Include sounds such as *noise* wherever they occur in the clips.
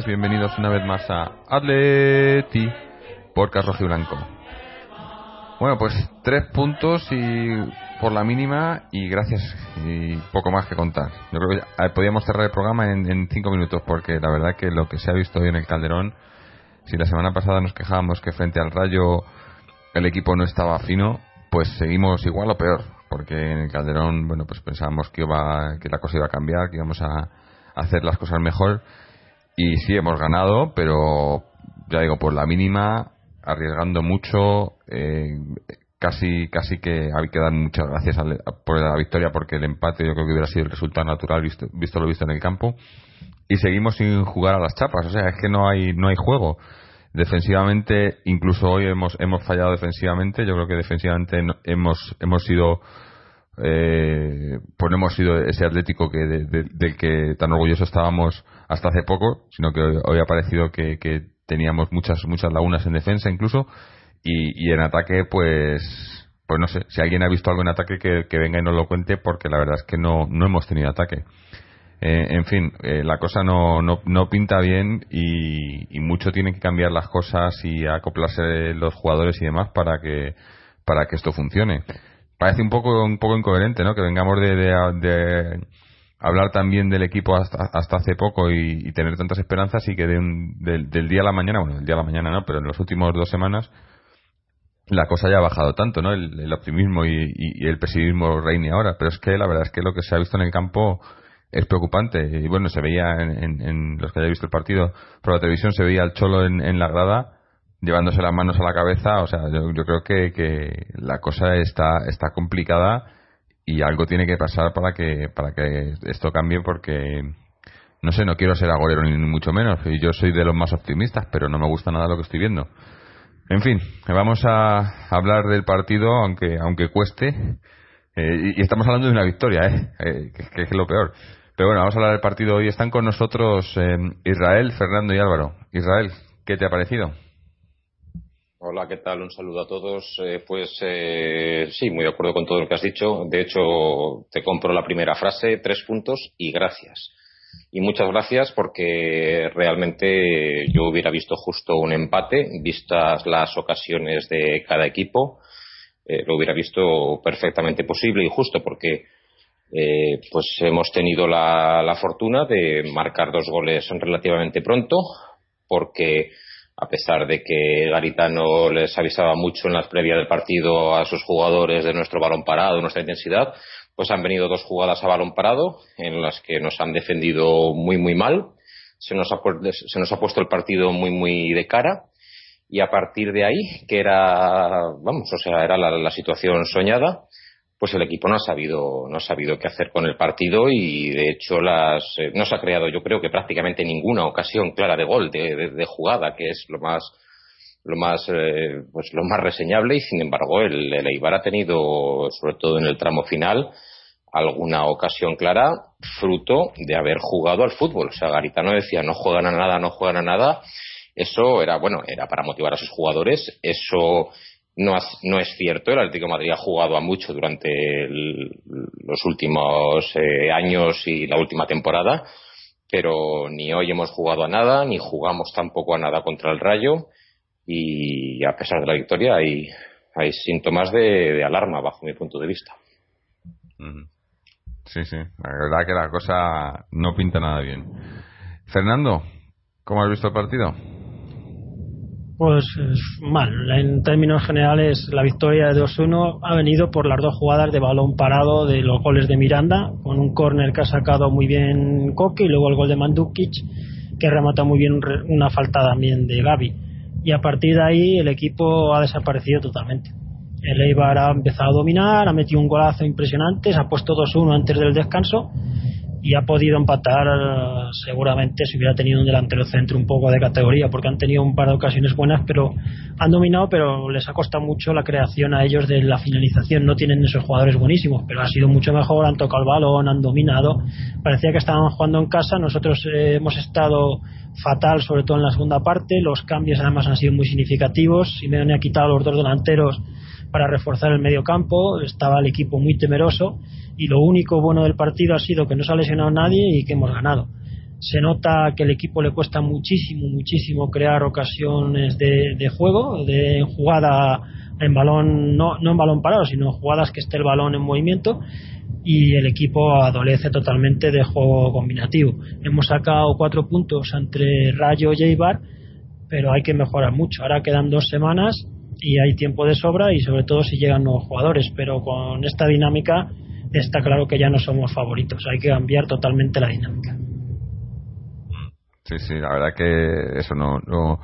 Bienvenidos una vez más a Atleti por Rojo y Blanco. Bueno, pues tres puntos y por la mínima y gracias y poco más que contar. Yo creo que podíamos cerrar el programa en, cinco minutos porque la verdad que lo que se ha visto hoy en el Calderón, si la semana pasada nos quejábamos que frente al Rayo el equipo no estaba fino, pues seguimos igual o peor porque en el Calderón, bueno, pues pensábamos que iba que la cosa iba a cambiar, que íbamos a hacer las cosas mejor. Y sí, hemos ganado, pero ya digo, por la mínima, arriesgando mucho. Eh, casi casi que hay que dar muchas gracias por la victoria porque el empate yo creo que hubiera sido el resultado natural visto, visto lo visto en el campo y seguimos sin jugar a las chapas o sea es que no hay no hay juego defensivamente incluso hoy hemos hemos fallado defensivamente yo creo que defensivamente hemos hemos sido eh, pues no hemos sido ese Atlético que del que tan orgulloso estábamos hasta hace poco, sino que hoy, ha parecido que, teníamos muchas muchas lagunas en defensa incluso. Y, en ataque pues pues no sé si alguien ha visto algo en ataque que, venga y nos lo cuente porque la verdad es que no no hemos tenido ataque. Eh, en fin eh, la cosa no, no, no pinta bien y, y mucho tienen que cambiar las cosas y acoplarse los jugadores y demás para que para que esto funcione parece un poco un poco incoherente, ¿no? Que vengamos de, de, hablar también del equipo hasta, hasta hace poco y, tener tantas esperanzas y que de del, día a la mañana, bueno, del día a la mañana no, pero en las últimas dos semanas la cosa haya bajado tanto, ¿no? El, optimismo y, el pesimismo reine ahora, pero es que la verdad es que lo que se ha visto en el campo es preocupante y bueno, se veía en, los que haya visto el partido por la televisión, se veía al Cholo en, en la grada llevándose las manos a la cabeza. O sea, yo, creo que, que, la cosa está, está complicada y algo tiene que pasar para que, para que esto cambie porque, no sé, no quiero ser agorero ni mucho menos. Y yo soy de los más optimistas, pero no me gusta nada lo que estoy viendo. En fin, vamos a hablar del partido, aunque, aunque cueste. Eh, y, estamos hablando de una victoria, ¿eh? eh que, es lo peor. Pero bueno, vamos a hablar del partido hoy. Están con nosotros eh, Israel, Fernando y Álvaro. Israel, ¿qué te ha parecido? Hola, ¿qué tal? Un saludo a todos. Eh, pues eh, sí, muy de acuerdo con todo lo que has dicho. De hecho, te compro la primera frase, tres puntos y gracias. Y muchas gracias porque realmente yo hubiera visto justo un empate, vistas las ocasiones de cada equipo, eh, lo hubiera visto perfectamente posible y justo porque pues hemos tenido la, la fortuna de marcar dos goles relativamente pronto, porque a pesar de que Garitano les avisaba mucho en las previas del partido a sus jugadores de nuestro balón parado, nuestra intensidad, pues han venido dos jugadas a balón parado en las que nos han defendido muy muy mal, se nos ha, se nos ha puesto el partido muy muy de cara. Y a partir de ahí, que era, vamos, o sea, era la situación soñada, pues el equipo no ha sabido no ha sabido qué hacer con el partido y de hecho las eh, no se ha creado yo creo que prácticamente ninguna ocasión clara de gol de, jugada que es lo más lo más eh, pues lo más reseñable. Y sin embargo el, el Eibar ha tenido sobre todo en el tramo final alguna ocasión clara fruto de haber jugado al fútbol. O sea Garitano decía no juegan a nada no juegan a nada eso era bueno era para motivar a sus jugadores. Eso no, no es cierto, el Atlético de Madrid ha jugado a mucho durante los últimos eh, años y la última temporada, pero ni hoy hemos jugado a nada, ni jugamos tampoco a nada contra el Rayo, y a pesar de la victoria hay, hay síntomas de, alarma bajo mi punto de vista. Sí, sí, la verdad que la cosa no pinta nada bien. Fernando, ¿cómo has visto el partido? Pues mal. En términos generales, la victoria de 2-1 ha venido por las dos jugadas de balón parado de los goles de Miranda, con un córner que ha sacado muy bien Koke y luego el gol de Mandukic, que remata muy bien una falta también de Gaby. Y a partir de ahí el equipo ha desaparecido totalmente. El Eibar ha empezado a dominar, ha metido un golazo impresionante, se ha puesto 2-1 antes del descanso y ha podido empatar seguramente si hubiera tenido un delantero centro un poco de categoría porque han tenido un par de ocasiones buenas pero han dominado pero les ha costado mucho la creación a ellos de la finalización. No tienen esos jugadores buenísimos pero ha sido mucho mejor han tocado el balón han dominado. Parecía que estaban jugando en casa. Nosotros eh, hemos estado fatal sobre todo en la segunda parte. Los cambios además han sido muy significativos. Simeone ha quitado los dos delanteros para reforzar el medio campo estaba el equipo muy temeroso y lo único bueno del partido ha sido que no se ha lesionado nadie y que hemos ganado. Se nota que el equipo le cuesta muchísimo, muchísimo crear ocasiones de, juego, de jugada en balón, no, no en balón parado, sino jugadas que esté el balón en movimiento y el equipo adolece totalmente de juego combinativo. Hemos sacado cuatro puntos entre Rayo y Eibar, pero hay que mejorar mucho. Ahora quedan dos semanas y hay tiempo de sobra y sobre todo si llegan nuevos jugadores, pero con esta dinámica está claro que ya no somos favoritos. Hay que cambiar totalmente la dinámica. Sí, sí, la verdad que eso no. no...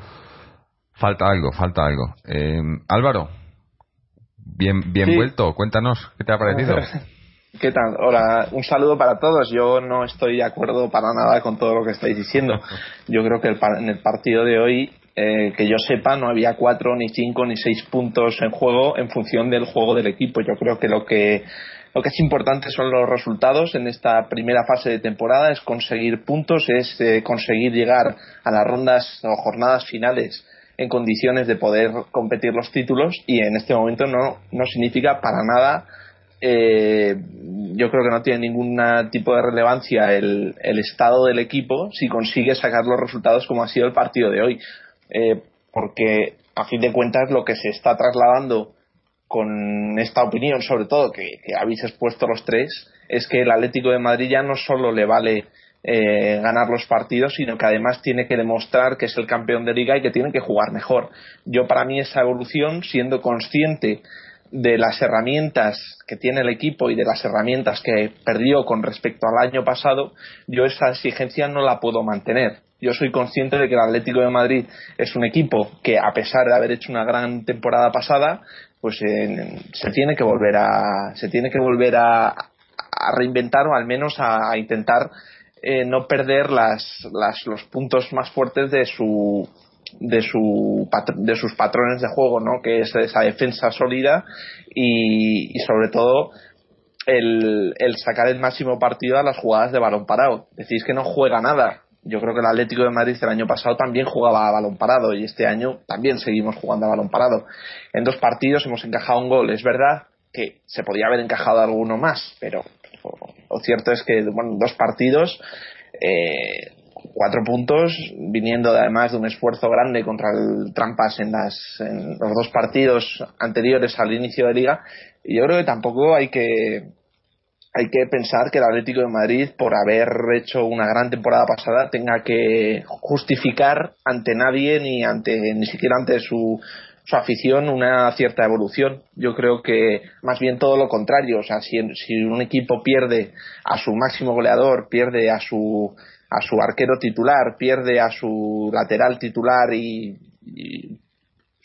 Falta algo, falta algo. Eh, Álvaro, bien, bien vuelto. Cuéntanos, ¿qué te ha parecido? *laughs* ¿Qué tal? Hola, un saludo para todos. Yo no estoy de acuerdo para nada con todo lo que estáis diciendo. *laughs* Yo creo que en el partido de hoy, eh, que yo sepa, no había cuatro, ni cinco, ni seis puntos en juego en función del juego del equipo. Yo creo que lo que lo que es importante son los resultados en esta primera fase de temporada, es conseguir puntos, es eh, conseguir llegar a las rondas o jornadas finales en condiciones de poder competir los títulos y en este momento no, no significa para nada eh, yo creo que no tiene ningún tipo de relevancia el, el, estado del equipo si consigue sacar los resultados como ha sido el partido de hoy. Eh, porque a fin de cuentas lo que se está trasladando con esta opinión, sobre todo que, habéis expuesto los tres, es que el Atlético de Madrid ya no solo le vale eh, ganar los partidos, sino que además tiene que demostrar que es el campeón de liga y que tiene que jugar mejor. Yo para mí esa evolución, siendo consciente de las herramientas que tiene el equipo y de las herramientas que perdió con respecto al año pasado, yo esa exigencia no la puedo mantener. Yo soy consciente de que el Atlético de Madrid es un equipo que, a pesar de haber hecho una gran temporada pasada, pues eh, se tiene que volver a se tiene que volver a, reinventar o al menos a, intentar eh, no perder las, las, los puntos más fuertes de su de, su, de sus patrones de juego, ¿no? que es esa defensa sólida y, y sobre todo el, el, sacar el máximo partido a las jugadas de balón parado. Decís que no juega nada, yo creo que el Atlético de Madrid el año pasado también jugaba a balón parado y este año también seguimos jugando a balón parado. En dos partidos hemos encajado un gol. Es verdad que se podía haber encajado alguno más, pero lo cierto es que bueno, dos partidos, eh, cuatro puntos, viniendo además de un esfuerzo grande contra el Trampas en, las, en los dos partidos anteriores al inicio de liga. Y yo creo que tampoco hay que hay que pensar que el Atlético de Madrid, por haber hecho una gran temporada pasada, tenga que justificar ante nadie ni ante ni siquiera ante su, su afición una cierta evolución. Yo creo que más bien todo lo contrario. O sea, si, un equipo pierde a su máximo goleador, pierde a su a su arquero titular, pierde a su lateral titular y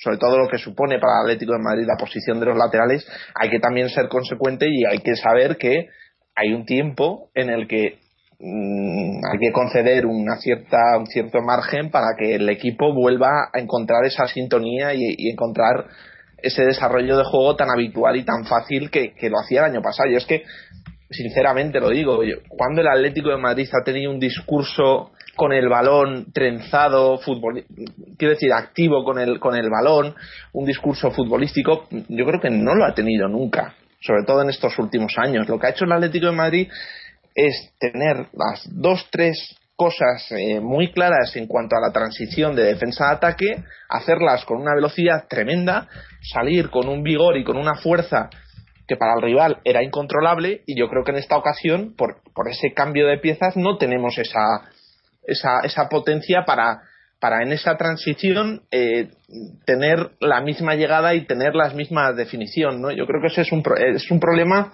sobre todo lo que supone para el Atlético de Madrid la posición de los laterales, hay que también ser consecuente y hay que saber que hay un tiempo en el que mm, hay que conceder una cierta, un cierto margen para que el equipo vuelva a encontrar esa sintonía y, encontrar ese desarrollo de juego tan habitual y tan fácil que, lo hacía el año pasado. Y es que sinceramente lo digo, cuando el Atlético de Madrid ha tenido un discurso con el balón trenzado, fútbol, quiero decir, activo con el, con el balón, un discurso futbolístico, yo creo que no lo ha tenido nunca, sobre todo en estos últimos años. Lo que ha hecho el Atlético de Madrid es tener las dos, tres cosas eh, muy claras en cuanto a la transición de defensa a ataque, hacerlas con una velocidad tremenda, salir con un vigor y con una fuerza que para el rival era incontrolable y yo creo que en esta ocasión, por, por ese cambio de piezas, no tenemos esa, esa, esa potencia para, para en esa transición eh, tener la misma llegada y tener las mismas definición. ¿no? Yo creo que ese es un, es un problema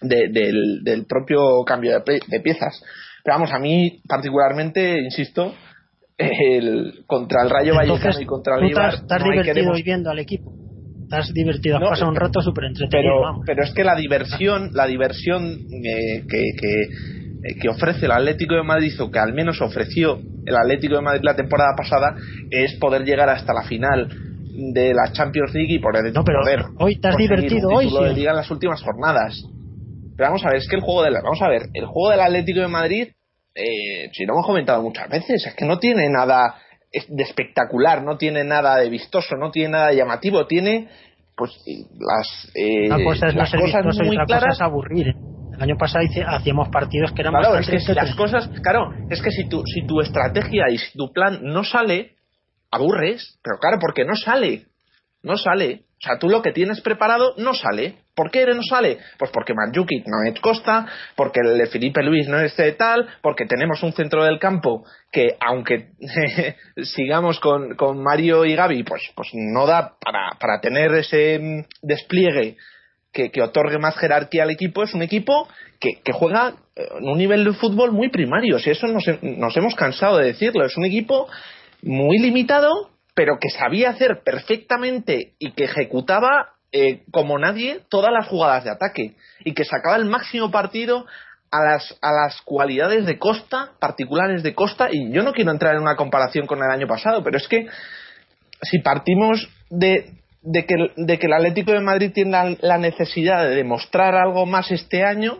del, del, propio cambio de, piezas. Pero vamos, a mí particularmente, insisto, el, contra el Rayo Vallecano y contra el Eibar... Estás, divertido viendo al equipo. Estás divertido, has pasado un rato súper entretenido. Pero, pero es que la diversión, la diversión eh, que, que que ofrece el Atlético de Madrid o que al menos ofreció el Atlético de Madrid la temporada pasada es poder llegar hasta la final de la Champions League y poder, no, pero poder hoy te has divertido hoy sí. de en las últimas jornadas pero vamos a ver es que el juego del vamos a ver el juego del Atlético de Madrid eh, si lo hemos comentado muchas veces es que no tiene nada de espectacular no tiene nada de vistoso no tiene nada de llamativo tiene pues las, eh, las cosas muy claras aburrir ¿eh? El año pasado hacíamos partidos que eran claro, es que las cosas, claro, es que si tu, si tu estrategia y si tu plan no sale, aburres, pero claro, porque no sale, no sale. O sea, tú lo que tienes preparado no sale. ¿Por qué no sale? Pues porque Manjukic no es Costa, porque el de Felipe Luis no es de tal, porque tenemos un centro del campo que, aunque *laughs* sigamos con, con, Mario y Gaby, pues, pues no da para, para tener ese mm, despliegue que, otorgue más jerarquía al equipo, es un equipo que, juega eh, en un nivel de fútbol muy primario. Si eso nos, nos hemos cansado de decirlo, es un equipo muy limitado, pero que sabía hacer perfectamente y que ejecutaba eh, como nadie todas las jugadas de ataque y que sacaba el máximo partido a las, a las cualidades de Costa, particulares de Costa, y yo no quiero entrar en una comparación con el año pasado, pero es que si partimos de, de que, de que el Atlético de Madrid tiene la, necesidad de demostrar algo más este año.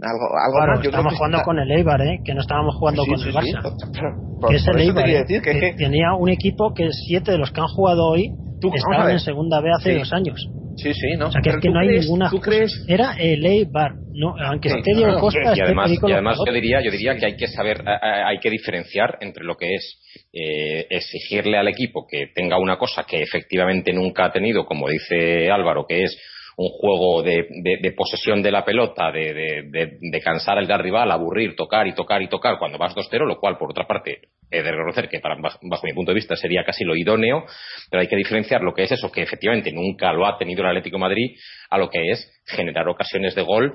Algo, algo más. estamos jugando con el Eibar, ¿eh? que no estábamos jugando con el Barça. que es el Eibar, ¿eh? decir que, tenía un equipo que siete de los que han jugado hoy estaban en segunda B hace dos años. Sí, sí, ¿no? O sea, que es que no hay ninguna. ¿tú crees? Era el Eibar, no, aunque esté Diego Costa. Y además, y además yo diría, yo diría que hay que saber, hay que diferenciar entre lo que es eh, exigirle al equipo que tenga una cosa que efectivamente nunca ha tenido, como dice Álvaro, que es un juego de, de, posesión de la pelota, de, de, cansar al rival, aburrir, tocar y tocar y tocar cuando vas 2-0, lo cual, por otra parte, he de reconocer que para, bajo mi punto de vista sería casi lo idóneo, pero hay que diferenciar lo que es eso, que efectivamente nunca lo ha tenido el Atlético Madrid, a lo que es generar ocasiones de gol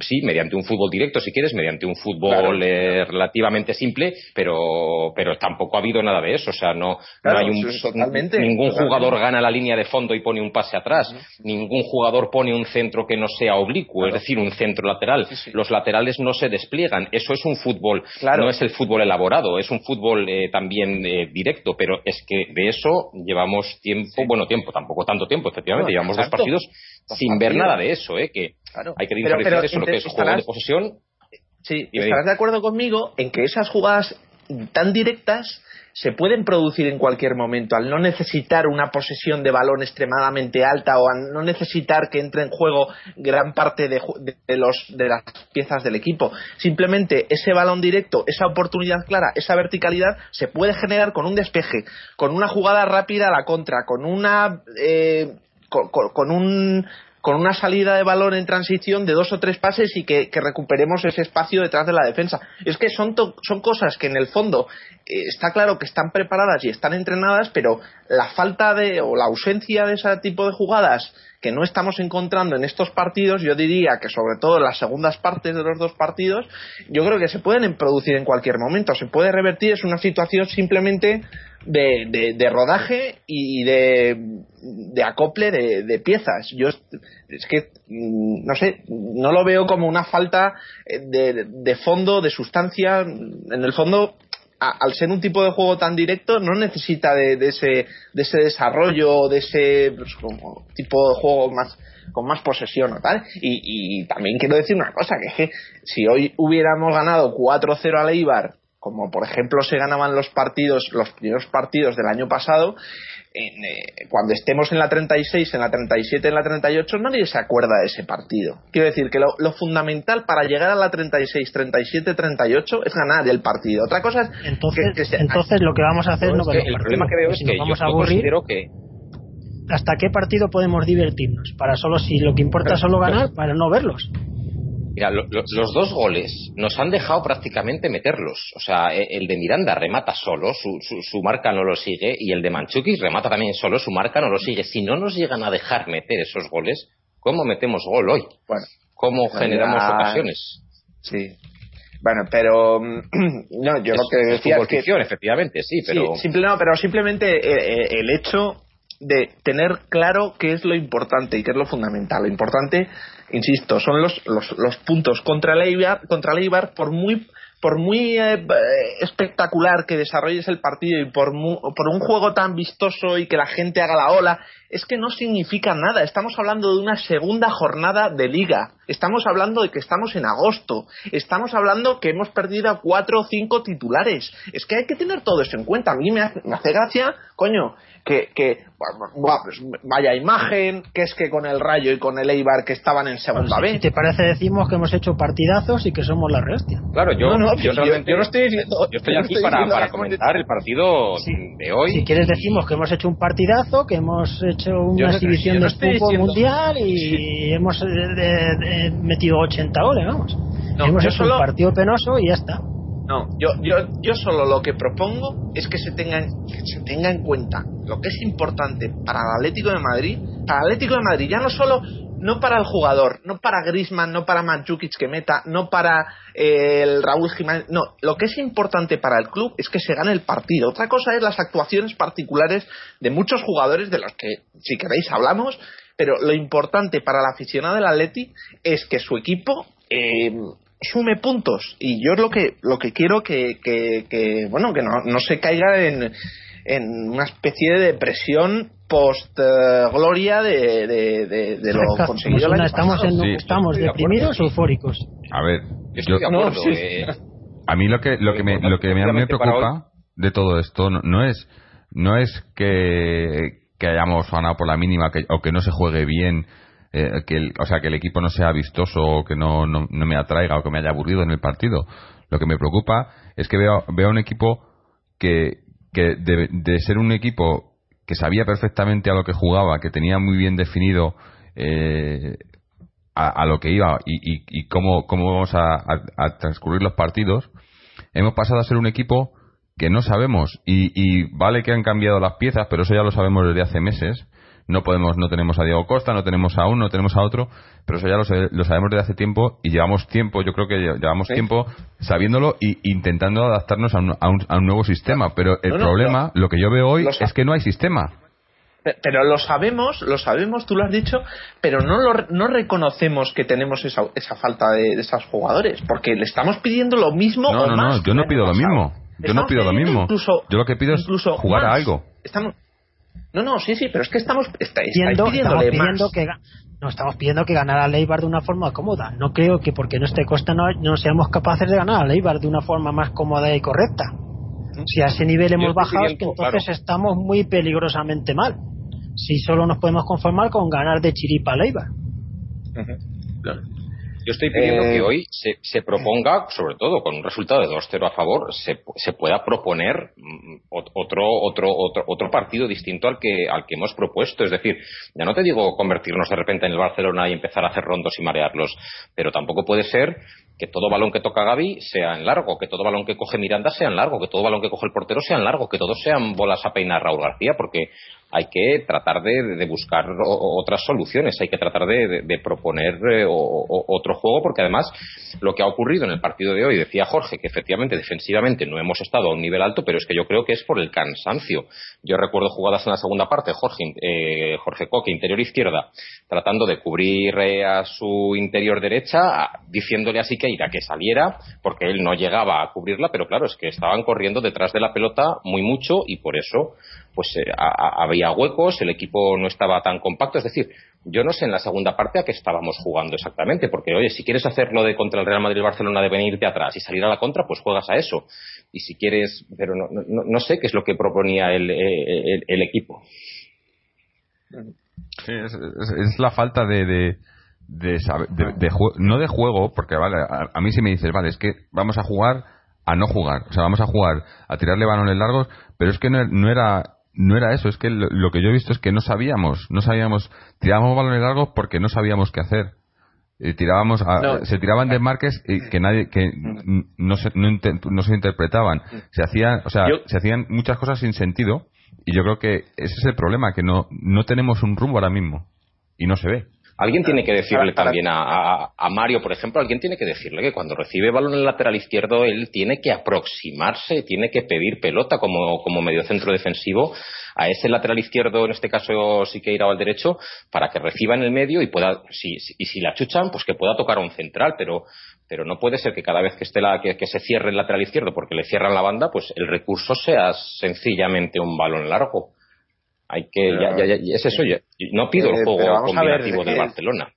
sí, mediante un fútbol directo, si quieres, mediante un fútbol eh, relativamente simple, pero, pero tampoco ha habido nada de eso. O sea, no, no hay un, ningún jugador gana la línea de fondo y pone un pase atrás. Ningún jugador pone un centro que no sea oblicuo, es decir, un centro lateral. Los laterales no se despliegan. Eso es un fútbol, no es el fútbol elaborado, es un fútbol eh, también eh, directo, pero es que de eso llevamos tiempo, bueno, tiempo, tampoco tanto tiempo, efectivamente, llevamos dos partidos sin ver nada de eso, ¿eh? que hay que diferenciar eso, lo que es juego de posesión. Sí, estarás de acuerdo conmigo en que esas jugadas tan directas se pueden producir en cualquier momento al no necesitar una posesión de balón extremadamente alta o al no necesitar que entre en juego gran parte de, los, de las piezas del equipo. Simplemente ese balón directo, esa oportunidad clara, esa verticalidad se puede generar con un despeje, con una jugada rápida a la contra, con una eh, con, un con una salida de balón en transición de dos o tres pases y que, recuperemos ese espacio detrás de la defensa. Es que son, son cosas que en el fondo eh, está claro que están preparadas y están entrenadas, pero la falta de o la ausencia de ese tipo de jugadas que no estamos encontrando en estos partidos, yo diría que sobre todo en las segundas partes de los dos partidos, yo creo que se pueden producir en cualquier momento. Se puede revertir, es una situación simplemente de, de, rodaje y de, de acople de, piezas. Yo es que, mm, no sé, no lo veo como una falta de, de fondo, de sustancia. En el fondo, al ser un tipo de juego tan directo, no necesita de, ese, de ese desarrollo, de ese pues, tipo de juego más con más posesión o tal. Y, también quiero decir una cosa, que es que si hoy hubiéramos ganado 4-0 al Eibar, como por ejemplo se ganaban los partidos, los primeros partidos del año pasado, eh, cuando estemos en la 36, en la 37, en la 38, nadie se acuerda de ese partido. Quiero decir que lo, fundamental para llegar a la 36, 37, 38 es ganar el partido. Otra cosa es entonces, entonces lo que vamos a hacer no, es el problema que veo es que vamos a aburrir, que hasta qué partido podemos divertirnos para solo si lo que importa es solo ganar para no verlos. Mira, los dos goles nos han dejado prácticamente meterlos. O sea, e, el de Miranda remata solo, su, su, marca no lo sigue, y el de Manchukis remata también solo, su marca no lo sigue. Si no nos llegan a dejar meter esos goles, ¿cómo metemos gol hoy? Bueno, ¿Cómo generamos ocasiones? Sí. Bueno, pero *clears throat* no, yo lo que decía es, que efectivamente, sí, pero pero simplemente eh, eh, el hecho de tener claro qué es lo importante y qué es lo fundamental. Lo importante, insisto, son los, los, los puntos contra el Eibar, contra el Eibar por muy por muy eh, espectacular que desarrolles el partido y por, por un juego tan vistoso y que la gente haga la ola, es que no significa nada. Estamos hablando de una segunda jornada de liga. Estamos hablando de que estamos en agosto. Estamos hablando que hemos perdido a cuatro o cinco titulares. Es que hay que tener todo eso en cuenta. A mí me hace, me hace gracia, coño, que, que pues vaya imagen, que es que con el Rayo y con el Eibar que estaban en segunda vez. Si te parece decimos que hemos hecho partidazos y que somos la restia. Claro, yo no, yo, realmente, yo, no estoy diciendo, yo estoy aquí para, para comentar el partido de hoy. Si quieres decimos que hemos hecho un partidazo, que hemos hecho una exhibición de fútbol mundial y hemos eh, metido 80 goles, vamos. hemos hecho un partido penoso y ya está. No, yo, yo, yo solo lo que propongo es que se, tengan, que se tenga en cuenta lo que es importante para el Atlético de Madrid, para el Atlético de Madrid, ya no solo no para el jugador, no para Grisman, no para Mandzukic que meta, no para eh, el Raúl Jiménez, no, lo que es importante para el club es que se gane el partido. Otra cosa es las actuaciones particulares de muchos jugadores de los que, si queréis, hablamos, pero lo importante para la aficionado del Atleti es que su equipo eh, sume puntos. Y yo es lo que lo que quiero que, que, bueno que no, no se caiga en, en una especie de depresión post gloria de, de, de, lo conseguido estamos estamos deprimidos o eufóricos. A ver yo, a mí lo que lo que me lo que me, me preocupa de todo esto no, no es no es que que hayamos ganado por la mínima que, o que no se juegue bien eh, que el, o sea que el equipo no sea vistoso o que no, no, me atraiga o que me haya aburrido en el partido. Lo que me preocupa es que veo veo un equipo que, que de, ser un equipo que sabía perfectamente a lo que jugaba que tenía muy bien definido eh, a, lo que iba y, y, cómo, cómo vamos a, a, transcurrir los partidos hemos pasado a ser un equipo que no sabemos. Y, y vale que han cambiado las piezas pero eso ya lo sabemos desde hace meses no podemos, no tenemos a Diego Costa, no tenemos a uno, no tenemos a otro, pero eso ya lo, sabemos desde hace tiempo y llevamos tiempo, yo creo que llevamos tiempo sabiéndolo e intentando adaptarnos a un, a un, nuevo sistema. Pero el problema, lo que yo veo hoy es que no hay sistema. Pero lo sabemos, lo sabemos, tú lo has dicho, pero no, lo, no reconocemos que tenemos esa, esa falta de, esos jugadores, porque le estamos pidiendo lo mismo no, o no, más. No, yo no pido lo mismo. Yo no pido lo mismo. yo lo que pido es jugar a algo. Estamos, no, no, sí, sí, pero es que estamos, pidiendo, estamos pidiendo que no estamos pidiendo que ganara a Leibar de una forma cómoda. No creo que porque no esté Costa no, no seamos capaces de ganar a Leibar de una forma más cómoda y correcta. Si a ese nivel hemos bajado, es que entonces estamos muy peligrosamente mal. Si solo nos podemos conformar con ganar de chiripa a Leibar. Yo estoy pidiendo que eh, hoy se, se, proponga, sobre todo con un resultado de 2-0 a favor, se, se, pueda proponer mm, otro, otro, otro, otro partido distinto al que, al que hemos propuesto. Es decir, ya no te digo convertirnos de repente en el Barcelona y empezar a hacer rondos y marearlos, pero tampoco puede ser que todo balón que toca Gaby sea en largo, que todo balón que coge Miranda sea en largo, que todo balón que coge el portero sea en largo, que todos sean bolas a peinar Raúl García, porque hay que tratar de, buscar otras soluciones, hay que tratar de, proponer eh, otro juego, porque además lo que ha ocurrido en el partido de hoy, decía Jorge, que efectivamente defensivamente no hemos estado a un nivel alto, pero es que yo creo que es por el cansancio. Yo recuerdo jugadas en la segunda parte, Jorge, eh, Jorge Coque, interior izquierda, tratando de cubrir eh, a su interior derecha, diciéndole a Siqueira que saliera, porque él no llegaba a cubrirla, pero claro, es que estaban corriendo detrás de la pelota muy mucho y por eso pues eh, había huecos, el equipo no estaba tan compacto, es decir, yo no sé en la segunda parte a qué estábamos jugando exactamente, porque oye, si quieres hacerlo de contra el Real Madrid y Barcelona de venirte atrás y salir a la contra, pues juegas a eso. Y si quieres, pero no, no, no sé qué es lo que proponía el, el, equipo. Sí, es, la falta de, de, de, no de juego, porque vale, a, mí si me dices, vale, es que vamos a jugar a no jugar, o sea, vamos a jugar a tirarle balones largos, pero es que no era no era eso, es que lo, que yo he visto es que no sabíamos, no sabíamos, tirábamos balones largos porque no sabíamos qué hacer. tirábamos se tiraban de marques y que nadie que no se, no, se interpretaban. Se hacían o sea se hacían muchas cosas sin sentido y yo creo que ese es el problema que no no tenemos un rumbo ahora mismo y no se ve Alguien tiene que decirle también a, Mario, por ejemplo, alguien tiene que decirle que cuando recibe balón en el lateral izquierdo, él tiene que aproximarse, tiene que pedir pelota como, como centro defensivo a ese lateral izquierdo, en este caso sí que irá al derecho, para que reciba en el medio y pueda, si, y si la chuchan, pues que pueda tocar a un central, pero, pero no puede ser que cada vez que esté la, que, se cierre el lateral izquierdo porque le cierran la banda, pues el recurso sea sencillamente un balón largo. Hay que, ya, ya, es eso, no pido el eh, juego combinativo de Barcelona.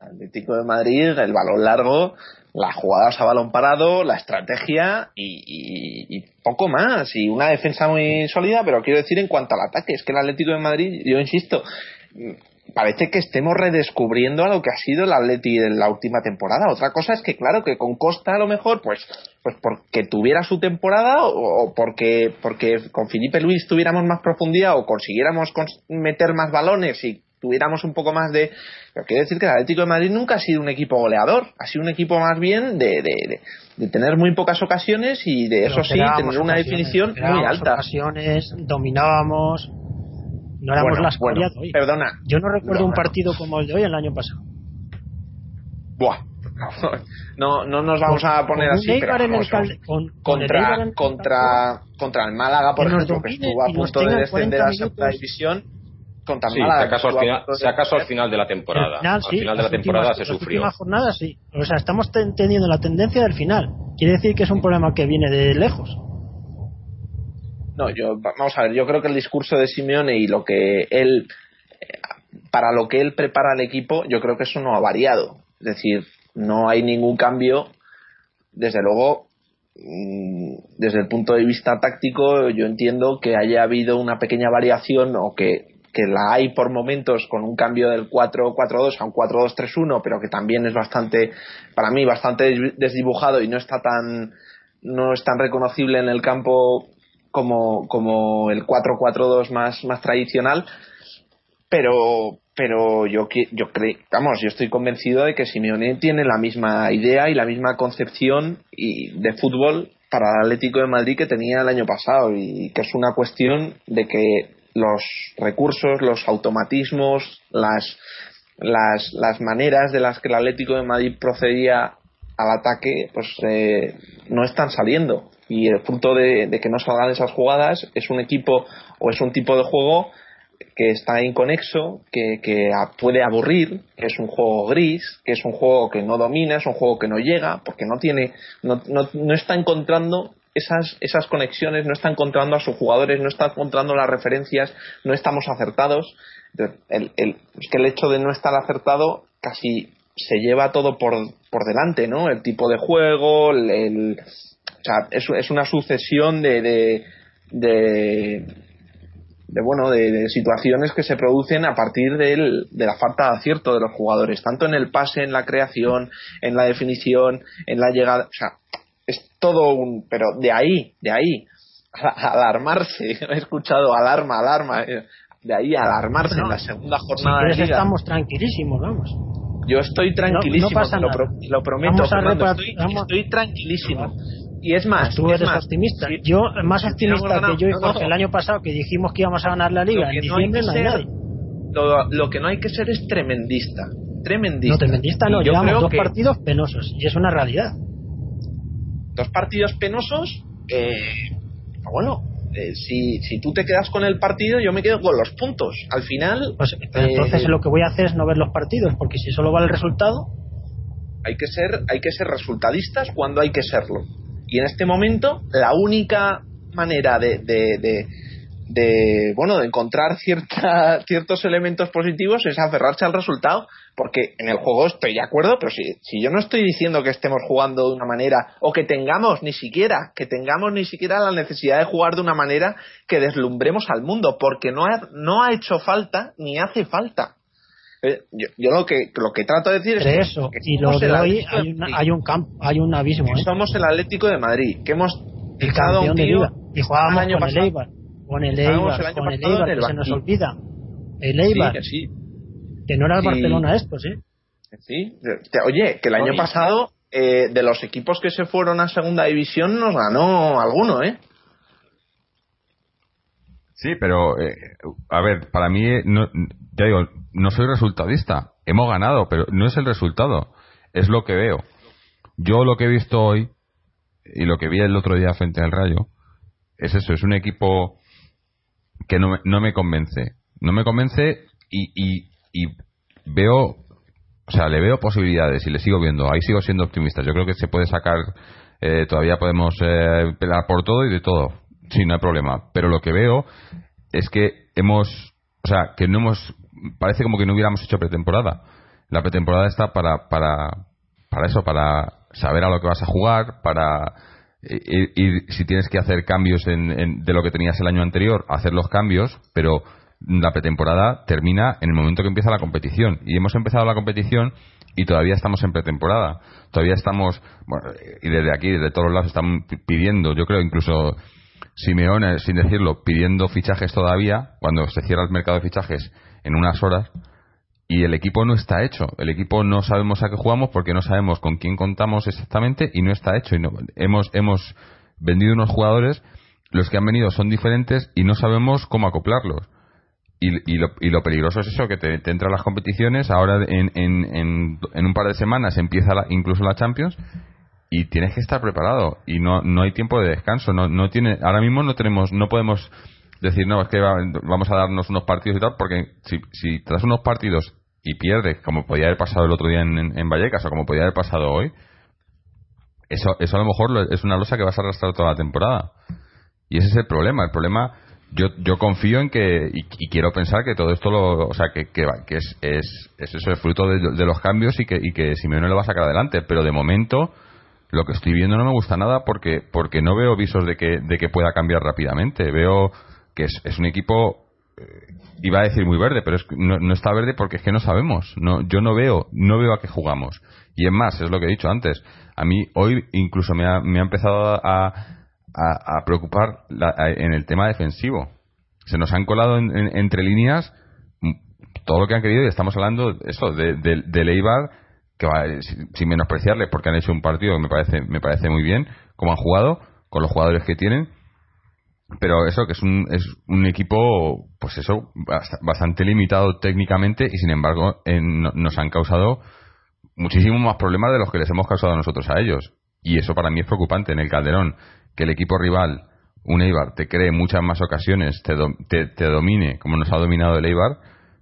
Atlético de Madrid, el balón largo, las jugadas a balón parado, la estrategia y, poco más. Y una defensa muy sólida, pero quiero decir en cuanto al ataque, es que el Atlético de Madrid, yo insisto, parece que estemos redescubriendo a lo que ha sido el Atleti en la última temporada. Otra cosa es que, claro, que con Costa a lo mejor, pues, pues porque tuviera su temporada o, porque, porque con Felipe Luis tuviéramos más profundidad o consiguiéramos meter más balones y tuviéramos un poco más de... Pero quiero decir que el Atlético de Madrid nunca ha sido un equipo goleador, ha sido un equipo más bien de, de, tener muy pocas ocasiones y de eso sí, tener una definición muy alta. ocasiones, dominábamos, no éramos las bueno, Perdona. Yo no recuerdo un partido como el de hoy el año pasado. Buah. No, no nos vamos a poner así. Pero contra, el contra, contra el Málaga, por ejemplo, que estuvo a punto de descender a segunda división. Contra sí, Málaga, si acaso, al final, de la temporada. al final de la temporada se sufrió. La jornada sí. O sea, estamos teniendo la tendencia del final. Quiere decir que es un problema que viene de lejos. No, yo, vamos a ver, yo creo que el discurso de Simeone y lo que él, para lo que él prepara al equipo, yo creo que eso no ha variado. Es decir, no hay ningún cambio. Desde luego, mm, desde el punto de vista táctico, yo entiendo que haya habido una pequeña variación o que, que la hay por momentos con un cambio del 4-4-2 a un 4-2-3-1, pero que también es bastante, para mí, bastante desdibujado y no está tan, no es tan reconocible en el campo como, como el 4-4-2 más, más tradicional, pero, pero yo, yo creo, vamos, yo estoy convencido de que Simeone tiene la misma idea y la misma concepción y de fútbol para el Atlético de Madrid que tenía el año pasado y que es una cuestión de que los recursos, los automatismos, las, las, las maneras de las que el Atlético de Madrid procedía al ataque, pues eh, no están saliendo y el punto de, que no salgan esas jugadas es un equipo o es un tipo de juego que está inconexo, que, que puede aburrir, que es un juego gris, que es un juego que no domina, es un juego que no llega, porque no tiene, no, no, no está encontrando esas, esas conexiones, no está encontrando a sus jugadores, no está encontrando las referencias, no estamos acertados. El, el, es que el hecho de no estar acertado casi se lleva todo por, por delante, ¿no? El tipo de juego, el, o sea, es, es una sucesión de, de, de, bueno, de, situaciones que se producen a partir de la falta de acierto de los jugadores, tanto en el pase, en la creación, en la definición, en la llegada. O sea, es todo un. Pero de ahí, de ahí, *laughs* alarmarse. *laughs* He escuchado alarma, alarma. Eh, de ahí alarmarse en la segunda jornada de liga. estamos tranquilísimos, vamos. Yo estoy tranquilísimo, lo, prometo. estoy, tranquilísimo Y es más, tú es eres más, optimista. si- yo, más si optimista ganado- que yo y no, no. Jorge el año pasado, que dijimos que íbamos a ganar la liga en diciembre, ser-. Lo, lo que no hay que ser es tremendista. Tremendista. No, tremendista no, yo llevamos dos partidos penosos y es una realidad. dos partidos penosos. eh, bueno, eh, si, si tú te quedas con el partido, yo me quedo con los puntos. Al final, Pues, eh, entonces lo que voy a hacer es no ver los partidos, porque si solo vale el resultado, hay que ser hay que ser resultadistas cuando hay que serlo y en este momento la única manera de, de, bueno de encontrar cierta, *laughs* ciertos elementos positivos es aferrarse al resultado porque en el juego estoy de acuerdo pero si, si yo no estoy diciendo que estemos jugando de una manera o que tengamos ni siquiera que tengamos ni siquiera la necesidad de jugar de una manera que deslumbremos al mundo porque no ha, no ha hecho falta ni hace falta yo, yo lo que lo que trato de decir es que- eso que y lo de hoy de hay, una- Madrid hay un campo, hay un abismo, que ¿eh? somos el Atlético de Madrid, que hemos a un de tío. Y jugábamos el año con el. Eibar, con el Eibar, el con el Eibar, el que se nos olvida. El Sí, Eibar, que sí, que no era el Sí. Barcelona ¿eh? que sí. Te- Oye, que el año Oye. pasado eh, de los equipos que se fueron a segunda división nos ganó alguno, ¿eh? Sí, pero eh, a ver, para mí, eh, no, ya digo, no soy resultadista. Hemos ganado, pero no es el resultado, es lo que veo. Yo lo que he visto hoy y lo que vi el otro día frente al Rayo es eso, es un equipo que no no me convence. No me convence y, y, y veo, o sea, le veo posibilidades y le sigo viendo. Ahí sigo siendo optimista. Yo creo que se puede sacar, eh, todavía podemos eh, pelear por todo y de todo. Sí, no hay problema. Pero lo que veo es que hemos, o sea, que no hemos, parece como que no hubiéramos hecho pretemporada. La pretemporada está para, para, para eso, para saber a lo que vas a jugar, para ir, si tienes que hacer cambios en, en- de lo que tenías el año anterior, hacer los cambios, pero la pretemporada termina en el momento que empieza la competición. Y hemos empezado la competición y todavía estamos en pretemporada. Todavía estamos, bueno, y desde aquí, desde todos lados, están pi- pidiendo, yo creo incluso Simeone, sin decirlo, pidiendo fichajes todavía, cuando se cierra el mercado de fichajes en unas horas, y el equipo no está hecho. El equipo no sabemos a qué jugamos porque no sabemos con quién contamos exactamente y no está hecho. Y no- hemos, hemos vendido unos jugadores, los que han venido son diferentes y no sabemos cómo acoplarlos. Y, y lo, y lo peligroso es eso, que te, te entran las competiciones, ahora en, en, en, en un par de semanas empieza la- incluso la Champions y tienes que estar preparado y no, no hay tiempo de descanso. No, no tiene, ahora mismo no tenemos, no podemos decir, no, es que va- vamos a darnos unos partidos y tal, porque si, si tras unos partidos y pierdes, como podía haber pasado el otro día en, en, Vallecas o como podía haber pasado hoy, eso, eso a lo mejor es una losa que vas a arrastrar toda la temporada. Y ese es el problema. El problema, yo, yo confío en que, y, y quiero pensar que todo esto lo, o sea, que, que, que es, es, es eso, el fruto de, de los cambios y que, y que Simeone lo va a sacar adelante. Pero de momento, lo que estoy viendo no me gusta nada porque, porque no veo visos de que, de que pueda cambiar rápidamente. Veo que es, un equipo, eh, iba a decir muy verde, pero es, no, no está verde porque es que no sabemos. No, yo no veo, no veo a qué jugamos. Y es más, es lo que he dicho antes. A mí hoy incluso me ha, me ha empezado a, a, a preocupar la- a- en el tema defensivo. Se nos han colado en- en- entre líneas todo lo que han querido y estamos hablando eso de, de, de Eibar que va, sin, menospreciarles porque han hecho un partido que me parece me parece muy bien como han jugado con los jugadores que tienen pero eso que es un, es un equipo pues eso bast- bastante limitado técnicamente y sin embargo nos han causado muchísimos más problemas de los que les hemos causado nosotros a ellos. Y eso para mí es preocupante. En el Calderón que el equipo rival un Eibar te cree muchas más ocasiones te, do- te, te domine como nos ha dominado el Eibar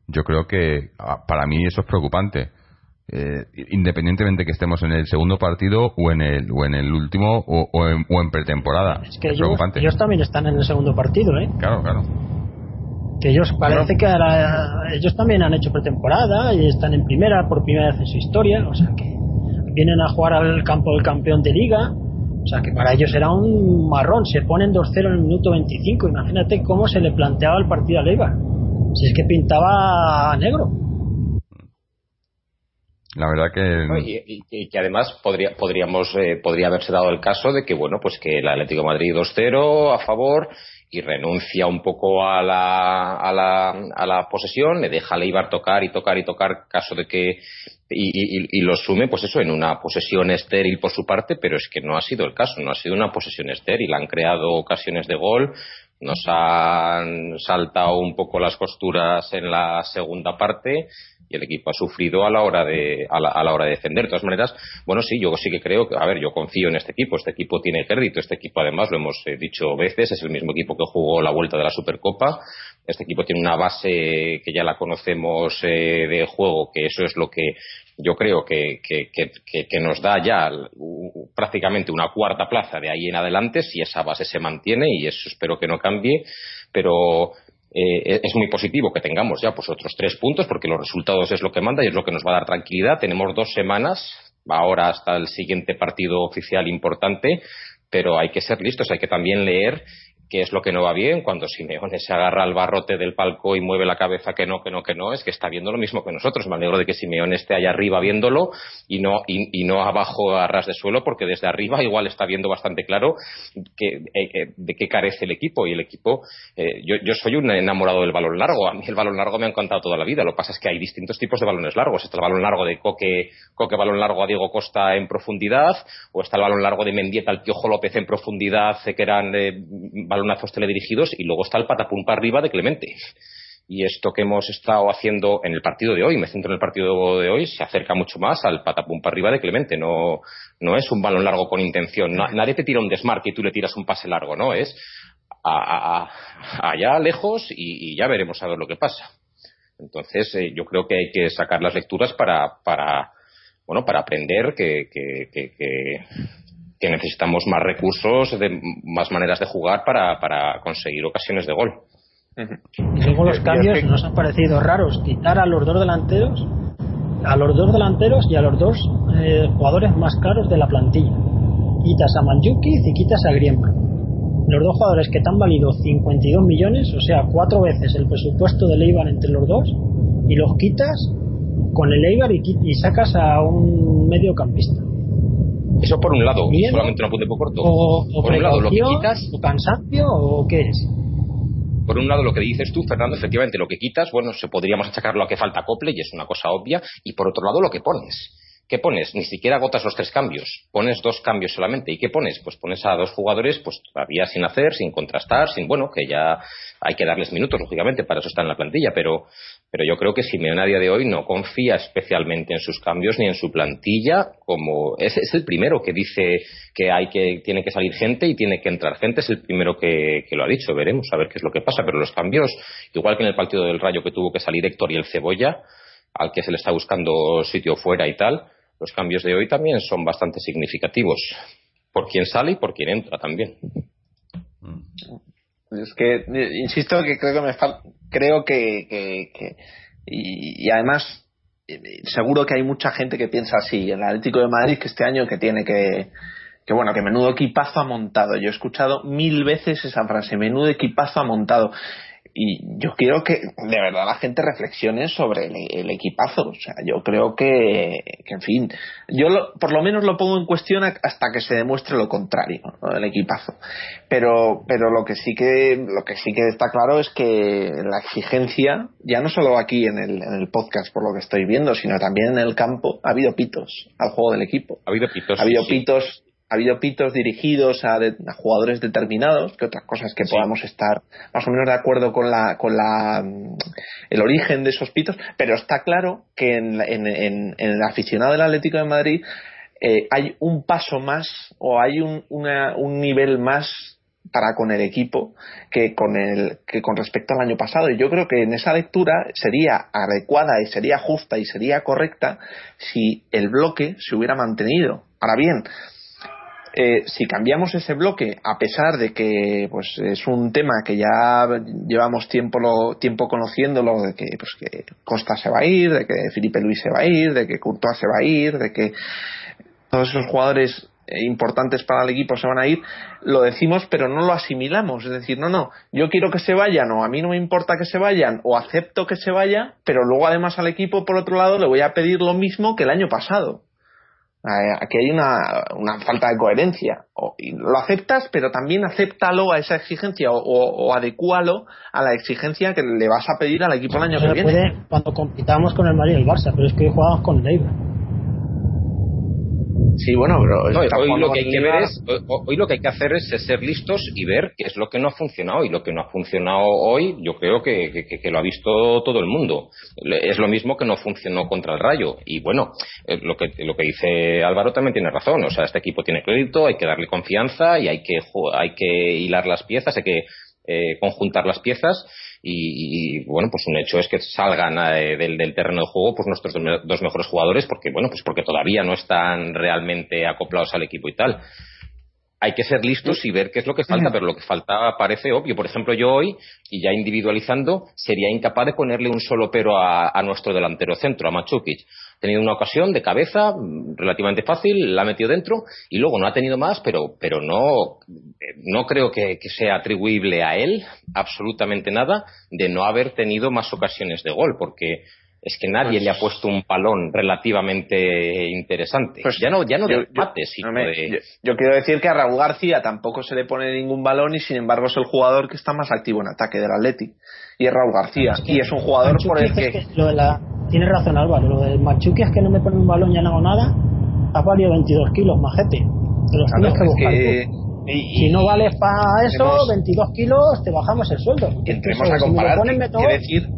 yo creo que ah, para mí eso es preocupante eh, independientemente que estemos en el segundo partido o en el o en el último o, o en, o en pretemporada Es que es ellos, preocupante ellos también están en el segundo partido, ¿eh? claro claro Que ellos parece que ahora- ellos también han hecho pretemporada y están en primera por primera vez en su historia, o sea que vienen a jugar al campo del campeón de liga, o sea que para ellos era un marrón, se ponen 2-0 en el minuto 25, imagínate cómo se le planteaba el partido a Leiva, si es que pintaba negro. La verdad que. Y, que además podría, podríamos, eh, podría haberse dado el caso de que, bueno, pues que el Atlético Madrid 2-0 a favor y renuncia un poco a la, a la, a la posesión, le deja a Leibar tocar y tocar y tocar, caso de que. Y, y, lo sume, pues eso, en una posesión estéril por su parte, pero es que no ha sido el caso, no ha sido una posesión estéril. Han creado ocasiones de gol, nos han saltado un poco las costuras en la segunda parte y el equipo ha sufrido a la hora de a la, a la, hora de defender. De todas maneras, bueno, sí, yo sí que creo que, a ver, yo confío en este equipo. Este equipo tiene crédito. Este equipo, además, lo hemos eh, dicho veces, es el mismo equipo que jugó la vuelta de la Supercopa. Este equipo tiene una base que ya la conocemos eh, de juego, que eso es lo que yo creo que, que, que, nos da ya prácticamente una cuarta plaza de ahí en adelante si esa base se mantiene y eso espero que no cambie pero eh, es muy positivo que tengamos ya pues otros tres puntos porque los resultados es lo que manda y es lo que nos va a dar tranquilidad. Tenemos dos semanas, ahora hasta el siguiente partido oficial importante, pero hay que ser listos, hay que también leer qué es lo que no va bien cuando Simeone se agarra al barrote del palco y mueve la cabeza que no, que no, que no, es que está viendo lo mismo que nosotros. Me alegro de que Simeone esté allá arriba viéndolo y no, y, no abajo a ras de suelo, porque desde arriba igual está viendo bastante claro que, eh, de qué carece el equipo. Y el equipo, eh, yo, yo, soy un enamorado del balón largo. A mí el balón largo me ha encantado toda la vida. Lo que pasa es que hay distintos tipos de balones largos. Está el balón largo de Coque, Coque balón largo a Diego Costa en profundidad, o está el balón largo de Mendieta al Piojo López en profundidad, que eran eh, balonazos teledirigidos, y luego está el patapum para arriba de Clemente. Y esto que hemos estado haciendo en el partido de hoy, me centro en el partido de hoy, se acerca mucho más al patapum para arriba de Clemente. No, no es un balón largo con intención. nadie te tira un desmarque y tú le tiras un pase largo, ¿no? Es allá lejos y, ya veremos a ver lo que pasa. Entonces, eh, yo creo que hay que sacar las lecturas para, bueno, para aprender que necesitamos más recursos, de, más maneras de jugar para, para conseguir ocasiones de gol. Luego los cambios nos han parecido raros. Quitar a los dos delanteros, a los dos delanteros y a los dos eh, jugadores más caros de la plantilla. Quitas a Manjukic y quitas a Griezmann. Los dos jugadores que te han valido 52 millones, o sea, cuatro veces el presupuesto de Eibar entre los dos, y los quitas con el Eibar y, y sacas a un mediocampista. Eso por un lado, solamente un apunte poco corto. O, por un lado, lo que quitas. ¿O cansancio o qué es? Por un lado, lo que dices tú, Fernando, efectivamente, lo que quitas, bueno, se podríamos achacarlo a que falta acople y es una cosa obvia. Y por otro lado, lo que pones. ¿Qué pones? Ni siquiera agotas los tres cambios. Pones dos cambios solamente. ¿Y qué pones? Pues pones a dos jugadores, pues todavía sin hacer, sin contrastar, sin, bueno, que ya hay que darles minutos, lógicamente, para eso está en la plantilla, pero, pero yo creo que Simeone a día de hoy no confía especialmente en sus cambios ni en su plantilla, como es, es el primero que dice que hay que, tiene que salir gente y tiene que entrar gente, es el primero que, lo ha dicho. Veremos a ver qué es lo que pasa, pero los cambios, igual que en el partido del Rayo que tuvo que salir Héctor y el Cebolla, al que se le está buscando sitio fuera y tal, los cambios de hoy también son bastante significativos. Por quién sale y por quién entra también. Es que, insisto que creo que me falta, creo que, y, además seguro que hay mucha gente que piensa así, el Atlético de Madrid que este año que tiene que, que bueno, que menudo equipazo ha montado. Yo he escuchado mil veces esa frase, menudo equipazo ha montado y yo quiero que de verdad la gente reflexione sobre el, equipazo. O sea, yo creo que, que en fin, yo por lo menos lo pongo en cuestión hasta que se demuestre lo contrario, ¿no? el equipazo. Pero, pero lo que sí que, lo que sí que está claro es que la exigencia, ya no solo aquí en el, en el podcast por lo que estoy viendo, sino también en el campo, ha habido pitos al juego del equipo. Ha habido pitos. Ha habido pitos ha habido pitos dirigidos a, jugadores determinados, que otras cosas que podamos estar más o menos de acuerdo con la, con la, mm, el origen de esos pitos, pero está claro que en, en, el aficionado del Atlético de Madrid eh, hay un paso más o hay un, un nivel más para con el equipo que con el que con respecto al año pasado. Y yo creo que en esa lectura sería adecuada y sería justa y sería correcta si el bloque se hubiera mantenido. Ahora bien eh, si cambiamos ese bloque, a pesar de que pues es un tema que ya llevamos tiempo tiempo conociéndolo, de que pues que Costa se va a ir, de que Felipe Luis se va a ir, de que Courtois se va a ir, de que todos esos jugadores importantes para el equipo se van a ir, lo decimos pero no lo asimilamos. Es decir, no, no, yo quiero que se vayan o a mí no me importa que se vayan o acepto que se vaya, pero luego además al equipo por otro lado le voy a pedir lo mismo que el año pasado. Aquí hay una, una falta de coherencia. O, lo aceptas, pero también acéptalo a esa exigencia o, o, adecúalo a la exigencia que le vas a pedir al equipo el año que viene. Puede cuando compitamos con el Madrid y el Barça, pero es que hoy jugamos con el Sí, bueno, pero hoy, lo que hay que ver es, hoy, lo que hay que hacer es ser listos y ver qué es lo que no ha funcionado y lo que no ha funcionado hoy, yo creo que, lo ha visto todo el mundo. Es lo mismo que no funcionó contra el Rayo y bueno, eh, lo que lo que dice Álvaro también tiene razón. O sea, este equipo tiene crédito, hay que darle confianza y hay que hay que hilar las piezas, hay que eh, conjuntar las piezas y, bueno pues un hecho es que salgan eh, del, terreno de juego pues nuestros dos mejores jugadores porque bueno pues porque todavía no están realmente acoplados al equipo y tal. Hay que ser listos y ver qué es lo que falta, pero lo que falta parece obvio. Por ejemplo, yo hoy, y ya individualizando, sería incapaz de ponerle un solo pero a, a nuestro delantero centro, a Machukic tenido una ocasión de cabeza mm, relativamente fácil, la ha metido dentro y luego no ha tenido más, pero, pero no, no creo que, sea atribuible a él absolutamente nada de no haber tenido más ocasiones de gol, porque es que nadie le ha pues puesto un palón relativamente interesante. Pues ya no, ya no de sino de... yo, quiero decir que a Raúl García tampoco se le pone ningún balón y sin embargo es el jugador que está más activo en ataque del Atleti. Y es Raúl García. y es un jugador por el que... Tiene razón Álvaro, lo del Machuki es que no me pone un balón y ya no hago nada. Ha valido 22 kilos, majete. Te los tienes que buscar si no vales para eso, 22 kilos, te bajamos el sueldo. Que a comparar. ¿Qué decir,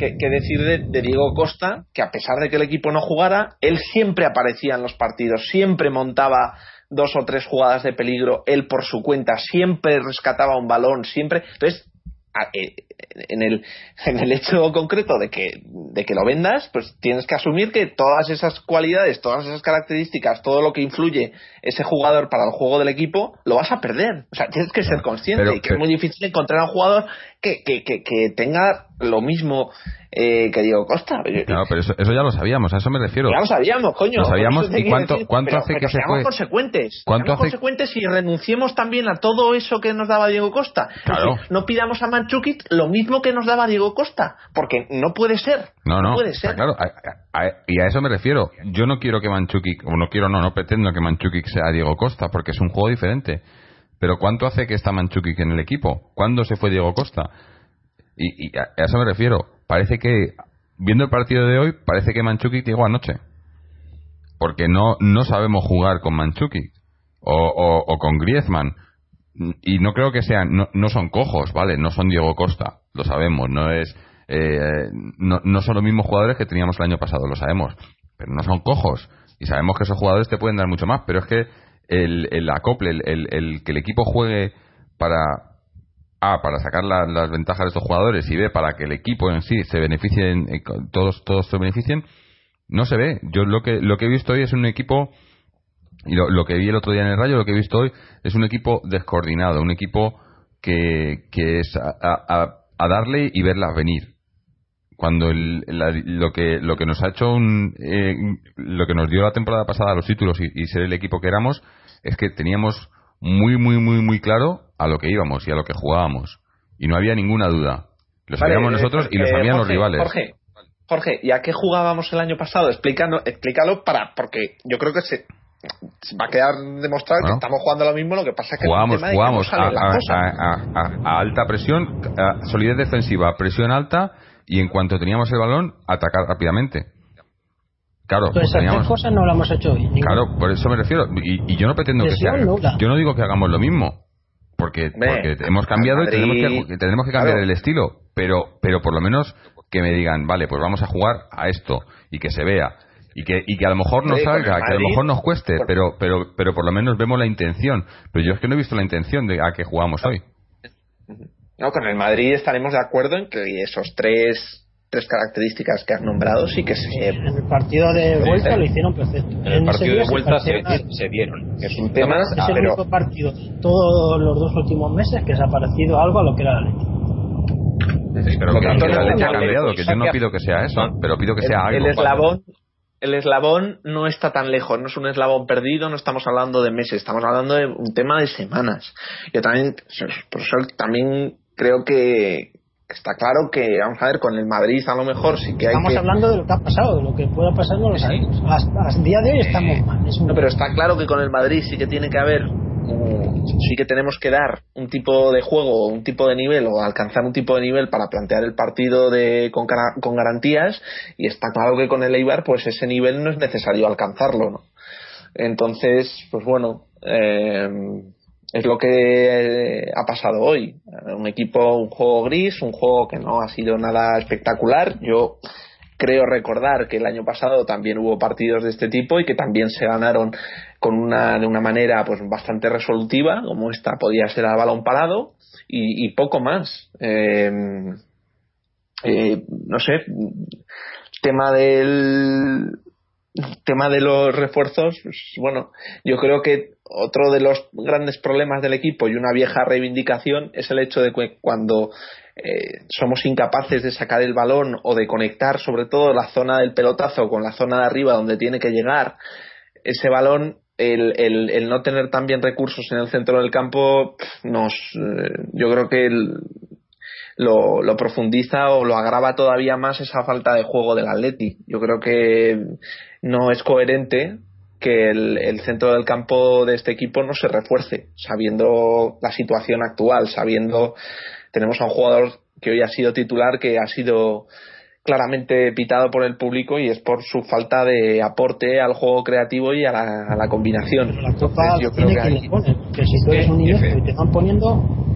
que, decir de, de, Diego Costa, que a pesar de que el equipo no jugara, él siempre aparecía en los partidos, siempre montaba dos o tres jugadas de peligro, él por su cuenta, siempre rescataba un balón, siempre. Entonces, en el, *laughs* en el hecho concreto de que, de que lo vendas, pues tienes que asumir que todas esas cualidades, todas esas características, todo lo que influye ese jugador para el juego del equipo, lo vas a perder. O sea, tienes que ser consciente y que es muy difícil encontrar a un jugador que, que, que, que tenga lo mismo eh, que Diego Costa. No, pero eso, eso, ya lo sabíamos, a eso me refiero. Ya lo sabíamos, coño. Lo sabíamos. ¿Y cuánto, cuánto hace que se fue? consecuentes. ¿Cuánto hace... consecuentes y renunciemos también a todo eso que nos daba Diego Costa. Claro. no pidamos a Manchukit lo mismo que nos daba Diego Costa, porque no puede ser. No, no, puede ser. Claro, y a eso me refiero. Yo no quiero que Manchukik, o no quiero, no, no pretendo que Manchukik sea Diego Costa, porque es un juego diferente. Pero ¿cuánto hace que está Manchukik en el equipo? ¿Cuándo se fue Diego Costa? Y, a eso me refiero. Parece que viendo el partido de hoy, parece que Manchuki llegó anoche. Porque no, no sabemos jugar con Manchuki o, o, con Griezmann. Y no creo que sean, no, no, son cojos, ¿vale? No son Diego Costa, lo sabemos. No es, eh, no, no son los mismos jugadores que teníamos el año pasado, lo sabemos. Pero no son cojos. Y sabemos que esos jugadores te pueden dar mucho más. Pero es que el, el acople, el, el que el equipo juegue para, a, para sacar las ventajas de estos jugadores y B, para que el equipo en sí se beneficie, eh, todos, todos se beneficien, no se ve. Yo lo que, lo que he visto hoy es un equipo, y lo, que vi el otro día en el Rayo, lo que he visto hoy es un equipo descoordinado, un equipo que, que es a, darle y verlas venir. Cuando lo, que, lo que nos ha hecho, un, eh, lo que nos dio la temporada pasada los títulos y ser el equipo que éramos, es que teníamos muy, muy, muy, muy claro a lo que íbamos y a lo que jugábamos. Y no había ninguna duda. Lo sabíamos nosotros y lo eh, sabían los rivales. Jorge, Jorge, ¿y a qué jugábamos el año pasado? Explícalo, explícalo para, porque yo creo que se, va a quedar demostrado que estamos jugando lo mismo, lo que pasa es que jugamos, jugamos a, a, alta presión, solidez defensiva, presión alta y en cuanto teníamos el balón, atacar rápidamente. Claro, pues esas cosas no lo hemos hecho hoy. Claro, por eso me refiero. Y, yo no pretendo que sea. Yo no digo que hagamos lo mismo. Porque, porque hemos cambiado y tenemos que, tenemos que cambiar el estilo. Pero, pero por lo menos que me digan, vale, pues vamos a jugar a esto y que se vea. Y que, y que a lo mejor no salga, que a lo mejor nos cueste, pero, pero, pero por lo menos vemos la intención. Pero yo es que no he visto la intención de a que jugamos hoy. No, con el Madrid estaremos de acuerdo en que esos tres tres características que has nombrado sí que se... En el partido de vuelta lo hicieron perfecto. En el partido de vuelta se, dieron. Es un tema... Es el pero... único partido todos los dos últimos meses que se ha parecido algo a lo que era la Sí, pero que, la leche ha cambiado, que yo no pido que sea eso, pero pido que sea algo. El eslabón, el eslabón no está tan lejos, no es un eslabón perdido, no estamos hablando de meses, estamos hablando de un tema de semanas. Yo también, por eso también creo que está claro que, vamos a ver, con el Madrid a lo mejor sí que hay Estamos hablando de lo que ha pasado, de lo que pueda pasar no lo sabemos. Hasta, día de hoy estamos mal. No, pero está claro que con el Madrid sí que tiene que haber sí que tenemos que dar un tipo de juego, un tipo de nivel o alcanzar un tipo de nivel para plantear el partido de, con, con garantías y está claro que con el Eibar pues ese nivel no es necesario alcanzarlo, ¿no? Entonces, pues bueno, eh, es lo que ha pasado hoy. Un equipo, un juego gris, un juego que no ha sido nada espectacular. Yo creo recordar que el año pasado también hubo partidos de este tipo y que también se ganaron con una, de una manera pues bastante resolutiva, como esta podía ser al balón parado, y, poco más. Eh, eh, no sé, tema del tema de los refuerzos, bueno, yo creo que otro de los grandes problemas del equipo y una vieja reivindicación es el hecho de que cuando eh, somos incapaces de sacar el balón o de conectar sobre todo la zona del pelotazo con la zona de arriba donde tiene que llegar ese balón el, el, no tener también recursos en el centro del campo nos eh, yo creo que lo, lo, profundiza o lo agrava todavía más esa falta de juego del Atleti. Yo creo que no es coherente que el, el, centro del campo de este equipo no se refuerce, sabiendo la situación actual, sabiendo tenemos a un jugador que hoy ha sido titular, que ha sido claramente pitado por el público y es por su falta de aporte al juego creativo y a la, combinación. yo creo que, que, si tú eres un niño y te poniendo.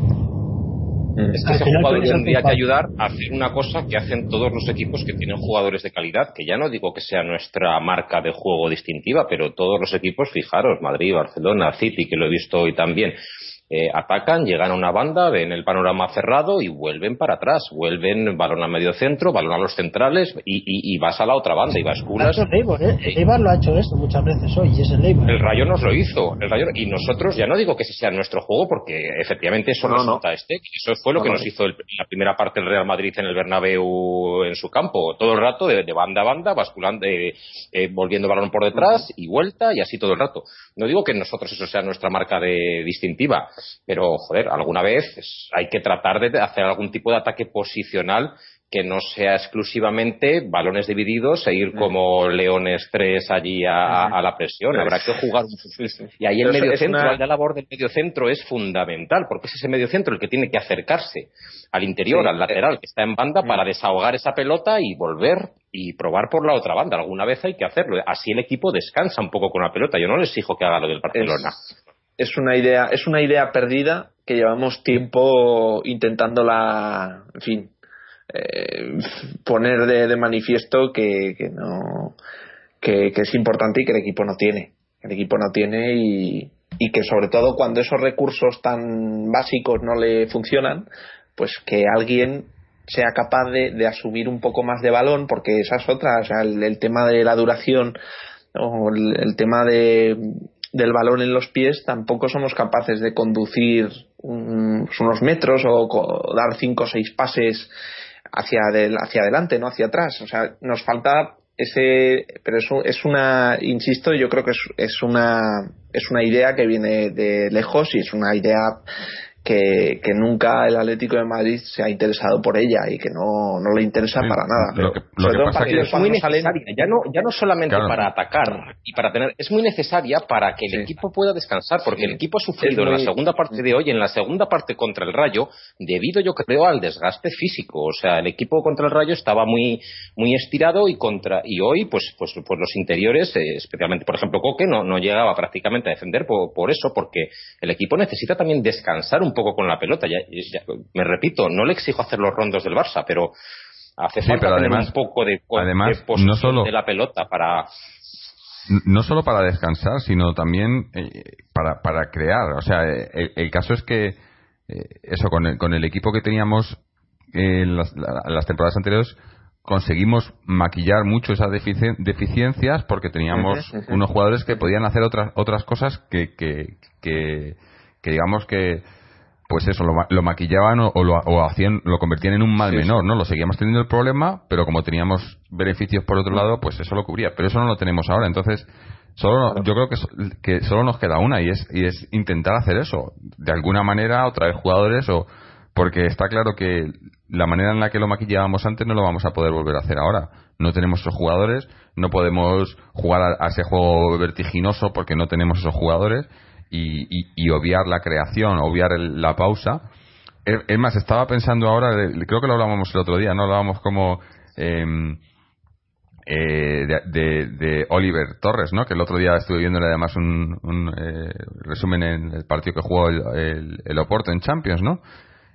Es que ese jugador tendría que ayudar a hacer una cosa que hacen todos los equipos que tienen jugadores de calidad, que ya no digo que sea nuestra marca de juego distintiva, pero todos los equipos, fijaros, Madrid, Barcelona, City, que lo he visto hoy también, eh, atacan, llegan a una banda, ven el panorama cerrado y vuelven para atrás, vuelven balón a medio centro, balón a los centrales y, vas a la otra banda y basculas. El ¿eh? lo ha hecho esto muchas veces hoy y es el El Rayo nos lo hizo, el Rayo, y nosotros ya no digo que ese sea nuestro juego porque efectivamente eso no, resulta este, eso fue lo que nos hizo la primera parte del Real Madrid en el Bernabéu en su campo, todo el rato de, banda a banda, basculando, eh, volviendo balón por detrás y vuelta y así todo el rato. No digo que nosotros eso sea nuestra marca de distintiva, pero joder, alguna vez hay que tratar de hacer algún tipo de ataque posicional que no sea exclusivamente balones divididos e ir como leones tres allí a, la presión. Habrá que jugar Y ahí el medio centro, la labor del medio centro es fundamental, porque es ese medio centro el que tiene que acercarse al interior, al lateral que está en banda, para desahogar esa pelota y volver y probar por la otra banda. Alguna vez hay que hacerlo. Así el equipo descansa un poco con la pelota. Yo no les exijo que haga lo del Barcelona es una idea, es una idea perdida que llevamos tiempo intentándola, en fin, eh, poner de, manifiesto que, que no que, es importante y que el equipo no tiene. El equipo no tiene y, y que sobre todo cuando esos recursos tan básicos no le funcionan, pues que alguien sea capaz de, de asumir un poco más de balón, porque esas otras, o el, tema de la duración o el tema de del balón en los pies tampoco somos capaces de conducir unos metros o dar cinco o seis pases hacia, hacia adelante, no hacia atrás. O sea, nos falta ese, pero eso es una, insisto, yo creo que es, es una, es una idea que viene de lejos y es una idea que, que, nunca el Atlético de Madrid se ha interesado por ella y que no, no le interesa para nada. Lo que, pasa es muy necesaria, ya no, ya no solamente para atacar y para tener, es muy necesaria para que el equipo pueda descansar, porque el equipo ha sufrido en la segunda parte de hoy, en la segunda parte contra el Rayo, debido yo creo al desgaste físico. O sea, el equipo contra el Rayo estaba muy, muy estirado y contra, y hoy, pues, pues, pues los interiores, eh, especialmente por ejemplo Coque, no, no llegaba prácticamente a defender por, por eso, porque el equipo necesita también descansar un poco con la pelota. Ya, me repito, no le exijo hacer los rondos del Barça, pero hace falta tener un poco de, además, no solo, de la pelota para no solo para descansar, sino también eh, para, para crear. O sea, eh, el, caso es que eh, eso con el, con el equipo que teníamos en las, las temporadas anteriores conseguimos maquillar mucho esas deficiencias porque teníamos unos jugadores que podían hacer otras otras cosas que, que, que digamos que pues eso, lo, maquillaban o, lo, hacían, lo convertían en un mal menor, ¿no? Lo seguíamos teniendo el problema, pero como teníamos beneficios por otro lado, pues eso lo cubría. Pero eso no lo tenemos ahora, entonces solo yo creo que, que solo nos queda una y es y es intentar hacer eso. De alguna manera o traer jugadores o porque está claro que la manera en la que lo maquillábamos antes no lo vamos a poder volver a hacer ahora. No tenemos esos jugadores no podemos jugar a ese juego vertiginoso porque no tenemos esos jugadores y, obviar la creación, obviar la pausa. Es más, estaba pensando ahora, creo que lo hablábamos el otro día, ¿no? Hablábamos como em, eh, de, Oliver Torres, ¿no? Que el otro día estuve viendo además un, eh, resumen en el partido que jugó el, el, Oporto en Champions, ¿no?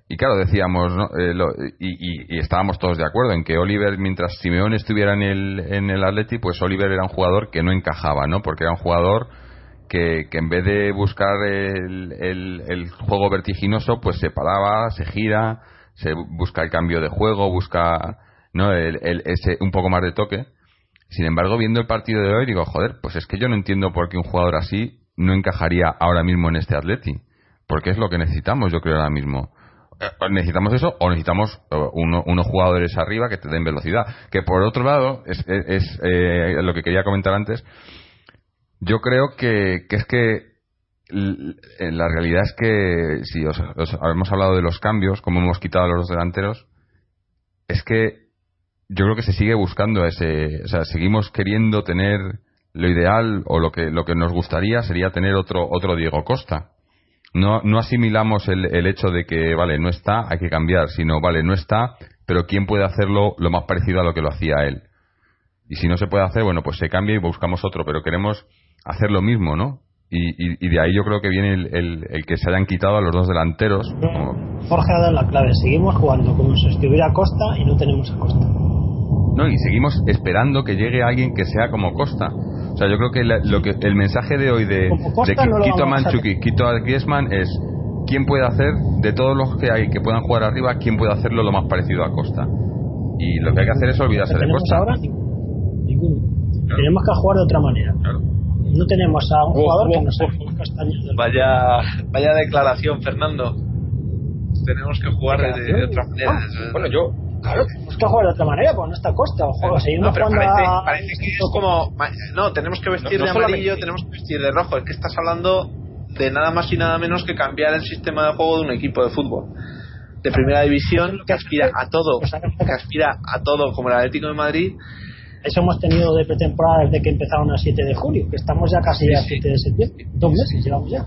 Y claro, decíamos, eh, y, y, estábamos todos de acuerdo en que Oliver, mientras Simeone estuviera en el, en el Atleti, pues Oliver era un jugador que no encajaba, ¿no? Porque era un jugador que, en vez de buscar el, el, juego vertiginoso, pues se paraba, se gira, se busca el cambio de juego, busca no el, ese un poco más de toque. Sin embargo, viendo el partido de hoy, digo, joder, pues es que yo no entiendo por qué un jugador así no encajaría ahora mismo en este Atleti. Porque es lo que necesitamos, yo creo, ahora mismo. Eh, necesitamos eso o necesitamos eh, unos jugadores arriba que te den velocidad. Que por otro lado, es, es, eh, lo que quería comentar antes, yo creo que, es que la realidad es que si os, hemos hablado de los cambios, como hemos quitado a los delanteros, es que yo creo que se sigue buscando ese, o sea, seguimos queriendo tener lo ideal o lo que lo que nos gustaría sería tener otro otro Diego Costa. No no asimilamos el, el hecho de que vale no está hay que cambiar, sino vale no está, pero quién puede hacerlo lo más parecido a lo que lo hacía él. Y si no se puede hacer, bueno, pues se cambia y buscamos otro, pero queremos hacer lo mismo, ¿no? Y, y, de ahí yo creo que viene el, el, que se hayan quitado a los dos delanteros. Jorge ha dado la clave. Seguimos jugando como si estuviera Costa y no tenemos a Costa. No, y seguimos esperando que llegue alguien que sea como Costa. O sea, yo creo que, lo que el mensaje de hoy de, de Quito a Manchuki, Quito a Griezmann es quién puede hacer, de todos los que hay que puedan jugar arriba, quién puede hacerlo lo más parecido a Costa. Y lo que hay que hacer es olvidarse de Costa. Ahora? Ninguno. Tenemos que jugar de otra manera. Claro no tenemos a un jugador que nos Vaya, vaya declaración, Fernando. Tenemos que jugar de, otra manera. bueno, yo, Claro, tenemos que jugar de otra manera, porque no está Costa. Juego, seguimos no, parece, que es como. No, tenemos que vestir de amarillo, tenemos que vestir de rojo. Es que estás hablando de nada más y nada menos que cambiar el sistema de juego de un equipo de fútbol. De primera división, que aspira a todo, que aspira a todo, como el Atlético de Madrid, eso hemos tenido de pretemporada desde que empezaron a 7 de julio, que estamos ya casi a 7 de septiembre. Dos meses llevamos ya.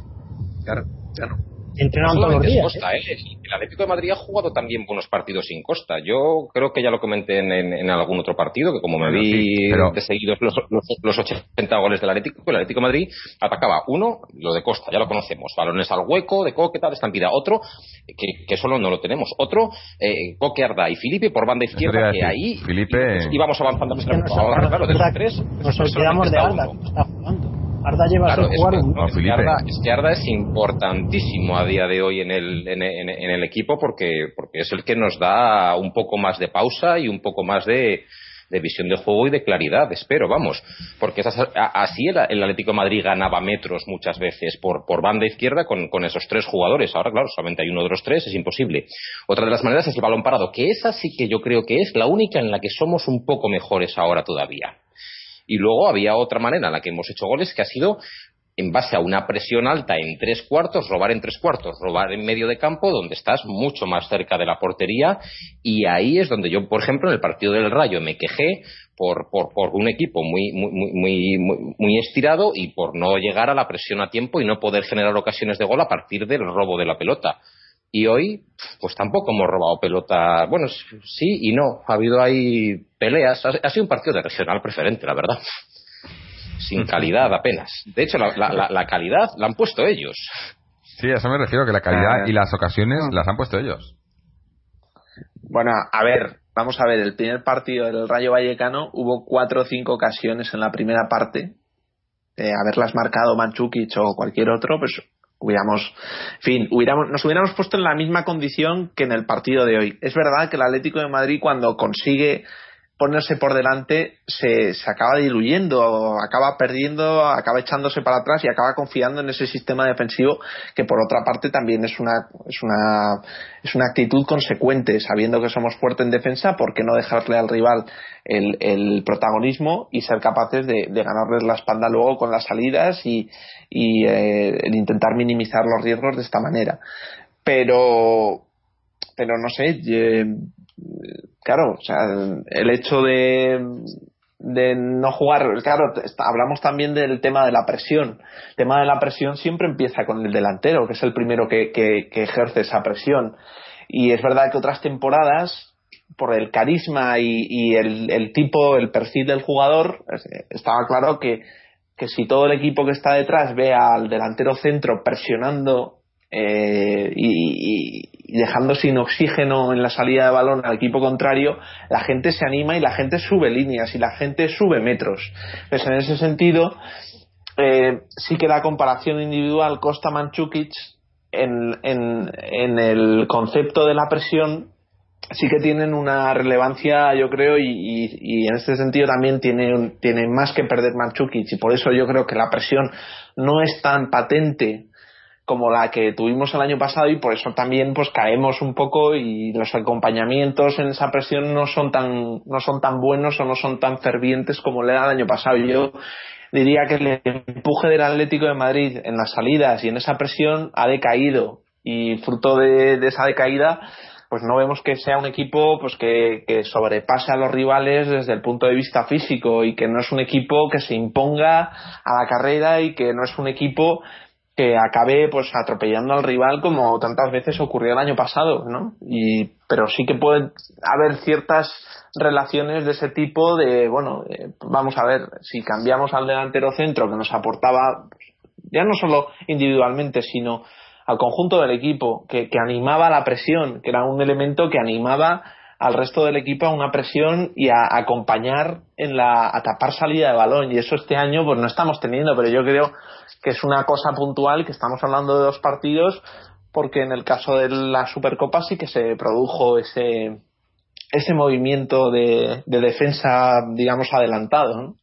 Claro, claro entrenaron todos los días. Costa, ¿eh? El Atlético de Madrid ha jugado también buenos partidos sin Costa. Yo creo que ya lo comenté en, algún otro partido, que como me vi de seguidos los, los, 80 goles del Atlético, el Atlético de Madrid atacaba uno, lo de Costa, ya lo conocemos, balones al hueco, de Coque, tal, estampida. Otro, que, que solo no lo tenemos. Otro, eh, Coque, Arda y Felipe por banda izquierda, que ahí Felipe... íbamos avanzando. Ahora, claro, de los tres... Nos olvidamos de Arda, que está jugando. Arda lleva claro, jugar es, que Arda, es, que Arda, es importantísimo a día de hoy en el, en, el equipo porque, porque es el que nos da un poco más de pausa y un poco más de, visión de juego y de claridad, espero, vamos. Porque así el, Atlético Madrid ganaba metros muchas veces por, por banda izquierda con, con, esos tres jugadores. Ahora, claro, solamente hay uno de los tres, es imposible. Otra de las maneras es el balón parado, que esa sí que yo creo que es la única en la que somos un poco mejores ahora todavía. Y luego había otra manera en la que hemos hecho goles que ha sido en base a una presión alta en tres cuartos, robar en tres cuartos, robar en medio de campo, donde estás mucho más cerca de la portería. Y ahí es donde yo, por ejemplo, en el partido del Rayo me quejé por, por, un equipo muy, muy, muy, muy, muy estirado y por no llegar a la presión a tiempo y no poder generar ocasiones de gol a partir del robo de la pelota. Y hoy, pues tampoco hemos robado pelota. Bueno, sí y no. Ha habido ahí peleas. Ha, sido un partido de regional preferente, la verdad. Sin *laughs* calidad apenas. De hecho, la, la, calidad la han puesto ellos. Sí, a eso me refiero, que la calidad ah. y las ocasiones las han puesto ellos. Bueno, a ver, vamos a ver, el primer partido del Rayo Vallecano hubo cuatro o cinco ocasiones en la primera parte. de haberlas marcado Manchukic o cualquier otro, pues hubiéramos, fin, hubiéramos, nos hubiéramos puesto en la misma condición que en el partido de hoy. Es verdad que el Atlético de Madrid cuando consigue ponerse por delante se, se acaba diluyendo, acaba perdiendo, acaba echándose para atrás y acaba confiando en ese sistema defensivo que por otra parte también es una, es una, es una actitud consecuente, sabiendo que somos fuertes en defensa, ¿por qué no dejarle al rival el, el protagonismo y ser capaces de, de, ganarles la espalda luego con las salidas y, y eh, intentar minimizar los riesgos de esta manera? Pero, pero no sé, claro, o sea, el hecho de, de no jugar, claro, hablamos también del tema de la presión. El tema de la presión siempre empieza con el delantero, que es el primero que, que, ejerce esa presión. Y es verdad que otras temporadas, por el carisma y, y el, el, tipo, el perfil del jugador, estaba claro que, que si todo el equipo que está detrás ve al delantero centro presionando eh, y, dejando sin oxígeno en la salida de balón al equipo contrario, la gente se anima y la gente sube líneas y la gente sube metros. Pues en ese sentido, eh, sí que la comparación individual Costa-Manchukic en, en, en el concepto de la presión sí que tienen una relevancia, yo creo, y, y, en este sentido también tiene, tiene más que perder Manchukic, y por eso yo creo que la presión no es tan patente como la que tuvimos el año pasado y por eso también pues caemos un poco y los acompañamientos en esa presión no son tan no son tan buenos o no son tan fervientes como le era el año pasado. Yo diría que el empuje del Atlético de Madrid en las salidas y en esa presión ha decaído y fruto de, esa decaída pues no vemos que sea un equipo pues que, que sobrepase a los rivales desde el punto de vista físico y que no es un equipo que se imponga a la carrera y que no es un equipo que acabe pues atropellando al rival como tantas veces ocurrió el año pasado, ¿no? Y pero sí que puede haber ciertas relaciones de ese tipo de bueno, vamos a ver, si cambiamos al delantero centro que nos aportaba ya no solo individualmente, sino al conjunto del equipo, que, que animaba la presión, que era un elemento que animaba al resto del equipo a una presión y a, acompañar en la a tapar salida de balón. Y eso este año pues no estamos teniendo pero yo creo que es una cosa puntual que estamos hablando de dos partidos porque en el caso de la Supercopa sí que se produjo ese ese movimiento de, defensa digamos adelantado ¿no?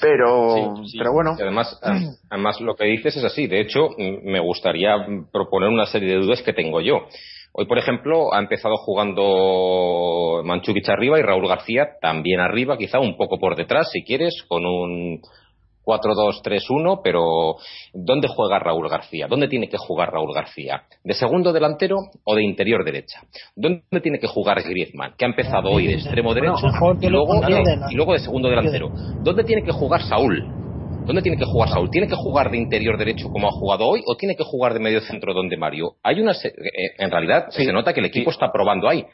pero pero bueno. Además además lo que dices es así. De hecho me gustaría proponer una serie de dudas que tengo yo Hoy, por ejemplo, ha empezado jugando Manchukic arriba y Raúl García también arriba, quizá un poco por detrás, si quieres, con un 4-2-3-1, pero ¿dónde juega Raúl García? ¿Dónde tiene que jugar Raúl García? ¿De segundo delantero o de interior derecha? ¿Dónde tiene que jugar Griezmann? Que ha empezado hoy de extremo derecho y, luego, y luego de segundo delantero. ¿Dónde tiene que jugar Saúl? ¿Dónde tiene que jugar Saúl? ¿Tiene que jugar de interior derecho como ha jugado hoy o tiene que jugar de medio centro donde Mario? Hay una eh, en realidad se nota que el equipo está probando ahí.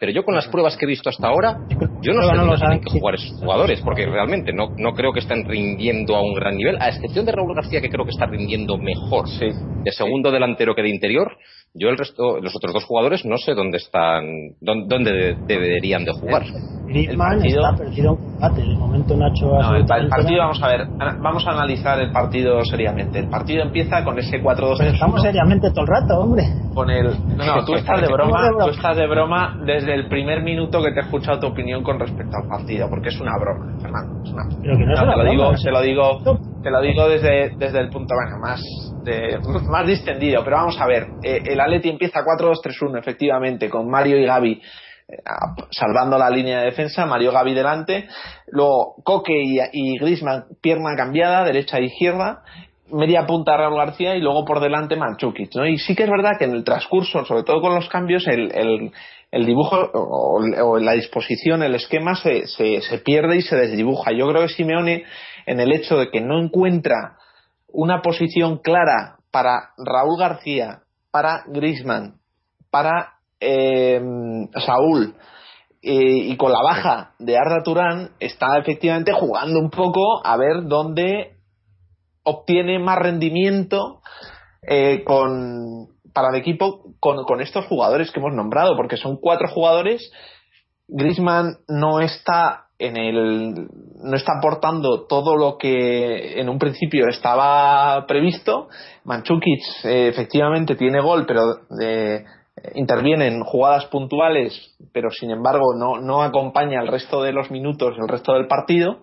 Pero yo con las pruebas que he visto hasta ahora, yo no sé dónde tienen que jugar esos jugadores, porque realmente no, no creo que estén rindiendo a un gran nivel, a excepción de Raúl García, que creo que está rindiendo mejor de segundo delantero que de interior. Yo el resto, los otros dos jugadores no sé dónde están, dónde, deberían de jugar. el partido... está perdido un combate. De momento Nacho no, el, partido, vamos a ver, vamos a analizar el partido seriamente. El partido empieza con ese 4-2. estamos seriamente todo el rato, hombre. Con el, no, tú estás de broma, tú estás de broma desde el primer minuto que te he escuchado tu opinión con respecto al partido, porque es una broma, Fernando. Es una... Pero que no, es una te lo broma, digo, se lo digo, te lo digo desde, desde el punto bueno, más de, *laughs* más distendido, pero vamos a ver, eh, el Atleti empieza 4-2-3-1 efectivamente con Mario y Gaby eh, salvando la línea de defensa, Mario Gaby delante, luego Coque y, y Grisman pierna cambiada, derecha e izquierda, media punta Raúl García y luego por delante Manchukic. Y sí que es verdad que en el transcurso, sobre todo con los cambios, el, el, el dibujo o, la disposición, el esquema se pierde y se desdibuja. Yo creo que Simeone, en el hecho de que no encuentra una posición clara para Raúl García, para Grisman, para eh, Saúl y con la baja de Arda Turán está efectivamente jugando un poco a ver dónde obtiene más rendimiento eh, con, para el equipo con, con estos jugadores que hemos nombrado, porque son cuatro jugadores. Grisman no está en el no está aportando todo lo que en un principio estaba previsto. Manchukic eh, efectivamente tiene gol, pero eh, intervienen jugadas puntuales, pero sin embargo no, acompaña el resto de los minutos, el resto del partido.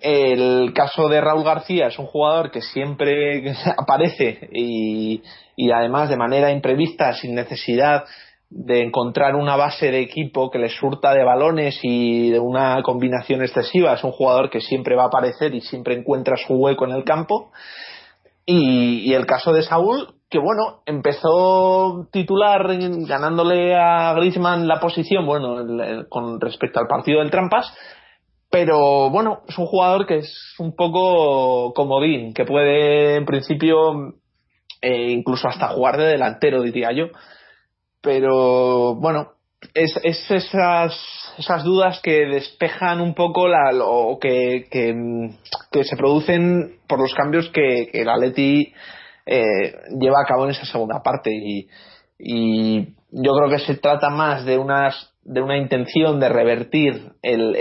El caso de Raúl García es un jugador que siempre *laughs* aparece y además de manera imprevista, sin necesidad de encontrar una base de equipo que le surta de balones y de una combinación excesiva. Es un jugador que siempre va a aparecer y siempre encuentra su hueco en el campo. Y, el caso de Saúl, que bueno, empezó titular ganándole a Griezmann la posición, bueno, con respecto al partido del Trampas, pero bueno, es un jugador que es un poco comodín, que puede en principio eh, incluso hasta jugar de delantero, diría yo. Pero bueno, es, es esas, esas dudas que despejan un poco la, lo que, que, se producen por los cambios que, el Atleti eh, lleva a cabo en esa segunda parte. Y, y yo creo que se trata más de unas de una intención de revertir el,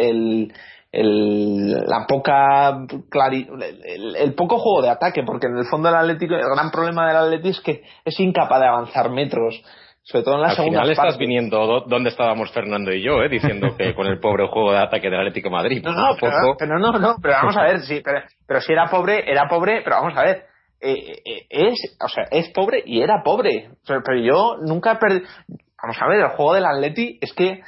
el, la poca clari, el, el, poco juego de ataque porque en el fondo el Atlético el gran problema del Atleti es que es incapaz de avanzar metros sobre todo en la Al final estás viniendo donde estábamos Fernando y yo, ¿eh? diciendo que con el pobre juego de ataque del Atlético Madrid. No, no, pero, no, no, pero vamos a ver, sí, pero, si era pobre, era pobre, pero vamos a ver, eh, eh, es, o sea, es pobre y era pobre. Pero, yo nunca perdí. Vamos a ver, el juego del Atleti es que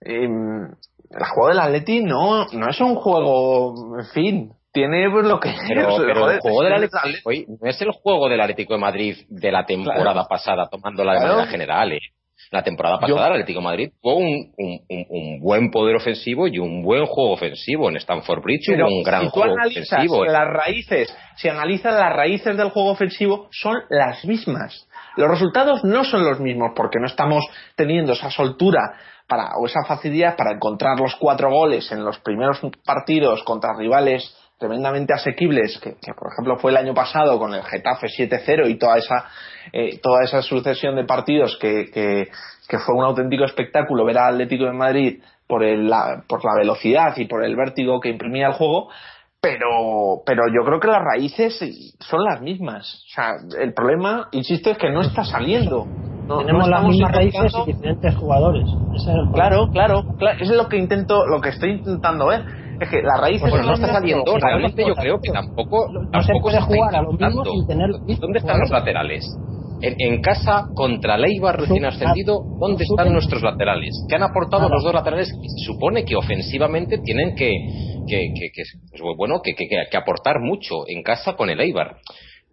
em, el juego del Atleti no, no es un juego, en fin, tiene pues, lo que pero, pero el juego del Atlético no es el juego del Atlético de Madrid de la temporada pasada tomando la de manera general ¿eh? la temporada pasada el Atlético de Madrid tuvo un, un, un, buen poder ofensivo y un buen juego ofensivo en Stamford Bridge pero un gran si juego ofensivo ¿eh? las raíces si analizas las raíces del juego ofensivo son las mismas los resultados no son los mismos porque no estamos teniendo esa soltura para, o esa facilidad para encontrar los cuatro goles en los primeros partidos contra rivales tremendamente asequibles, que, por ejemplo fue el año pasado con el Getafe 7-0 y toda esa, eh, toda esa sucesión de partidos que, que, fue un auténtico espectáculo ver al Atlético de Madrid por, el, la, por la velocidad y por el vértigo que imprimía el juego, pero, pero yo creo que las raíces son las mismas. O sea, el problema, insisto, es que no está saliendo. Tenemos las mismas raíces y diferentes jugadores. claro, claro, claro, eso es lo que intento, lo que estoy intentando ver es que la raíz pues no está saliendo. Realmente yo creo que tampoco, no se puede jugar a lo mismo sin tener. ¿Dónde están los laterales? En, casa contra Leibar recién ascendido, ¿dónde están nuestros laterales? ¿Qué han aportado los dos laterales? Se supone que ofensivamente tienen que, que, que, pues bueno, que, que, aportar mucho en casa con el Eibar.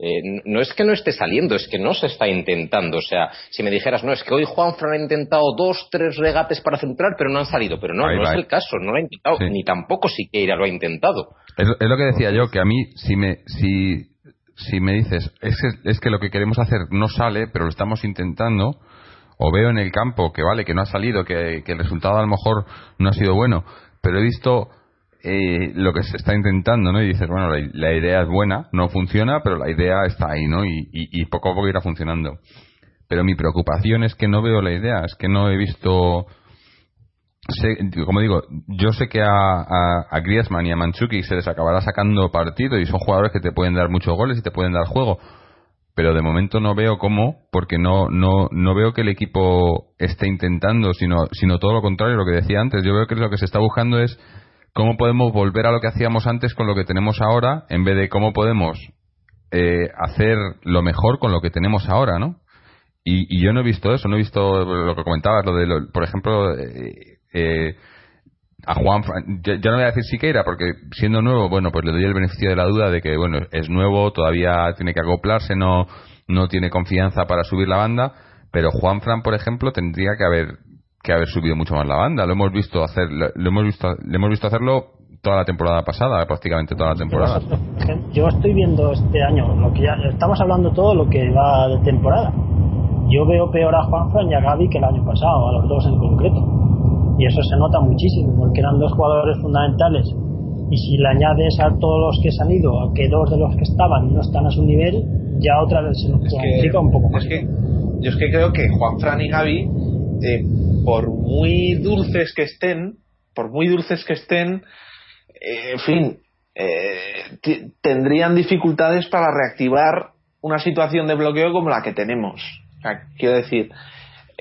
Eh, no es que no esté saliendo, es que no se está intentando. O sea, si me dijeras, no, es que hoy Juanfran ha intentado dos, tres regates para centrar, pero no han salido. Pero no, no es el caso, no lo ha intentado, ni tampoco Siqueira lo ha intentado. Es, lo que decía yo, que a mí, si me, si, si me dices, es que, es que lo que queremos hacer no sale, pero lo estamos intentando, o veo en el campo que vale, que no ha salido, que, que el resultado a lo mejor no ha sido bueno, pero he visto eh, lo que se está intentando, ¿no? Y dices, bueno, la, idea es buena, no funciona, pero la idea está ahí, ¿no? Y, poco a poco irá funcionando. Pero mi preocupación es que no veo la idea, es que no he visto. como digo, yo sé que a, a, a, Griezmann y a Manchuki se les acabará sacando partido y son jugadores que te pueden dar muchos goles y te pueden dar juego, pero de momento no veo cómo, porque no, no, no veo que el equipo esté intentando, sino, sino todo lo contrario, lo que decía antes. Yo veo que lo que se está buscando es cómo podemos volver a lo que hacíamos antes con lo que tenemos ahora, en vez de cómo podemos eh, hacer lo mejor con lo que tenemos ahora, ¿no? Y, yo no he visto eso, no he visto lo que comentabas, lo de, por ejemplo, eh, eh, a Juan, ya, no voy a decir Siqueira, porque siendo nuevo, bueno, pues le doy el beneficio de la duda de que, bueno, es nuevo, todavía tiene que acoplarse, no, no tiene confianza para subir la banda, pero Juan Fran, por ejemplo, tendría que haber que haber subido mucho más la banda. Lo hemos visto hacer, lo, hemos visto, le hemos visto hacerlo toda la temporada pasada, prácticamente toda la temporada. Yo estoy viendo este año, lo que ya estamos hablando todo lo que va de temporada. Yo veo peor a Juanfran y a Gaby que el año pasado, a los dos en concreto. Y eso se nota muchísimo, porque eran dos jugadores fundamentales. Y si le añades a todos los que se han ido, a que dos de los que estaban no están a su nivel, ya otra vez se nos complica un poco más. Es que, yo es que creo que Juanfran y Gaby eh, por muy dulces que estén, por muy dulces que estén, eh, en fin, eh, tendrían dificultades para reactivar una situación de bloqueo como la que tenemos. quiero decir,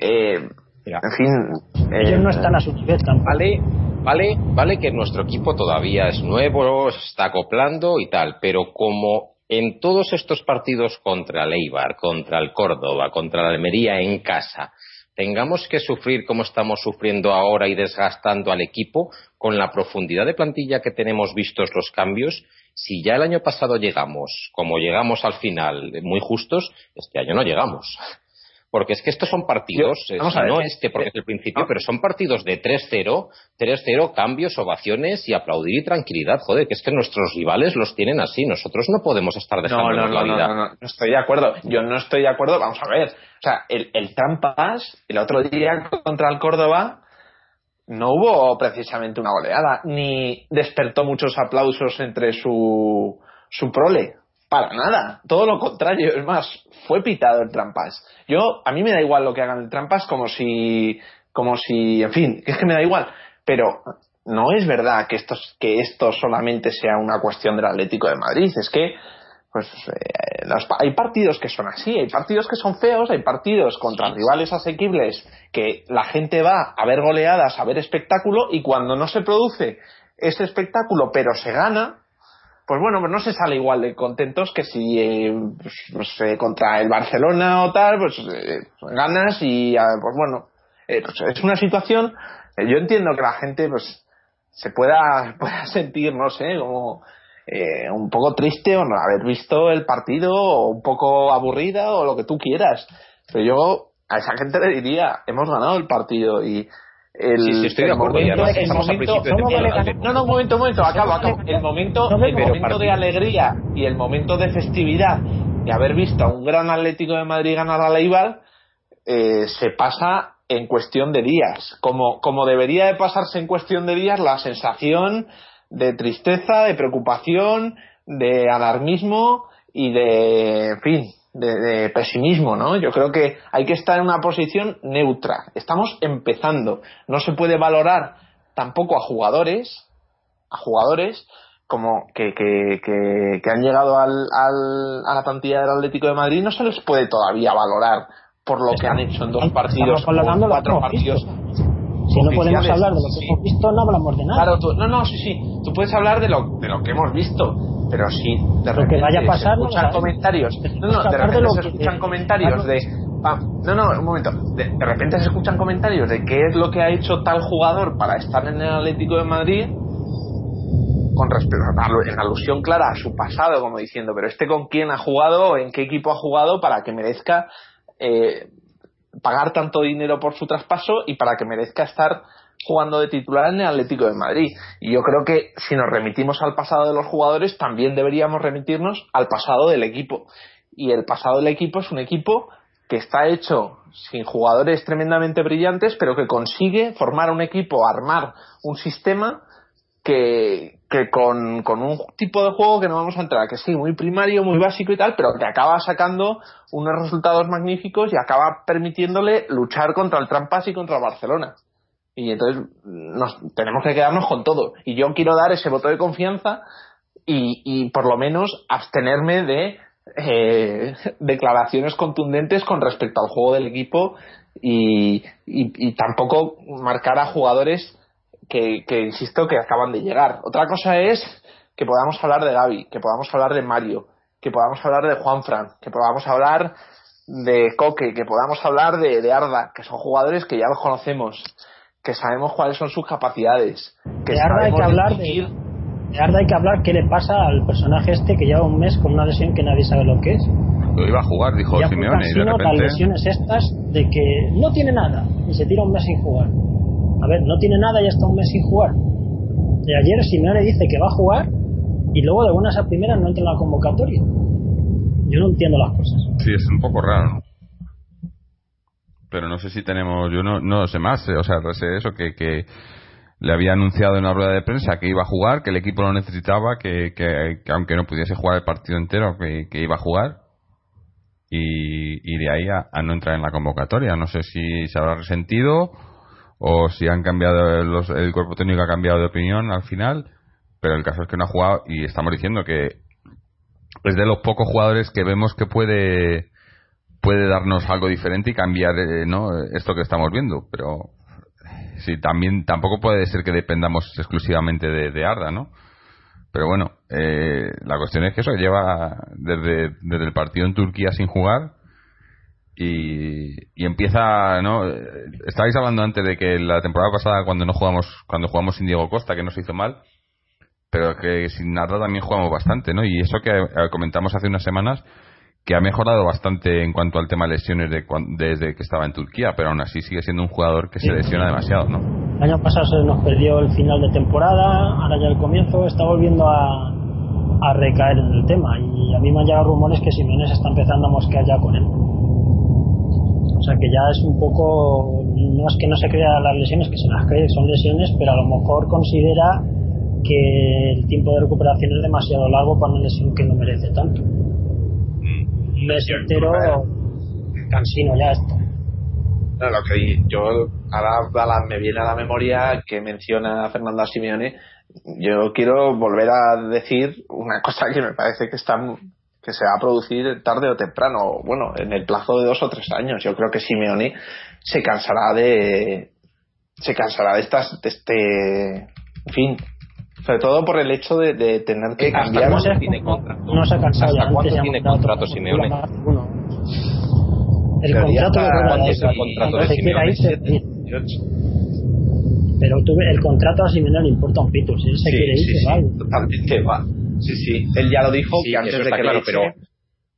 Eh, en fin. Ellos no están a su nivel tampoco. Vale, vale, vale que nuestro equipo todavía es nuevo, se está acoplando y tal, pero como en todos estos partidos contra el Eibar, contra el Córdoba, contra la Almería en casa, tengamos que sufrir como estamos sufriendo ahora y desgastando al equipo, con la profundidad de plantilla que tenemos vistos los cambios, si ya el año pasado llegamos, como llegamos al final, muy justos, este año no llegamos. Porque es que estos son partidos, no este porque es el principio, pero son partidos de 3-0, 3-0, cambios, ovaciones y aplaudir y tranquilidad. Joder, que es que nuestros rivales los tienen así. Nosotros no podemos estar dejando no, no, la vida. No, no, no, estoy de acuerdo. Yo no estoy de acuerdo. Vamos a ver. O sea, el, el Trampas, el otro día contra el Córdoba, no hubo precisamente una goleada, ni despertó muchos aplausos entre su, su prole. Para nada, todo lo contrario, es más, fue pitado el trampas. Yo, a mí me da igual lo que hagan el trampas como si, como si, en fin, es que me da igual, pero no es verdad que esto, que esto solamente sea una cuestión del Atlético de Madrid, es que pues eh, hay partidos que son así, hay partidos que son feos, hay partidos contra rivales asequibles que la gente va a ver goleadas, a ver espectáculo y cuando no se produce ese espectáculo pero se gana, pues bueno, pues no se sale igual de contentos que si eh, pues, pues eh, contra el Barcelona o tal, pues eh, ganas y ah, pues bueno, pues es una situación, yo entiendo que la gente pues se pueda, *laughs* pueda sentir, no sé, como un poco triste o no haber visto el partido o un poco aburrida o lo que tú quieras, pero yo a esa gente le diría, hemos ganado el partido y el, sí, sí, estoy de acuerdo. Momento, el momento, no, no, un momento, un momento, acabo, acabo. El momento, el momento de alegría y el momento de festividad de haber visto a un gran Atlético de Madrid ganar a la eh, se pasa en cuestión de días. Como, como debería de pasarse en cuestión de días la sensación de tristeza, de preocupación, de alarmismo y de, en fin, de, pesimismo, ¿no? Yo creo que hay que estar en una posición neutra. Estamos empezando. No se puede valorar tampoco a jugadores, a jugadores como que, que, que, han llegado al, al, a la plantilla del Atlético de Madrid, no se les puede todavía valorar por lo que han hecho en dos partidos, o cuatro partidos. Si no podemos hablar de lo que hemos visto, no hablamos de nada. Claro, no, no, sí, sí. Tú puedes hablar de lo, de lo que hemos visto, pero si de repente que vaya a pasar, se escuchan comentarios. No, no, de repente se escuchan comentarios de. no, no, un momento. De, de, repente se escuchan comentarios de qué es lo que ha hecho tal jugador para estar en el Atlético de Madrid, con respecto en alusión clara a su pasado, como diciendo, pero este con quién ha jugado, en qué equipo ha jugado para que merezca eh, pagar tanto dinero por su traspaso y para que merezca estar jugando de titular en el Atlético de Madrid. Y yo creo que si nos remitimos al pasado de los jugadores, también deberíamos remitirnos al pasado del equipo. Y el pasado del equipo es un equipo que está hecho sin jugadores tremendamente brillantes, pero que consigue formar un equipo, armar un sistema que, que con, con, un tipo de juego que no vamos a entrar, que sí, muy primario, muy básico y tal, pero que acaba sacando unos resultados magníficos y acaba permitiéndole luchar contra el Trampas y contra el Barcelona. Y entonces nos, tenemos que quedarnos con todo. Y yo quiero dar ese voto de confianza y, y por lo menos abstenerme de eh, *laughs* declaraciones contundentes con respecto al juego del equipo y, y, y tampoco marcar a jugadores que, que, insisto, que acaban de llegar. Otra cosa es que podamos hablar de Gaby, que podamos hablar de Mario, que podamos hablar de Juanfran, que podamos hablar de Coque, que podamos hablar de, de Arda, que son jugadores que ya los conocemos, que sabemos cuáles son sus capacidades. Que de Arda hay que hablar de, de Arda hay que hablar qué le pasa al personaje este que lleva un mes con una lesión que nadie sabe lo que es. Lo iba a jugar, dijo Simeone. Y de repente... las lesiones estas de que no tiene nada y se tira un mes sin jugar. A ver, no tiene nada y está un mes sin jugar. De ayer Simeone dice que va a jugar y luego de buenas a primeras no entra en la convocatoria. Yo no entiendo las cosas. Sí, es un poco raro. Pero no sé si tenemos, yo no, no sé más, o sea, sé eso, que, que le había anunciado en una rueda de prensa que iba a jugar, que el equipo lo necesitaba, que, que, que aunque no pudiese jugar el partido entero, que, que iba a jugar. Y, y de ahí a, a, no entrar en la convocatoria. No sé si se habrá resentido o si han cambiado los, el cuerpo técnico ha cambiado de opinión al final, pero el caso es que no ha jugado y estamos diciendo que es de los pocos jugadores que vemos que puede puede darnos algo diferente y cambiar eh, ¿no? esto que estamos viendo, pero sí, también tampoco puede ser que dependamos exclusivamente de, Arda, ¿no? Pero bueno, eh, la cuestión es que eso lleva desde, desde el partido en Turquía sin jugar y, y, empieza, ¿no? Estabais hablando antes de que la temporada pasada cuando no jugamos, cuando jugamos sin Diego Costa, que no se hizo mal, pero que sin Arda también jugamos bastante, ¿no? Y eso que eh, comentamos hace unas semanas, que ha mejorado bastante en cuanto al tema de lesiones de desde que estaba en Turquía, pero aún así sigue siendo un jugador que se lesiona demasiado, ¿no? El año pasado se nos perdió el final de temporada, ahora ya el comienzo está volviendo a, a recaer en el tema y a mí me han llegado rumores que Simeone está empezando a mosquear ya con él. Sea que ya es un poco, no es que no se crean las lesiones, que se las cree, son lesiones, pero a lo mejor considera que el tiempo de recuperación es demasiado largo para una lesión que no merece tanto un mes entero cansino ya esto. No, lo que yo ahora me viene a la memoria que menciona Fernando Simeone. Yo quiero volver a decir una cosa que me parece que está que se va a producir tarde o temprano, bueno, en el plazo de dos o tres años. Yo creo que Simeone se cansará de se cansará de estas de este en fin sobre todo por el hecho de, de tener que cambiar. No se, tiene contrato? No se ha cansado ¿Hasta cuándo tiene contrato Simeone? El contrato de contrato de Simeone? Pero el contrato a Simeone le importa un pito. Si él se quiere ir, sí, se va. Totalmente, va. Sí, sí. Él ya lo dijo que antes de que claro, le pero...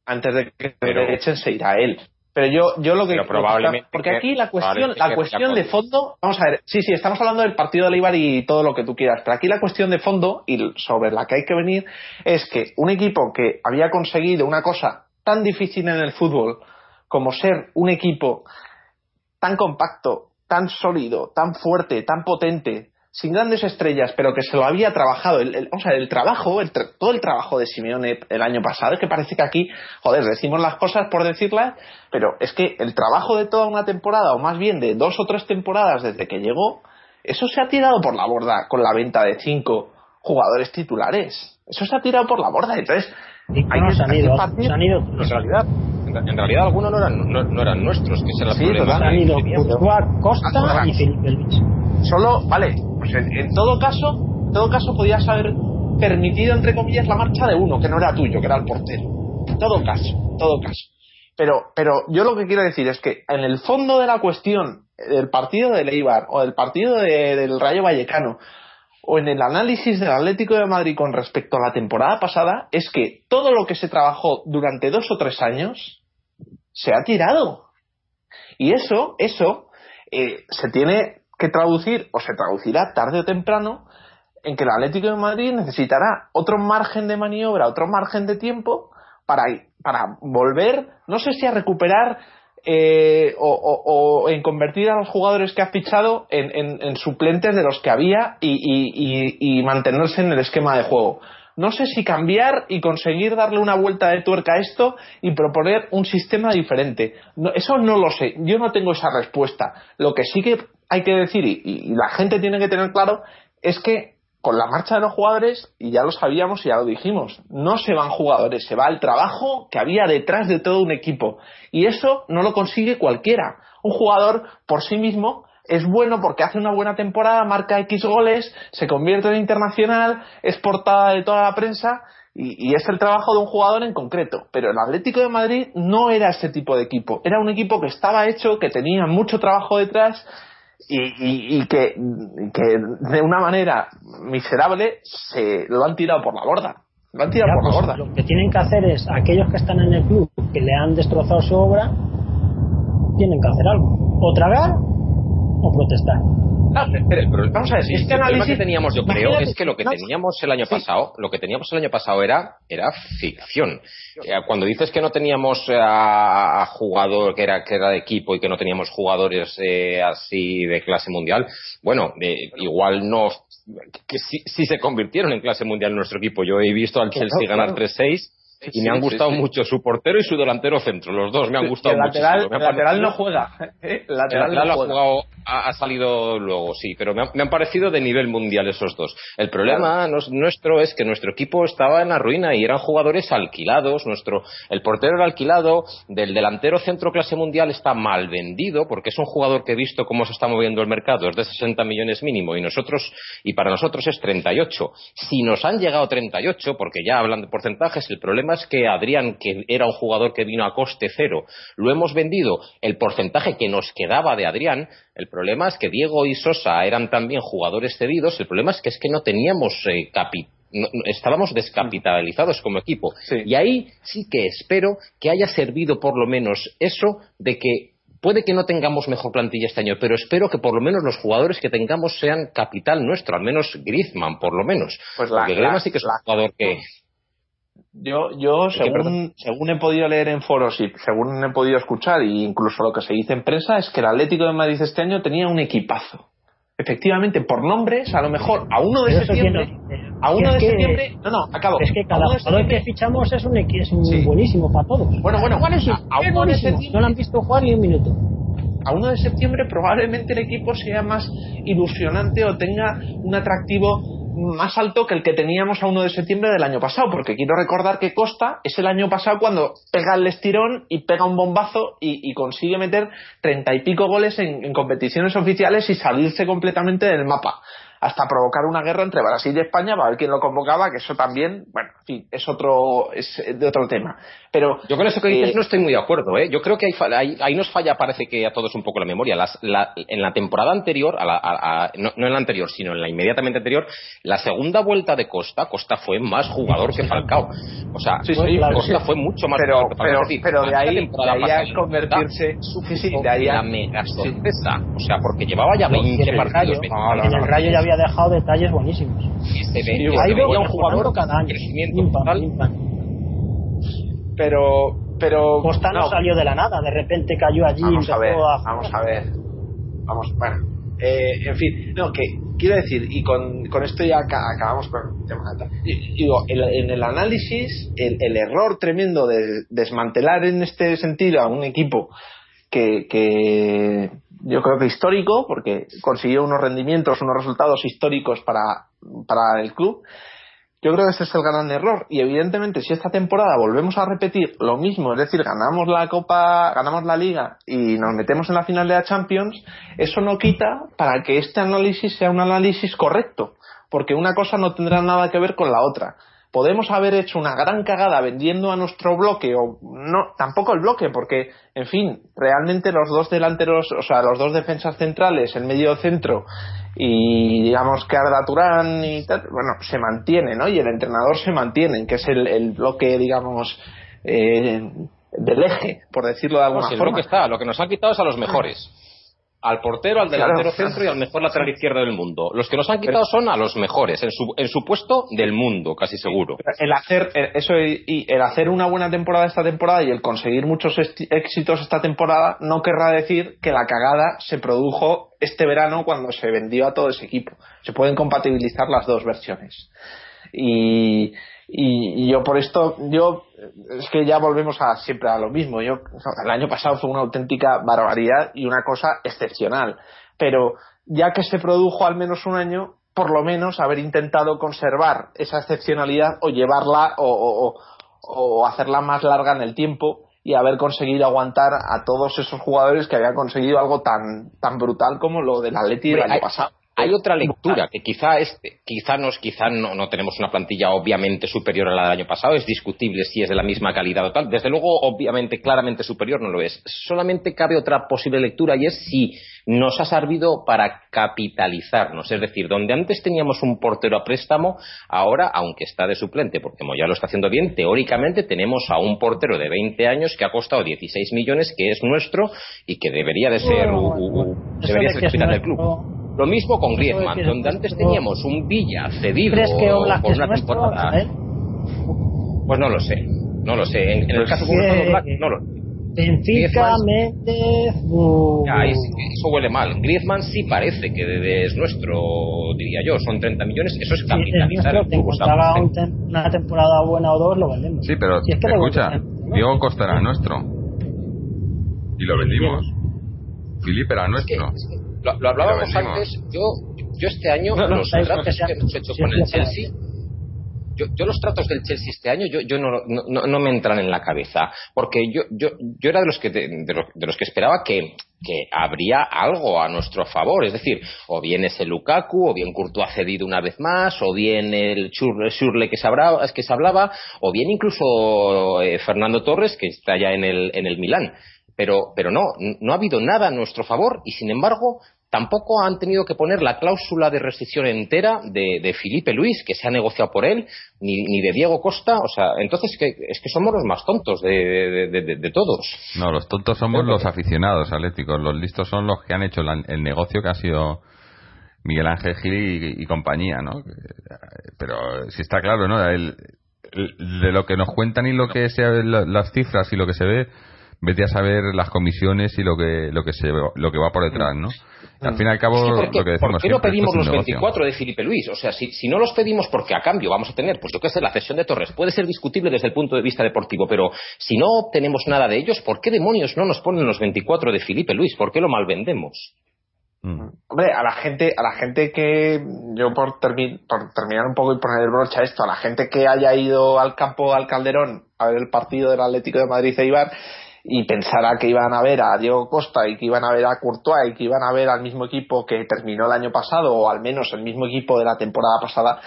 antes de que le echen se irá él. Pero yo, yo lo que. probablemente. Porque aquí la cuestión, la cuestión de fondo. Vamos a ver. Sí, sí, estamos hablando del partido de Leibar y todo lo que tú quieras. Pero aquí la cuestión de fondo, y sobre la que hay que venir, es que un equipo que había conseguido una cosa tan difícil en el fútbol como ser un equipo tan compacto, tan sólido, tan fuerte, tan potente, sin grandes estrellas, pero que se lo había trabajado. El, o sea, el trabajo, el todo el trabajo de Simeone el año pasado, es que parece que aquí, joder, decimos las cosas por decirlas, pero es que el trabajo de toda una temporada, o más bien de dos o tres temporadas desde que llegó, eso se ha tirado por la borda con la venta de cinco jugadores titulares. Eso se ha tirado por la borda. Entonces, hay que, se han ido, se han ido. En realidad, en realidad algunos no eran, no, eran nuestros, que ese era el sí, problema. Se han ido Costa y Felipe Luis. Solo, vale, pues en, todo caso, en todo caso podías haber permitido, entre comillas, la marcha de uno, que no era tuyo, que era el portero. En todo caso, en todo caso. Pero, pero yo lo que quiero decir es que en el fondo de la cuestión del partido de Leibar o del partido del Rayo Vallecano o en el análisis del Atlético de Madrid con respecto a la temporada pasada es que todo lo que se trabajó durante dos o tres años se ha tirado. Y eso, eso eh, se tiene que traducir o se traducirá tarde o temprano en que el Atlético de Madrid necesitará otro margen de maniobra, otro margen de tiempo para, para volver, no sé si a recuperar eh, o, en convertir a los jugadores que ha fichado en, suplentes de los que había y, mantenerse en el esquema de juego. No sé si cambiar y conseguir darle una vuelta de tuerca a esto y proponer un sistema diferente. eso no lo sé. Yo no tengo esa respuesta. Lo que sí que hay que decir, y, la gente tiene que tener claro, es que con la marcha de los jugadores, y ya lo sabíamos y ya lo dijimos, no se van jugadores, se va el trabajo que había detrás de todo un equipo. Y eso no lo consigue cualquiera. Un jugador por sí mismo es bueno porque hace una buena temporada, marca X goles, se convierte en internacional, es portada de toda la prensa y, y, es el trabajo de un jugador en concreto. Pero el Atlético de Madrid no era ese tipo de equipo. Era un equipo que estaba hecho, que tenía mucho trabajo detrás y, y, que, que, de una manera miserable se lo han tirado por la borda. Lo han tirado por la pues, borda. Lo que tienen que hacer es, aquellos que están en el club, que le han destrozado su obra, tienen que hacer algo. O tragar o protestar. Ah, pero, vamos a ver, este análisis que teníamos, yo creo, es que lo que teníamos el año pasado, lo que teníamos el año pasado era, era ficción. Eh, cuando dices que no teníamos eh, a, jugador que era que era de equipo y que no teníamos jugadores eh, así de clase mundial, bueno, igual no que sí, se convirtieron en clase mundial en nuestro equipo. Yo he visto al Chelsea ganar 3-6 y me han gustado mucho su portero y su delantero centro. Los dos me han gustado el lateral, muchísimo. Me el ha lateral no juega. *laughs* ¿eh? El el lateral, no ha, juega. jugado- ha, ha salido luego, sí, pero me, han- me han parecido de nivel mundial esos dos. El problema nuestro es que nuestro equipo estaba en la ruina y eran jugadores alquilados. Nuestro, el portero era alquilado, del delantero centro clase mundial está mal vendido porque es un jugador que he visto cómo se está moviendo el mercado, es de 60 millones mínimo y nosotros y para nosotros es 38. Si nos han llegado 38, porque ya hablan de porcentajes, el problema es que Adrián, que era un jugador que vino a coste cero, lo hemos vendido el porcentaje que nos quedaba de Adrián. El problema es que Diego y Sosa eran también jugadores cedidos. El problema es que es que no teníamos eh, capi- no- no- estábamos descapitalizados como equipo. Sí. Y ahí sí que espero que haya servido por lo menos eso de que puede que no tengamos mejor plantilla este año, pero espero que por lo menos los jugadores que tengamos sean capital nuestro, al menos Griezmann, por lo menos. Pues la- Porque Griezmann sí que es un jugador que... Yo, yo según, según he podido leer en foros y según he podido escuchar, e incluso lo que se dice en prensa, es que el Atlético de Madrid este año tenía un equipazo. Efectivamente, por nombres, a lo mejor a uno de septiembre. dice. A uno Es de septiembre. No, no, acabo. Es que cada uno jugador que fichamos es un, es un Sí. buenísimo para todos. Bueno, bueno, buenísimo. a- a es uno de septiembre- No lo han visto jugar ni un minuto. a 1 de septiembre probablemente el equipo sea más ilusionante o tenga un atractivo más alto que el que teníamos a 1 de septiembre del año pasado, porque quiero recordar que Costa es el año pasado cuando pega el estirón y pega un bombazo y, consigue meter treinta y pico goles en competiciones oficiales y salirse completamente del mapa hasta provocar una guerra entre Brasil y España para ver quién lo convocaba, que eso también, bueno, en fin, es otro, es de otro tema. Pero Yo con eso que dices eh, no estoy muy de acuerdo. ¿eh? Yo creo que ahí, ahí, ahí nos falla, parece que a todos un poco la memoria. Las- la- en la temporada anterior, a la- a- a- no, no en la anterior, sino en la inmediatamente anterior, la segunda vuelta de Costa, Costa fue más jugador que Falcao. O sea, Sí, sí, claro, Costa sí. fue mucho más pero, jugador que Falcao. pero, Es decir, pero de ahí, de ahí a convertirse de ahí a, la mega sorpresa. O sea, porque llevaba ya Y en 20 el partidos. Rayo, 20 No, no, en el. Rayo ya había dejado detalles buenísimos. y se ve- Sí, se bueno, veía bueno, un jugador cada año. pam. pero pero Costa no, no, salió de la nada, de repente cayó allí vamos y a ver a vamos a ver. Vamos bueno eh, en fin no que quiero decir y con, con esto ya aca- acabamos con el tema digo el- en el análisis el, el error tremendo de desmantelar en este sentido a un equipo que, que yo creo que histórico porque consiguió unos rendimientos unos resultados históricos para para el club Yo creo que ese es el gran error. Y evidentemente, si esta temporada volvemos a repetir lo mismo, es decir, ganamos la Copa, ganamos la Liga y nos metemos en la final de la Champions, eso no quita para que este análisis sea un análisis correcto. Porque una cosa no tendrá nada que ver con la otra. Podemos haber hecho una gran cagada vendiendo a nuestro bloque, o no, tampoco el bloque, porque, en fin, realmente los dos delanteros, o sea, los dos defensas centrales, el medio centro, y digamos que Arda Turán y tal, bueno, se mantiene, ¿no? Y el entrenador se mantiene, que es el, el bloque, digamos, eh, del eje, por decirlo de alguna No, si forma. lo que está, lo que nos han quitado es a los mejores. Al portero, al Claro. delantero centro y al mejor lateral izquierdo del mundo. Los que nos han quitado son a los mejores, en su, en su puesto del mundo, casi seguro. el hacer eso y el hacer una buena temporada esta temporada y el conseguir muchos éxitos esta temporada no querrá decir que la cagada se produjo este verano cuando se vendió a todo ese equipo. Se pueden compatibilizar las dos versiones. Y, y, y yo por esto, yo es que ya volvemos a siempre a lo mismo. Yo el año pasado fue una auténtica barbaridad y una cosa excepcional. Pero ya que se produjo al menos un año, por lo menos haber intentado conservar esa excepcionalidad o llevarla o, o- o- o hacerla más larga en el tiempo y haber conseguido aguantar a todos esos jugadores que habían conseguido algo tan tan brutal como lo del Atleti del año pasado. Hay otra lectura que quizá este, quizá nos, quizá no, no tenemos una plantilla obviamente superior a la del año pasado. Es discutible si es de la misma calidad o tal. Desde luego, obviamente, claramente superior no lo es. Solamente cabe otra posible lectura y es si nos ha servido para capitalizarnos. Es decir, donde antes teníamos un portero a préstamo, ahora, aunque está de suplente, porque como ya lo está haciendo bien, teóricamente tenemos a un portero de 20 años que ha costado 16 millones, que es nuestro y que debería de ser, Bueno, u- u- bueno, u- eso debería de ser capitán del nuestro- club. Lo mismo con Griezmann, es donde antes teníamos un Villa cedido ¿Crees que Oblak por es una temporada. A ver. Pues no lo sé, no lo sé. En, en el Pues caso concreto no lo sé. Benfica, Méndez. Uh, ya, eso huele mal. Griezmann sí parece que es nuestro, diría yo. Son 30 millones. Eso es capitalizar sí, el club. una temporada buena o dos, lo vendemos. Sí, pero escucha, Diego Costa era nuestro. Y lo vendimos. Filipe era nuestro. Lo, hablábamos antes. Yo, yo este año, los tratos que hemos hecho con el Chelsea yo, los tratos del Chelsea este año yo, yo no, no, no, me entran en la cabeza, porque yo, yo, yo era de los que, de, los, que esperaba que, que habría algo a nuestro favor, es decir, o bien ese Lukaku, o bien Courtois ha cedido una vez más, o bien el Schurle que se, hablaba, que se hablaba, o bien incluso eh, Fernando Torres que está ya en el, en el Milán. Pero, pero no, no ha habido nada a nuestro favor y sin embargo tampoco han tenido que poner la cláusula de restricción entera de, de Felipe Luis, que se ha negociado por él, ni, ni de Diego Costa. O sea, entonces es que somos los más tontos de, de, todos. No, los tontos somos los aficionados atléticos. Los listos son los que han hecho el negocio que ha sido Miguel Ángel Gil y, compañía, ¿no? Pero si está claro, ¿no? de lo que nos cuentan y lo que se, las cifras y lo que se ve, vete a saber las comisiones y lo que lo que se lo que va por detrás, ¿no? Al fin y al cabo, lo que decimos ¿por qué no pedimos los 24 de Felipe Luis? O sea, si, si no los pedimos porque a cambio vamos a tener, pues yo qué sé, la cesión de Torres, puede ser discutible desde el punto de vista deportivo, pero si no obtenemos nada de ellos, ¿por qué demonios no nos ponen los 24 de Felipe Luis? ¿Por qué lo malvendemos? Mm. Hombre, a la gente, a la gente que, yo por, por terminar un poco y poner el brocha a esto, a la gente que haya ido al campo al Calderón a ver el partido del Atlético de Madrid e Ibar, y pensara que iban a ver a Diego Costa y que iban a ver a Courtois y que iban a ver al mismo equipo que terminó el año pasado o al menos el mismo equipo de la temporada pasada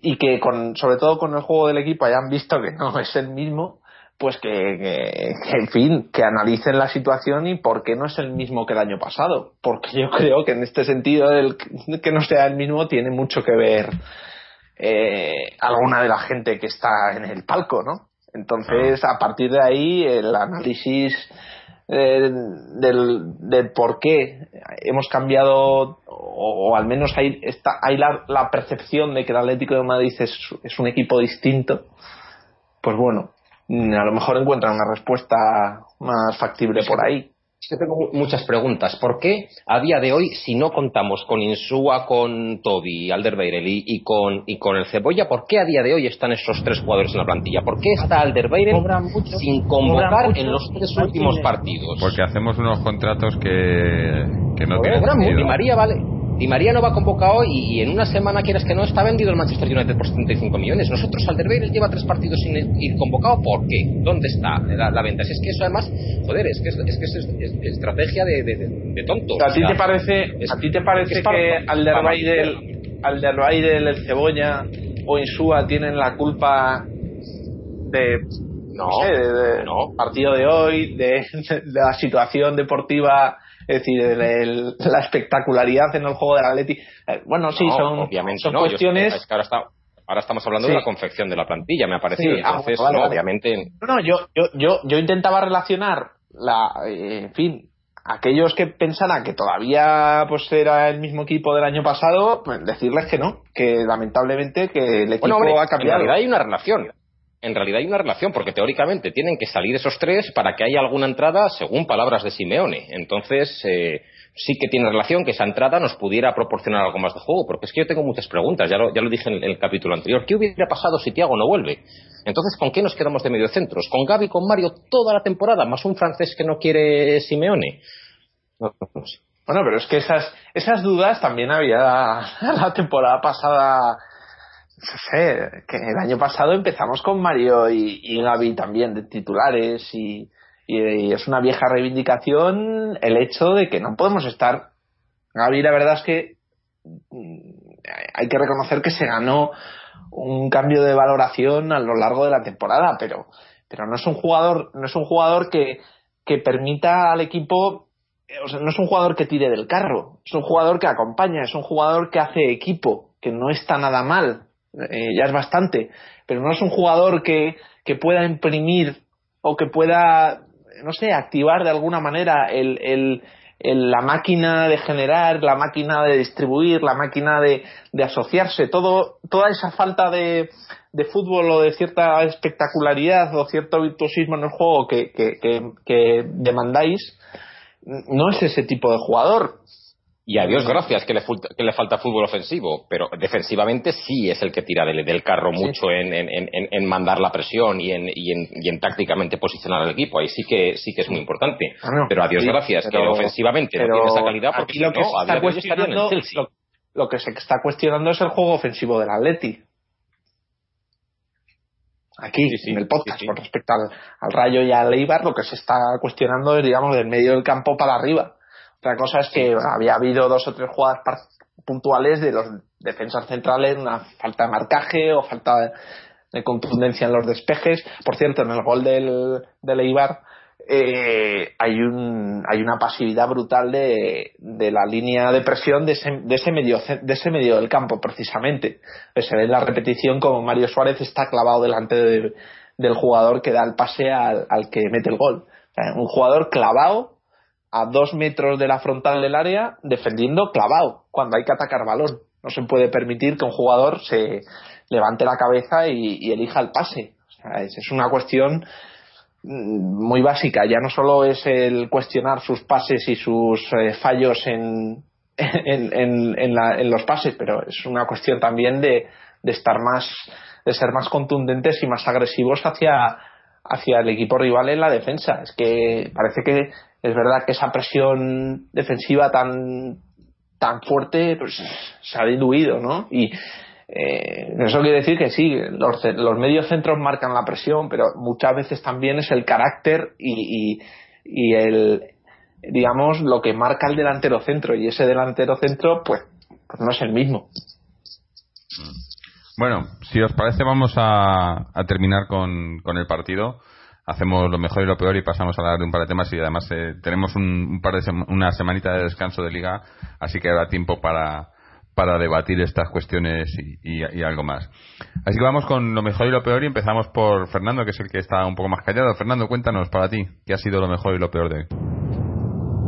y que con, sobre todo con el juego del equipo hayan visto que no es el mismo pues que, en fin, que analicen la situación y por qué no es el mismo que el año pasado. Porque yo creo que en este sentido el que no sea el mismo tiene mucho que ver eh, alguna de la gente que está en el palco, ¿no? Entonces, a partir de ahí, el análisis eh, del, por qué hemos cambiado, o, al menos hay, hay la, percepción de que el Atlético de Madrid es, es un equipo distinto, pues bueno, a lo mejor encuentran una respuesta más factible por ahí que tengo muchas preguntas. ¿Por qué a día de hoy, si no contamos con Insúa, con Toby, Alderweireld y, y, con, y con el Cebolla, ¿por qué a día de hoy están esos tres jugadores en la plantilla? ¿Por qué está Alderweireld sin convocar en los tres últimos partidos? Porque hacemos unos contratos que, que no tienen María vale Di María no va convocado y, y, en una semana, quieras que no, está vendido el Manchester United por 75 millones. Nosotros, Alderweireld lleva tres partidos sin ir convocado. ¿Por qué? ¿Dónde está la, venta? es que eso además, joder, es que es, es, que es, estrategia de, de, de, tontos. ¿A ti te parece, ¿a ti te parece que Alderweireld, el Cebolla o Insúa tienen la culpa de no, sé, de, no. partido de hoy, de, de, la situación deportiva es decir, la espectacularidad en el juego del Atleti. Eh, bueno, sí, son, obviamente son cuestiones. ahora, estamos hablando de la confección de la plantilla, me ha parecido. Ah, Entonces, obviamente. No, no, yo, yo, yo, yo intentaba relacionar la, eh, en fin, aquellos que pensaran que todavía pues era el mismo equipo del año pasado, pues decirles que no, que lamentablemente que el equipo ha cambiado. En realidad hay una relación en realidad hay una relación, porque teóricamente tienen que salir esos tres para que haya alguna entrada, según palabras de Simeone. Entonces, eh, sí que tiene relación que esa entrada nos pudiera proporcionar algo más de juego, porque es que yo tengo muchas preguntas, ya lo, ya lo dije en el, capítulo anterior. ¿Qué hubiera pasado si Tiago no vuelve? Entonces, ¿con qué nos quedamos de medio centros? ¿Con Gaby, con Mario toda la temporada, más un francés que no quiere Simeone? Bueno, pero es que esas, esas dudas también había *laughs* la temporada pasada sé, que el año pasado empezamos con Mario y, y Gaby también de titulares y, es una vieja reivindicación el hecho de que no podemos estar. Gaby, la verdad es que mm, hay que reconocer que se ganó un cambio de valoración a lo largo de la temporada, pero, pero no es un jugador, no es un jugador que, que permita al equipo, o sea, no es un jugador que tire del carro, es un jugador que acompaña, es un jugador que hace equipo, que no está nada mal, eh, ya es bastante, pero no es un jugador que, que pueda imprimir o que pueda, no sé, activar de alguna manera el, el, la máquina de generar, la máquina de distribuir, la máquina de, asociarse, todo, toda esa falta de, de, fútbol o de cierta espectacularidad o cierto virtuosismo en el juego que, que demandáis, no es ese tipo de jugador. Y a Dios gracias que le, que le, falta fútbol ofensivo, pero defensivamente sí es el que tira del, del carro mucho en, en, en, mandar la presión y en, y, y en, tácticamente posicionar al equipo. Ahí sí que sí que es muy importante. Ah, pero a Dios gracias que ofensivamente no tiene esa calidad porque lo que no, se está cuestionando, lo, que se está cuestionando es el juego ofensivo del Atleti. Aquí, en el podcast, con respecto al, al, Rayo y al Eibar, lo que se está cuestionando es, digamos, del medio del campo para arriba otra cosa es que había habido dos o tres jugadas puntuales de los defensas centrales, una falta de marcaje o falta de, contundencia en los despejes. Por cierto, en el gol del, del Eibar eh, hay, un, hay una pasividad brutal de, de la línea de presión de ese, de ese, medio, de ese medio del campo, precisamente. Se ve en la repetición como Mario Suárez está clavado delante del jugador que da el pase al, al que mete el gol. un jugador clavado a dos metros de la frontal del área defendiendo clavado cuando hay que atacar balón. No se puede permitir que un jugador se levante la cabeza y, elija el pase. es, una cuestión mm, muy básica. Ya no solo es el cuestionar sus pases y sus eh, fallos en, *laughs* en, los pases, pero es una cuestión también de, de estar más, de ser más contundentes y más agresivos hacia, hacia el equipo rival en la defensa. Es que parece que es verdad que esa presión defensiva tan tan fuerte pues se ha diluido, ¿no? Y eh, eso quiere decir que sí, los, medios centros marcan la presión, pero muchas veces también es el carácter y, y, el digamos lo que marca el delantero centro y ese delantero centro pues, pues no es el mismo. Bueno, si os parece vamos a, a terminar con, con el partido hacemos lo mejor y lo peor y pasamos a hablar de un par de temas y además eh, tenemos un, par de una semanita de descanso de liga así que habrá tiempo para para debatir estas cuestiones y, algo más. Así que vamos con lo mejor y lo peor y empezamos por Fernando, que es el que está un poco más callado. Fernando, cuéntanos para ti, ¿qué ha sido lo mejor y lo peor de hoy?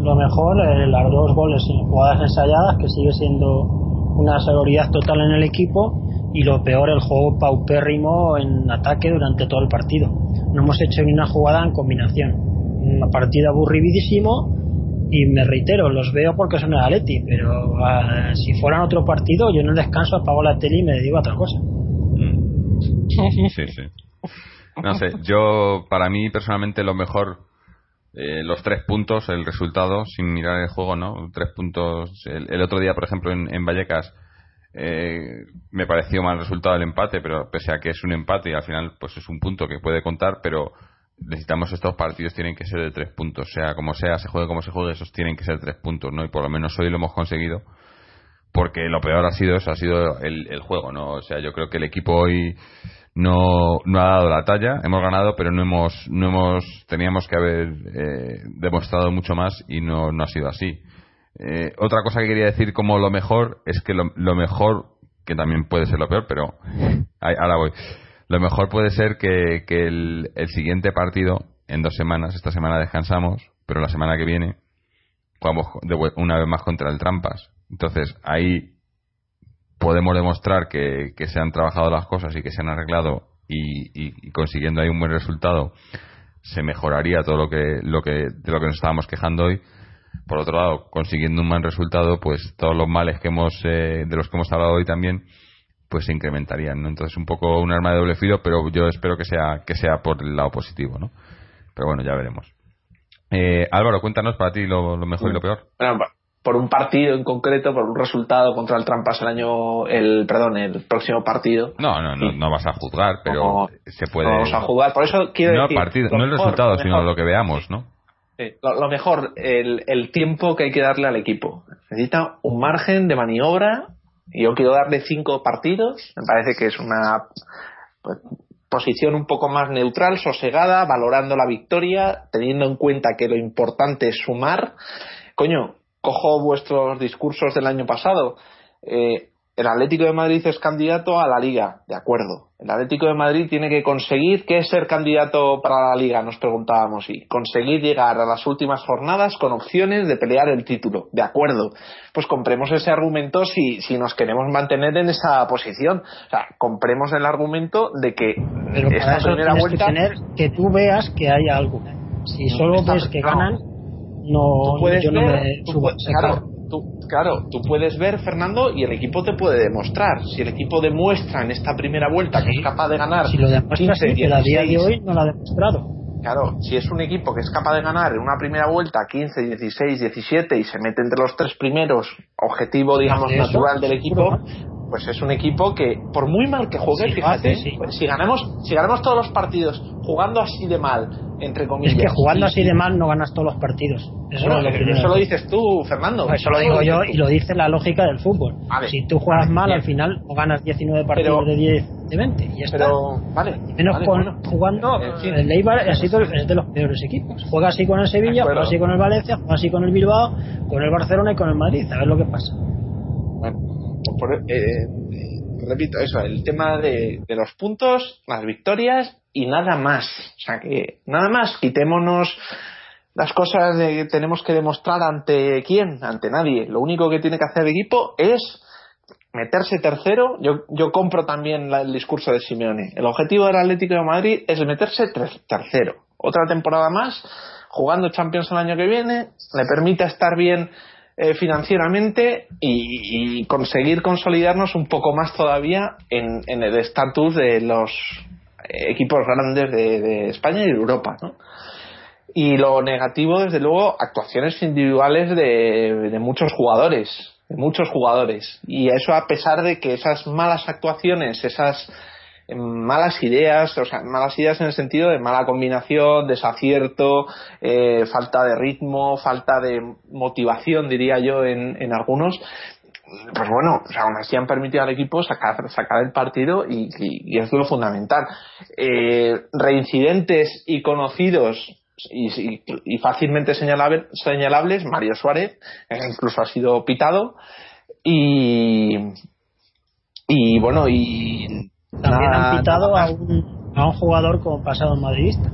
Lo mejor, eh, las dos goles en jugadas ensayadas, que sigue siendo una seguridad total en el equipo, y lo peor, el juego paupérrimo en ataque durante todo el partido. No hemos hecho ni una jugada en combinación. Una partida aburridísimo y me reitero, los veo porque son el Atleti, pero ah, si fueran otro partido, yo en el descanso apago la tele y me dedico a otra cosa. Mm. Sí, sí. No sé, *laughs* yo, para mí personalmente, lo mejor, eh, los tres puntos, el resultado, sin mirar el juego, ¿no? Tres puntos. El, otro día, por ejemplo, en, en Vallecas, eh, me pareció mal resultado el empate, pero pese a que es un empate y al final pues es un punto que puede contar, pero necesitamos estos partidos tienen que ser de tres puntos, sea como sea, se juegue como se juegue, esos tienen que ser tres puntos, ¿no? Y por lo menos hoy lo hemos conseguido, porque lo peor ha sido eso, ha sido el, juego, ¿no? O sea, yo creo que el equipo hoy no, no ha dado la talla, hemos ganado, pero no hemos, no hemos, teníamos que haber eh, demostrado mucho más y no, no ha sido así. Eh, otra cosa que quería decir como lo mejor es que lo, mejor, que también puede ser lo peor, pero ahora voy. Lo mejor puede ser que, el, siguiente partido, en dos semanas, esta semana descansamos, pero la semana que viene jugamos una vez más contra el Trampas. Entonces ahí podemos demostrar que, se han trabajado las cosas y que se han arreglado y, consiguiendo ahí un buen resultado se mejoraría todo lo que, lo que de lo que nos estábamos quejando hoy por otro lado, consiguiendo un buen resultado, pues todos los males que hemos, eh, de los que hemos hablado hoy también, pues se incrementarían, ¿no? Entonces un poco un arma de doble filo, pero yo espero que sea, que sea por el lado positivo, ¿no? Pero bueno, ya veremos. Eh, Álvaro, cuéntanos para ti lo, mejor y lo peor. por un partido en concreto, por un resultado contra el Trampas el año, el, perdón, el próximo partido. No, no, no, no vas a juzgar, pero se puede. vamos a jugar, por eso quiero no, Partido, no el resultado, sino lo que veamos, ¿no? Lo, mejor, el, el, tiempo que hay que darle al equipo. Necesita un margen de maniobra. Y yo quiero darle cinco partidos. Me parece que es una pues, posición un poco más neutral, sosegada, valorando la victoria, teniendo en cuenta que lo importante es sumar. Coño, cojo vuestros discursos del año pasado. Eh, el Atlético de Madrid es candidato a la Liga, de acuerdo. El Atlético de Madrid tiene que conseguir, ¿qué es ser candidato para la Liga? Nos preguntábamos, y conseguir llegar a las últimas jornadas con opciones de pelear el título, de acuerdo. Pues compremos ese argumento si, si nos queremos mantener en esa posición. O sea, compremos el argumento de que Pero esta para eso primera vuelta. que tener que tú veas que hay algo. Si solo ves que ganan, no, yo no me subo claro. Tú, claro, tú puedes ver, Fernando, y el equipo te puede demostrar. Si el equipo demuestra en esta primera vuelta que es capaz de ganar Si lo demuestra 15, sí, pero a día de 16, hoy no lo ha demostrado. Claro, si es un equipo que es capaz de ganar en una primera vuelta 15, 16, 17 y se mete entre los tres primeros, objetivo, digamos, natural del equipo. Pues es un equipo que, por muy mal que juegue, Sí, fíjate, sí, sí. pues si ganamos, si ganamos todos los partidos jugando así de mal, entre comillas. Es que jugando así de mal no ganas todos los partidos. Eso Bueno, lo eso dices tú, Fernando. Eso lo digo yo y lo dice la lógica del fútbol. Vale. Si tú juegas Vale, mal, bien. al final no ganas 19 partidos Pero- de 10, de 20. Y ya está. Pero, vale. Menos vale, con- bueno. jugando, En fin. el Eibar ha sido es de los peores equipos. Juega así con el Sevilla, juega así con el Valencia, juega así con el Bilbao, con el Barcelona y con el Madrid. A ver lo que pasa. Bueno, eh, repito eso, el tema de, los puntos, las victorias y nada más. O sea que nada más, quitémonos las cosas de que tenemos que demostrar ante quién, ante nadie. Lo único que tiene que hacer el equipo es meterse tercero. Yo, yo compro también el discurso de Simeone. El objetivo del Atlético de Madrid es meterse ter- tercero. Otra temporada más, jugando Champions el año que viene, le permite estar bien eh, financieramente y, conseguir consolidarnos un poco más todavía en, el estatus de los equipos grandes de, España y de Europa. ¿no? Y lo negativo, desde luego, actuaciones individuales de, de muchos jugadores, de muchos jugadores. Y eso a pesar de que esas malas actuaciones, esas malas ideas, o sea, malas ideas en el sentido de mala combinación, desacierto, eh, falta de ritmo, falta de motivación, diría yo, en, en algunos, pues bueno, o sea, aún así han permitido al equipo sacar, sacar el partido y, es lo fundamental. Eh, reincidentes y conocidos y, fácilmente señalable- señalables, Mario Suárez, eh, incluso ha sido pitado, y, y bueno, y También han pitado nada a un, a un jugador con pasado madridista.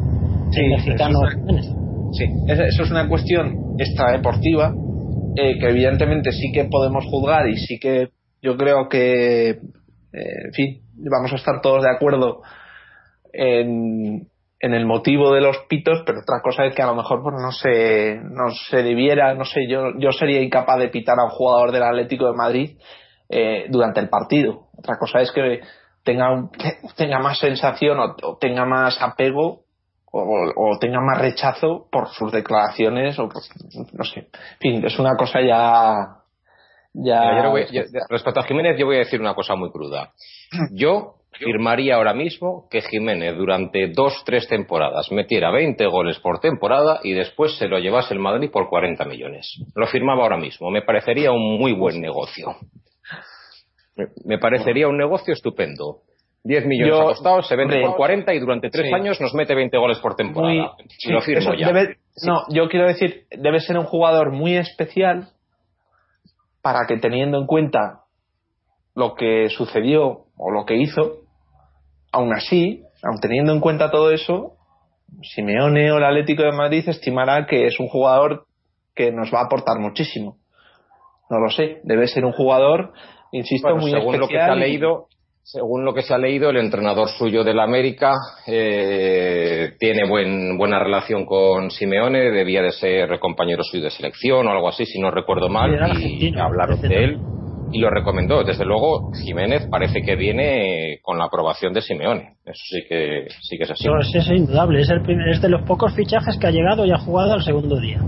Sí, el mexicano Jiménez. Sí, es- eso es una cuestión extradeportiva eh, que evidentemente sí que podemos juzgar y sí que yo creo que, eh, en fin, vamos a estar todos de acuerdo en, en el motivo de los pitos, pero otra cosa es que a lo mejor pues, no se no se debiera, no sé, yo yo sería incapaz de pitar a un jugador del Atlético de Madrid eh, durante el partido. Otra cosa es que tenga tenga más sensación o, o tenga más apego o, o tenga más rechazo por sus declaraciones o por- no sé. En fin, es una cosa ya ya Mira, yo no voy- yo- respecto a Jiménez, yo voy a decir una cosa muy cruda. Yo firmaría ahora mismo que Jiménez durante dos, tres temporadas metiera 20 goles por temporada y después se lo llevase el Madrid por 40 millones. Lo firmaba ahora mismo. Me parecería un muy buen negocio. Me- parecería un negocio estupendo. 10 millones Yo- ha costado, se vende por 40 y durante tres sí. años nos mete 20 goles por temporada. muy- lo firmo ya. debe- no, yo quiero decir, debe ser un jugador muy especial para que teniendo en cuenta lo que sucedió o lo que hizo, aún así, aun teniendo en cuenta todo eso, Simeone o el Atlético de Madrid estimará que es un jugador que nos va a aportar muchísimo. No lo sé, debe ser un jugador, insisto, Bueno, muy según lo que se ha leído, según lo que se ha leído, el entrenador suyo del América eh, tiene buen, buena relación con Simeone, debía de ser compañero suyo de selección o algo así, si no recuerdo mal, y hablaron de él y lo recomendó. Desde luego, Jiménez parece que viene con la aprobación de Simeone. Eso sí que sí que es así. Eso es, es indudable. Es, el primer- es de los pocos fichajes que ha llegado y ha jugado al segundo día.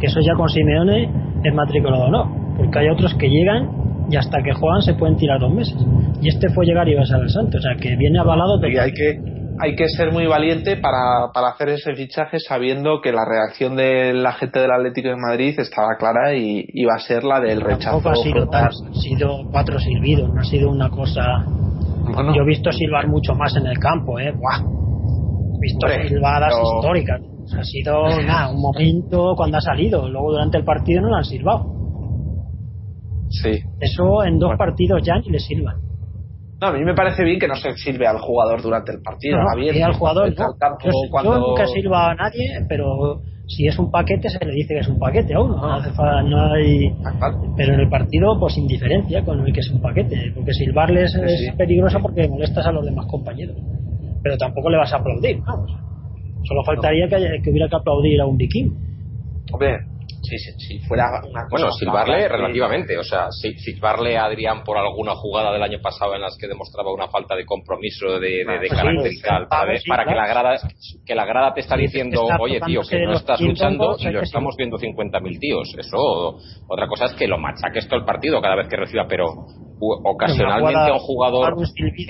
Que eso ya con Simeone es matriculado o no. Porque hay otros que llegan y hasta que juegan se pueden tirar dos meses. Y este fue llegar y va a ser el santo. O sea que viene avalado Y hay que, hay que ser muy valiente para, para hacer ese fichaje sabiendo que la reacción de la gente del Atlético de Madrid estaba clara y iba a ser la del rechazo Tampoco ha sido, han sido cuatro silbidos, no ha sido una cosa. Bueno, Yo he visto silbar mucho más en el campo, ¿eh? ¡Buah! He visto Hombre, silbadas pero- históricas. O sea, ha sido nada, un momento cuando ha salido. Luego durante el partido no lo han silbado. Sí. Eso en dos partidos ya ni le sirva. No, a mí me parece bien que no se sirve al jugador durante el partido. No, bien, y al jugador no. Yo, cuando... nunca sirva a nadie, pero si es un paquete se le dice que es un paquete a uno. No, hace fa- no hay... Pero en el partido, pues indiferencia con el que es un paquete. Porque silbarles Sí, es sí. peligroso porque molestas a los demás compañeros. Pero tampoco le vas a aplaudir, vamos. Solo faltaría que, haya- que hubiera que aplaudir a un viking. Hombre, si, si, si fuera una cosa... Bueno, silbarle relativamente, o sea, si- silbarle a Adrián por alguna jugada del año pasado en las que demostraba una falta de compromiso, de, de, de sí, carácter y sí, tal, para, que la grada que la grada te está diciendo, oye tío, que no estás luchando y lo estamos viendo 50.000 tíos. Eso, otra cosa es que lo machaques todo el partido cada vez que reciba, pero ocasionalmente a un jugador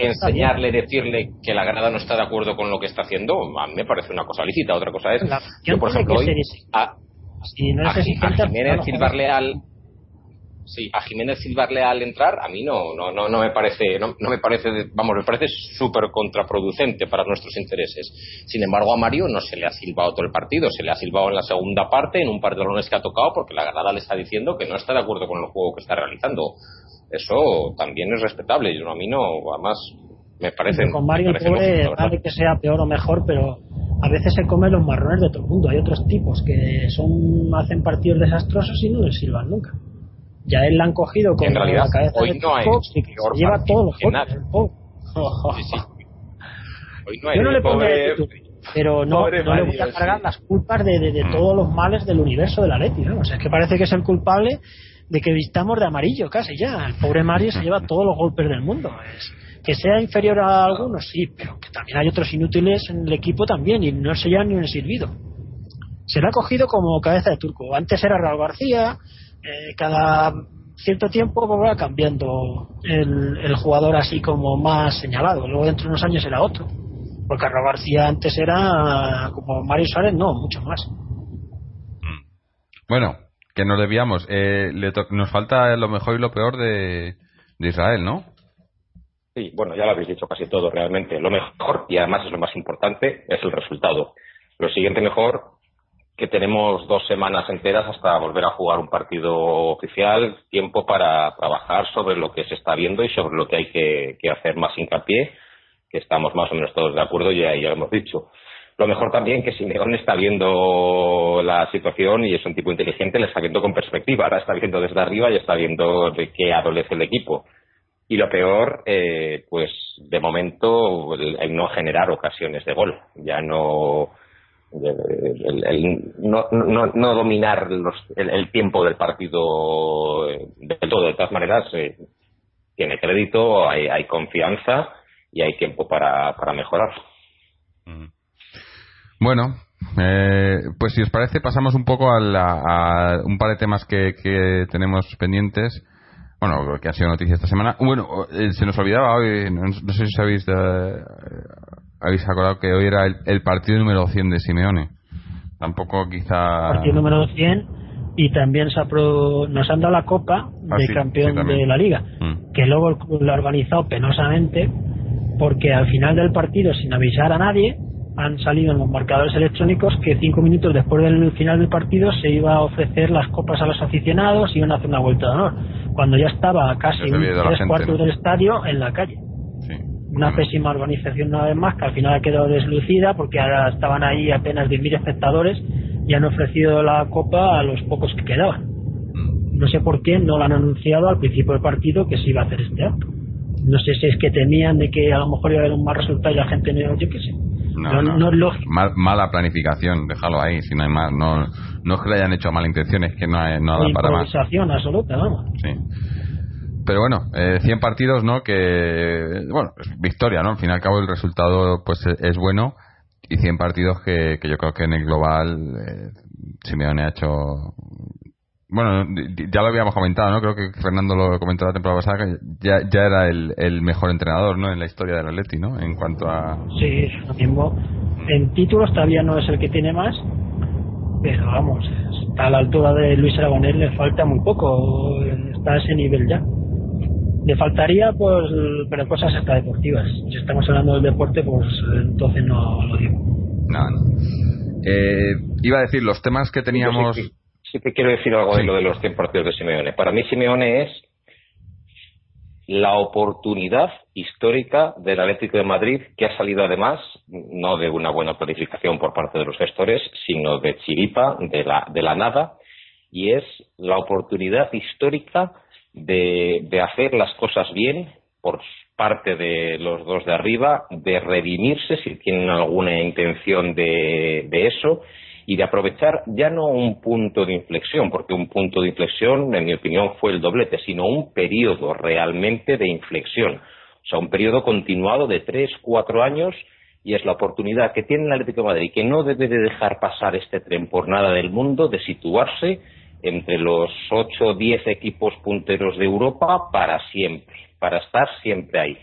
enseñarle, decirle que la grada no está de acuerdo con lo que está haciendo, a mí me parece una cosa lícita. Otra cosa es, yo por ejemplo hoy, a- Si no a, es Ji- a Jiménez silbarle al sí a Jiménez silbarle al entrar a mí no no no, no me parece no, no me parece vamos me parece súper contraproducente para nuestros intereses. Sin embargo a Mario no se le ha silbado todo el partido se le ha silbado en la segunda parte en un par de balones que ha tocado porque la grada le está diciendo que no está de acuerdo con el juego que está realizando. Eso también es respetable yo a mí no además me parece con Mario me parece pobre lógico, que sea peor o mejor pero a veces se come los marrones de todo el mundo hay otros tipos que son hacen partidos desastrosos y no les silban nunca ya él la han cogido con En realidad, la cabeza hoy de no hay Fox y que se lleva todos los el pobre. Sí, sí. Hoy no hay yo no le pobre- pondré pero no, pobre no le voy a cargar sí. las culpas de, de- de Mm. todos los males del universo del Atleti ¿no? o sea es que parece que es el culpable de que vistamos de amarillo casi ya el pobre Mario se lleva todos los golpes del mundo es que sea inferior a algunos sí pero que también hay otros inútiles en el equipo también y no se lleva ni un silbido. Se le ha cogido como cabeza de turco. Antes era Raúl García eh, cada cierto tiempo va cambiando el, jugador así como más señalado. Luego dentro de unos años era otro. Porque Raúl García antes era como Mario Suárez no mucho más. Bueno, que nos debíamos. Eh, le nos falta lo mejor y lo peor de, de Israel, ¿no? Sí, bueno, ya lo habéis dicho casi todo realmente. Lo mejor, y además es lo más importante, es el resultado. Lo siguiente mejor, que tenemos dos semanas enteras hasta volver a jugar un partido oficial, tiempo para trabajar sobre lo que se está viendo y sobre lo que hay que, hacer más hincapié, que estamos más o menos todos de acuerdo y ya, ya lo hemos dicho. Lo mejor también que Simeone está viendo la situación y es un tipo inteligente, le está viendo con perspectiva. Ahora está viendo desde arriba y está viendo de qué adolece el equipo. Y lo peor, eh, pues de momento, el, no generar ocasiones de gol. Ya no. no, no, dominar los- el, tiempo del partido eh, de todo. De todas maneras, eh, tiene crédito, hay, hay confianza y hay tiempo para, para mejorar. Bueno, eh, pues si os parece, pasamos un poco a, la- a un par de temas que, que tenemos pendientes. Bueno, que han sido noticias esta semana. Bueno, eh, se nos olvidaba hoy, no, no sé si habéis, eh, habéis acordado que hoy era el, el partido número 100 de Simeone. Tampoco quizá. partido número 100 y también se apro- nos han dado la copa Ah, de sí, campeón sí, de la liga Mm. que luego lo ha organizado penosamente porque al final del partido sin avisar a nadie han salido en los marcadores electrónicos que cinco minutos después del final del partido se iba a ofrecer las copas a los aficionados y iban a hacer una vuelta de honor cuando ya estaba casi Ya la tres gente, cuartos ¿no? del estadio en la calle Sí. una Bueno. pésima organización una vez más que al final ha quedado deslucida porque ahora estaban ahí apenas 10.000 espectadores y han ofrecido la copa a los pocos que quedaban. Mm. No sé por qué no lo han anunciado al principio del partido que se iba a hacer este acto. No sé si es que temían de que a lo mejor iba a haber un mal resultado y la gente no, yo qué sé. No, no es lógico. Mal- mala planificación, déjalo ahí, si no hay más. No, no es que le hayan hecho mala intención, es que no hay nada para más. Absoluta, vamos. Sí. Pero bueno, eh, 100 partidos, ¿no? Que, bueno, victoria, ¿no? Al fin y al cabo el resultado pues es, es bueno y 100 partidos que, que yo creo que en el global eh, Simeone ha hecho... Bueno, ya lo habíamos comentado, ¿no? Creo que Fernando lo comentó la temporada pasada, que ya, ya era el, el mejor entrenador, ¿no? En la historia del Atleti, ¿no? En cuanto a... Sí, lo mismo. En títulos todavía no es el que tiene más, pero vamos, está a la altura de Luis Aragonés, le falta muy poco, está a ese nivel ya. Le faltaría, pues, pero cosas hasta deportivas. Si estamos hablando del deporte, pues entonces no lo digo. No, no. Eh, iba a decir, los temas que teníamos... Sí, sí que quiero decir algo de lo de los 100 partidos de Simeone. Para mí Simeone es la oportunidad histórica del Atlético de Madrid, que ha salido además no de una buena planificación por parte de los gestores, sino de chiripa, de la, de la nada, y es la oportunidad histórica de, de hacer las cosas bien por parte de los dos de arriba, de redimirse si tienen alguna intención de, de eso y de aprovechar ya no un punto de inflexión, porque un punto de inflexión, en mi opinión, fue el doblete, sino un periodo realmente de inflexión. O sea, un periodo continuado de tres, cuatro años y es la oportunidad que tiene el Atlético de Madrid, que no debe de dejar pasar este tren por nada del mundo, de situarse entre los ocho o diez equipos punteros de Europa para siempre, para estar siempre ahí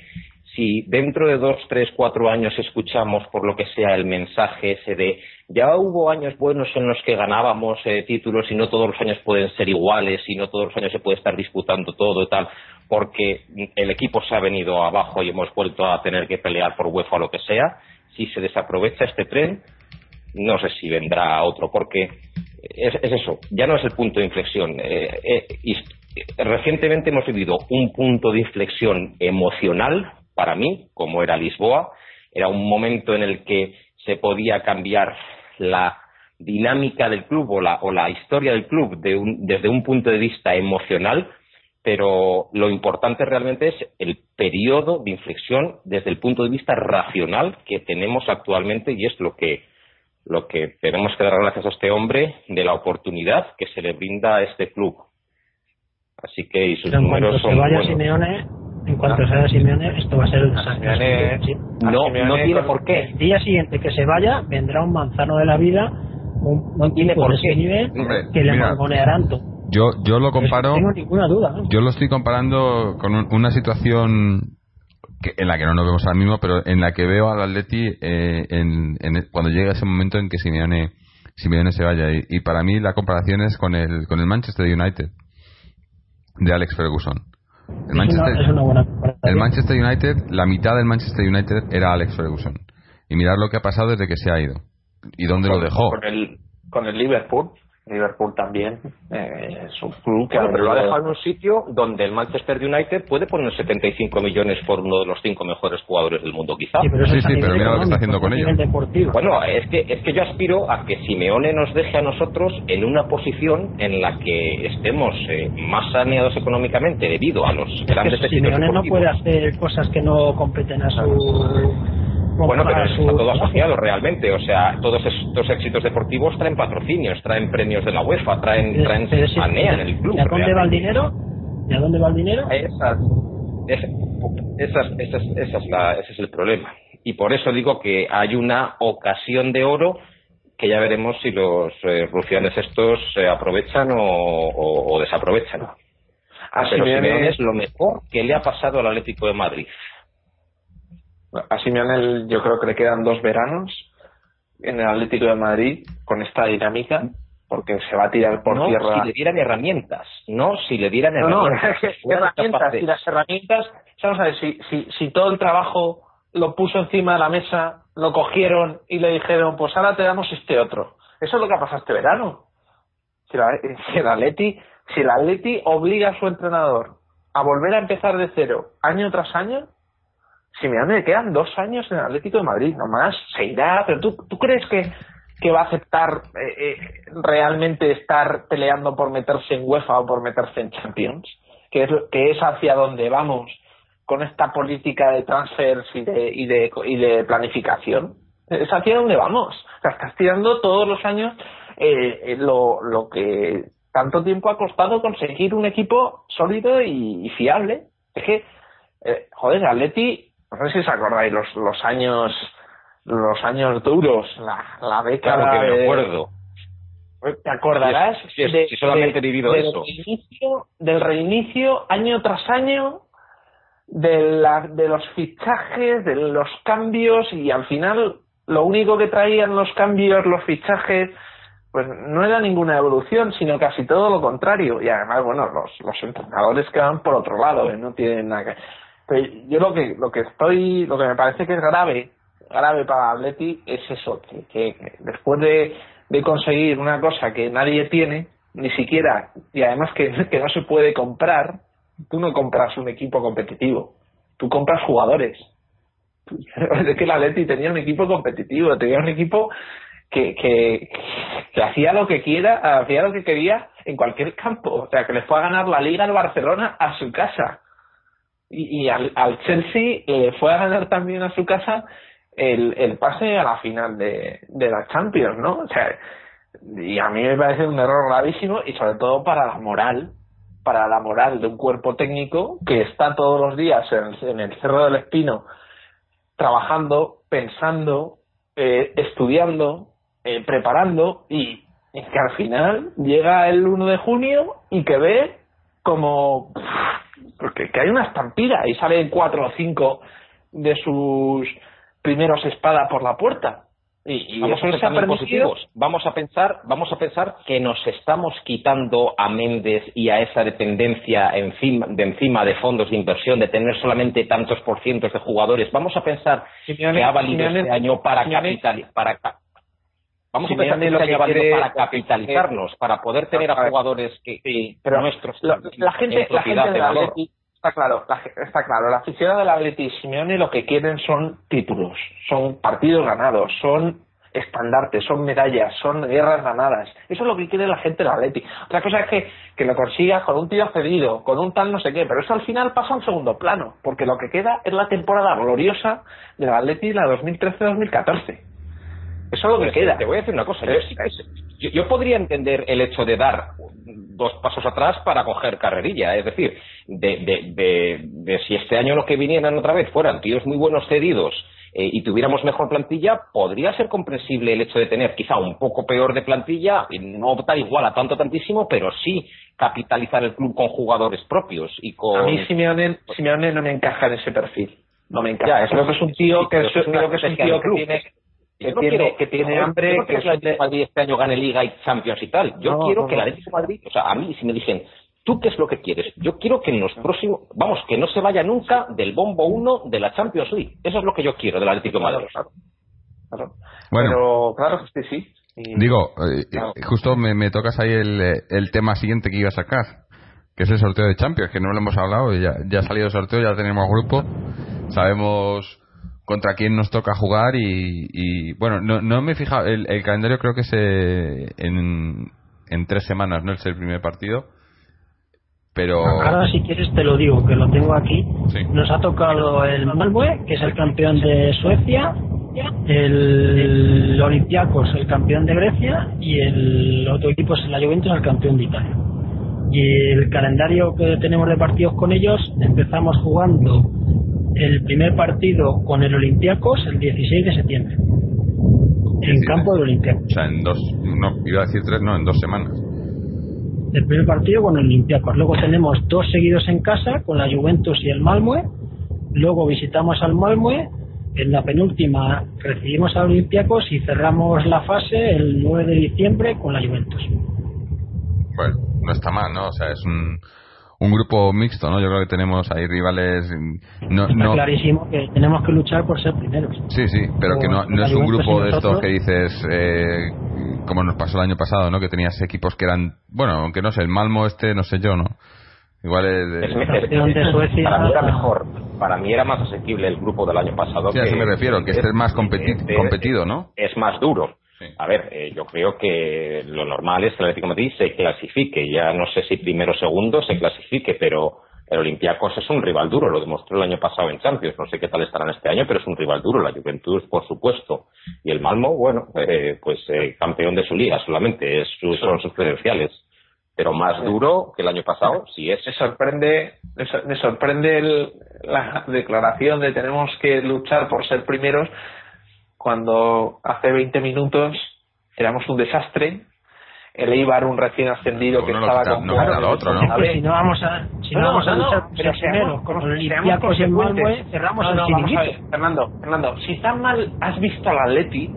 si dentro de dos, tres, cuatro años escuchamos por lo que sea el mensaje ese de ya hubo años buenos en los que ganábamos eh, títulos y no todos los años pueden ser iguales y no todos los años se puede estar disputando todo y tal, porque el equipo se ha venido abajo y hemos vuelto a tener que pelear por UEFA o lo que sea, si se desaprovecha este tren, no sé si vendrá otro, porque es, eso, ya no es el punto de inflexión. Eh, eh, recientemente hemos vivido un punto de inflexión emocional para mí, como era Lisboa, era un momento en el que se podía cambiar la dinámica del club o la, o la historia del club desde un punto de vista emocional, pero lo importante realmente es el periodo de inflexión desde el punto de vista racional que tenemos actualmente y es lo que lo que tenemos que dar gracias a este hombre de la oportunidad que se le brinda a este club. Así que y sus números son en cuanto ah. se vaya Simeone, esto va a ser un desastre. No, no tiene por qué. El día siguiente que se vaya, vendrá un manzano de la vida, un, no tiene por qué. nivel, que le mangonearán todo. Yo, yo lo comparo. No tengo ninguna duda. Yo lo estoy comparando con una situación que, en la que no nos vemos ahora mismo, pero en la que veo al Atleti eh, en, en, cuando llega ese momento en que Simeone, Simeone se vaya. Y, y, para mí la comparación es con el, con el Manchester United de Alex Ferguson. El Manchester, United, la mitad del Manchester United era Alex Ferguson. Y mirar lo que ha pasado desde que se ha ido. ¿Y dónde lo dejó? Con el, con el Liverpool. Liverpool también eh, es un club que pero lo ha dejado en un sitio donde el Manchester United puede poner 75 millones por uno de los cinco mejores jugadores del mundo quizá. Sí pero, sí, pero mira lo que está haciendo con ellos bueno es que es que yo aspiro a que Simeone nos deje a nosotros en una posición en la que estemos eh, más saneados económicamente debido a los grandes que Simeone no puede hacer cosas que no competen a su bueno, pero está todo asociado realmente. O sea, todos estos éxitos deportivos traen patrocinios, traen premios de la UEFA, traen, traen en el club. ¿Y a dónde va el dinero? ¿Y a dónde va el dinero? Esas, esas, esas, esas es la, ese es el problema. Y por eso digo que hay una ocasión de oro que ya veremos si los eh, rufianes estos se aprovechan o, o, desaprovechan. Así Pero Simeone es lo mejor que le ha pasado al Atlético de Madrid. A Simeone yo creo que le quedan dos veranos en el Atlético de Madrid con esta dinámica porque se va a tirar por no, tierra. Si le dieran herramientas, no si le dieran herramientas. No, herramientas y las herramientas, vamos a ver, si, si, si todo el trabajo lo puso encima de la mesa, lo cogieron y le dijeron, pues ahora te damos este otro. Eso es lo que ha pasado este verano. Si, *laughs* si el Atleti, si el Atleti obliga a su entrenador a volver a empezar de cero año tras año, si me quedan dos años en el Atlético de Madrid, nomás se irá, pero tú, tú crees que, que va a aceptar eh, eh, realmente estar peleando por meterse en UEFA o por meterse en Champions, que es, que es hacia donde vamos con esta política de transfers y de, y de, y de planificación. Es hacia donde vamos. O sea, estás tirando todos los años eh, lo, lo que tanto tiempo ha costado conseguir un equipo sólido y, fiable. Es que, eh, joder, Atleti no sé si os acordáis los, los años los años duros, la, la década claro que me acuerdo. ¿Te acordarás? Si, solamente he vivido del eso. Reinicio, del reinicio año tras año de, la, de los fichajes, de los cambios y al final lo único que traían los cambios, los fichajes, pues no era ninguna evolución, sino casi todo lo contrario. Y además, bueno, los, los entrenadores quedan por otro lado, ¿eh? no tienen nada que yo lo que, lo que estoy, lo que me parece que es grave, grave para Atleti es eso, que, después de, de, conseguir una cosa que nadie tiene, ni siquiera, y además que, *laughs* que no se puede comprar, tú no compras un equipo competitivo, tú compras jugadores. *laughs* Es que el Atleti tenía un equipo competitivo, tenía un equipo que, que, que hacía lo que quiera, hacía lo que quería en cualquier campo. O sea, que les fue a ganar la Liga al Barcelona a su casa. Y, y al, Chelsea le fue a ganar también a su casa el, el pase a la final de, de la Champions, ¿no? O sea, y a mí me parece un error gravísimo y sobre todo para la moral, para la moral de un cuerpo técnico que está todos los días en, el Cerro del Espino trabajando, pensando, eh, estudiando, eh, preparando y es que al final llega el 1 de junio y que ve como porque que hay una estampida y salen cuatro o cinco de sus primeros espadas por la puerta y, y vamos a se pensar ha en permitido positivos. Vamos a pensar, vamos a pensar que nos estamos quitando a Méndez y a esa dependencia encima, de encima de fondos de inversión, de tener solamente tantos por cientos de jugadores. Vamos a pensar Simeone- que ha valido Simeone- este año para Simeone- capital, para Vamos a pensar que lo que quiere- para lo que- capitalizarnos, para poder tener A jugadores que, Sí, pero nuestros lo- la gente, en la gente de valor. Atleti está claro, la está claro, la aficionada del Atleti y Simeone lo que quieren son títulos, son partidos ganados, son estandartes, son medallas, son guerras ganadas. Eso es lo que quiere la gente del Atleti. Otra cosa es que, que lo consigas con un tío cedido, con un tal no sé qué, pero eso al final pasa a un segundo plano, porque lo que queda es la temporada gloriosa del Atleti, la 2013-2014. Eso es lo que queda. Te voy a decir una cosa. Yo, sí que sé- yo- yo podría entender el hecho de dar dos pasos atrás para coger carrerilla. Es decir, de, de, de, de si este año lo que vinieran otra vez fueran tíos muy buenos cedidos eh, y tuviéramos mejor plantilla, podría ser comprensible el hecho de tener quizá un poco peor de plantilla, y no optar igual a tanto tantísimo, pero sí capitalizar el club con jugadores propios y con... A mí Simeone, Simeone no me encaja en ese perfil. No me encaja. Ya, eso creo que es un tío que, es, es creo que es un tío que tiene que Yo no tiene, quiero- que tiene hambre, no que el Atlético de Madrid este año gane Liga y Champions y tal. Yo No, quiero no, que el. Atlético de Madrid, o sea, a mí si me dicen, ¿tú qué es lo que quieres? Yo quiero que en los próximos, vamos, que no se vaya nunca del bombo 1 de la Champions League. Eso es lo que yo quiero del Atlético de Madrid. Claro, claro. Bueno. Pero claro que sí. Y- Digo, eh, Claro. eh, justo me, me tocas ahí el, eh, el tema siguiente que iba a sacar, que es el sorteo de Champions, que no lo hemos hablado, ya, ya ha salido el sorteo, ya tenemos grupo, sabemos contra quién nos toca jugar y, y, bueno, no, no me he fijado, el, el calendario creo que es eh, en, en tres semanas, ¿no? Es el primer partido, pero... Ahora, si quieres, te lo digo, que lo tengo aquí. Sí. Nos ha tocado el Malmö, que es el campeón de Suecia, el Olympiacos, el campeón de Grecia, y el otro equipo es la Juventus, el campeón de Italia. Y el calendario que tenemos de partidos con ellos, empezamos jugando el primer partido con el Olympiacos el 16 de septiembre, en campo del Olympiacos. O sea, en dos, no, iba a decir tres, no, en dos semanas. el primer partido con el Olympiacos. Luego tenemos dos seguidos en casa con la Juventus y el Malmö. Luego visitamos al Malmö. En la penúltima recibimos al Olympiacos y cerramos la fase el 9 de diciembre con la Juventus. Bueno, no está mal, ¿no? O sea, es un, un grupo mixto, ¿no? Yo creo que tenemos ahí rivales. mm, No, Está no, clarísimo que tenemos que luchar por ser primeros. sí, sí, pero que no, no es un grupo de estos que dices, eh, como nos pasó el año pasado, ¿no? Que tenías equipos que eran, bueno, aunque no sé, el Malmo este, no sé yo, ¿no? Igual es de- para mí era mejor, para mí era más asequible el grupo del año pasado. Sí, a eso me refiero, que este es más competi- competido, ¿no? Es más duro. Sí. A ver, eh, yo creo que lo normal es que el Atlético de Madrid se clasifique. Ya no sé si primero o segundo se clasifique, pero el Olympiacos es un rival duro. Lo demostró el año pasado en Champions. No sé qué tal estarán este año, pero es un rival duro. La Juventus, por supuesto. Y el Malmo, bueno, eh, pues eh, campeón de su liga solamente. Es su- son sus credenciales. Pero más duro que el año pasado, sí es. me sorprende me, sor- me sorprende el- la declaración de tenemos que luchar por ser primeros cuando hace 20 minutos éramos un desastre el Eibar un recién ascendido que no estaba con no lo otro, ¿no? A ver, si no vamos a, si no, No, vamos a luchar por pero ser seamos- primeros con Olympiacos el Malmö, cerramos No, el no, vamos a chiringuito. ver, Fernando, Fernando, si tan mal has visto al Atleti,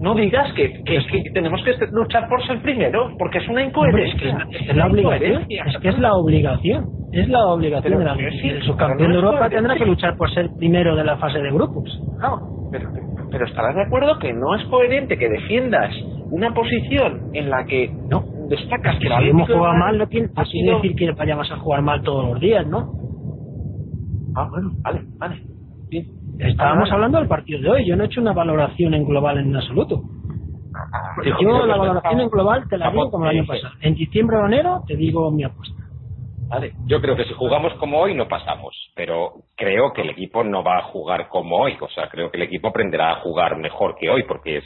no digas que, que, es que tenemos que luchar por ser primeros, porque es una Hombre, es incoherencia. que es, es la obligación, es que es la obligación, es la obligación Pero- de la sí, el subcampeón no de Europa tendrá que luchar por ser primero de la fase de grupos. No, pero, pero estarás de acuerdo que no es coherente que defiendas una posición en la que No. destacas que si hemos jugado mal, no quiere, decir que vayamos a jugar mal todos los días, ¿no? Ah, bueno, vale, vale. Estábamos hablando del partido de hoy. Yo no he hecho una valoración en global en absoluto. Yo la valoración en global te la digo como el año pasado. En diciembre o enero te digo mi apuesta. Vale. Yo creo que si jugamos como hoy no pasamos, pero creo que el equipo no va a jugar como hoy. O sea, creo que el equipo aprenderá a jugar mejor que hoy, porque es,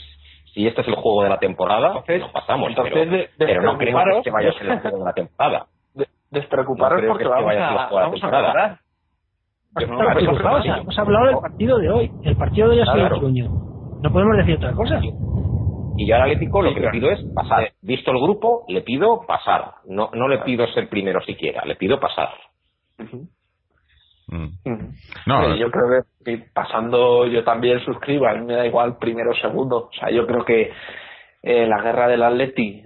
si este es el juego de la temporada, no pasamos. pero, no creo que vaya a ser el juego de la temporada. despreocuparos porque vamos, a, vamos a Hemos hablado del partido de hoy. El partido de hoy ha sido el sueño. No podemos decir otra cosa. Y yo al Atlético lo que le pido es pasar. Visto el grupo, le pido pasar. No, no le pido ser primero siquiera, le pido pasar. Mm. No, yo creo que pasando yo también suscribo, a mí me da igual primero o segundo. O sea, yo creo que eh, la guerra del Atleti,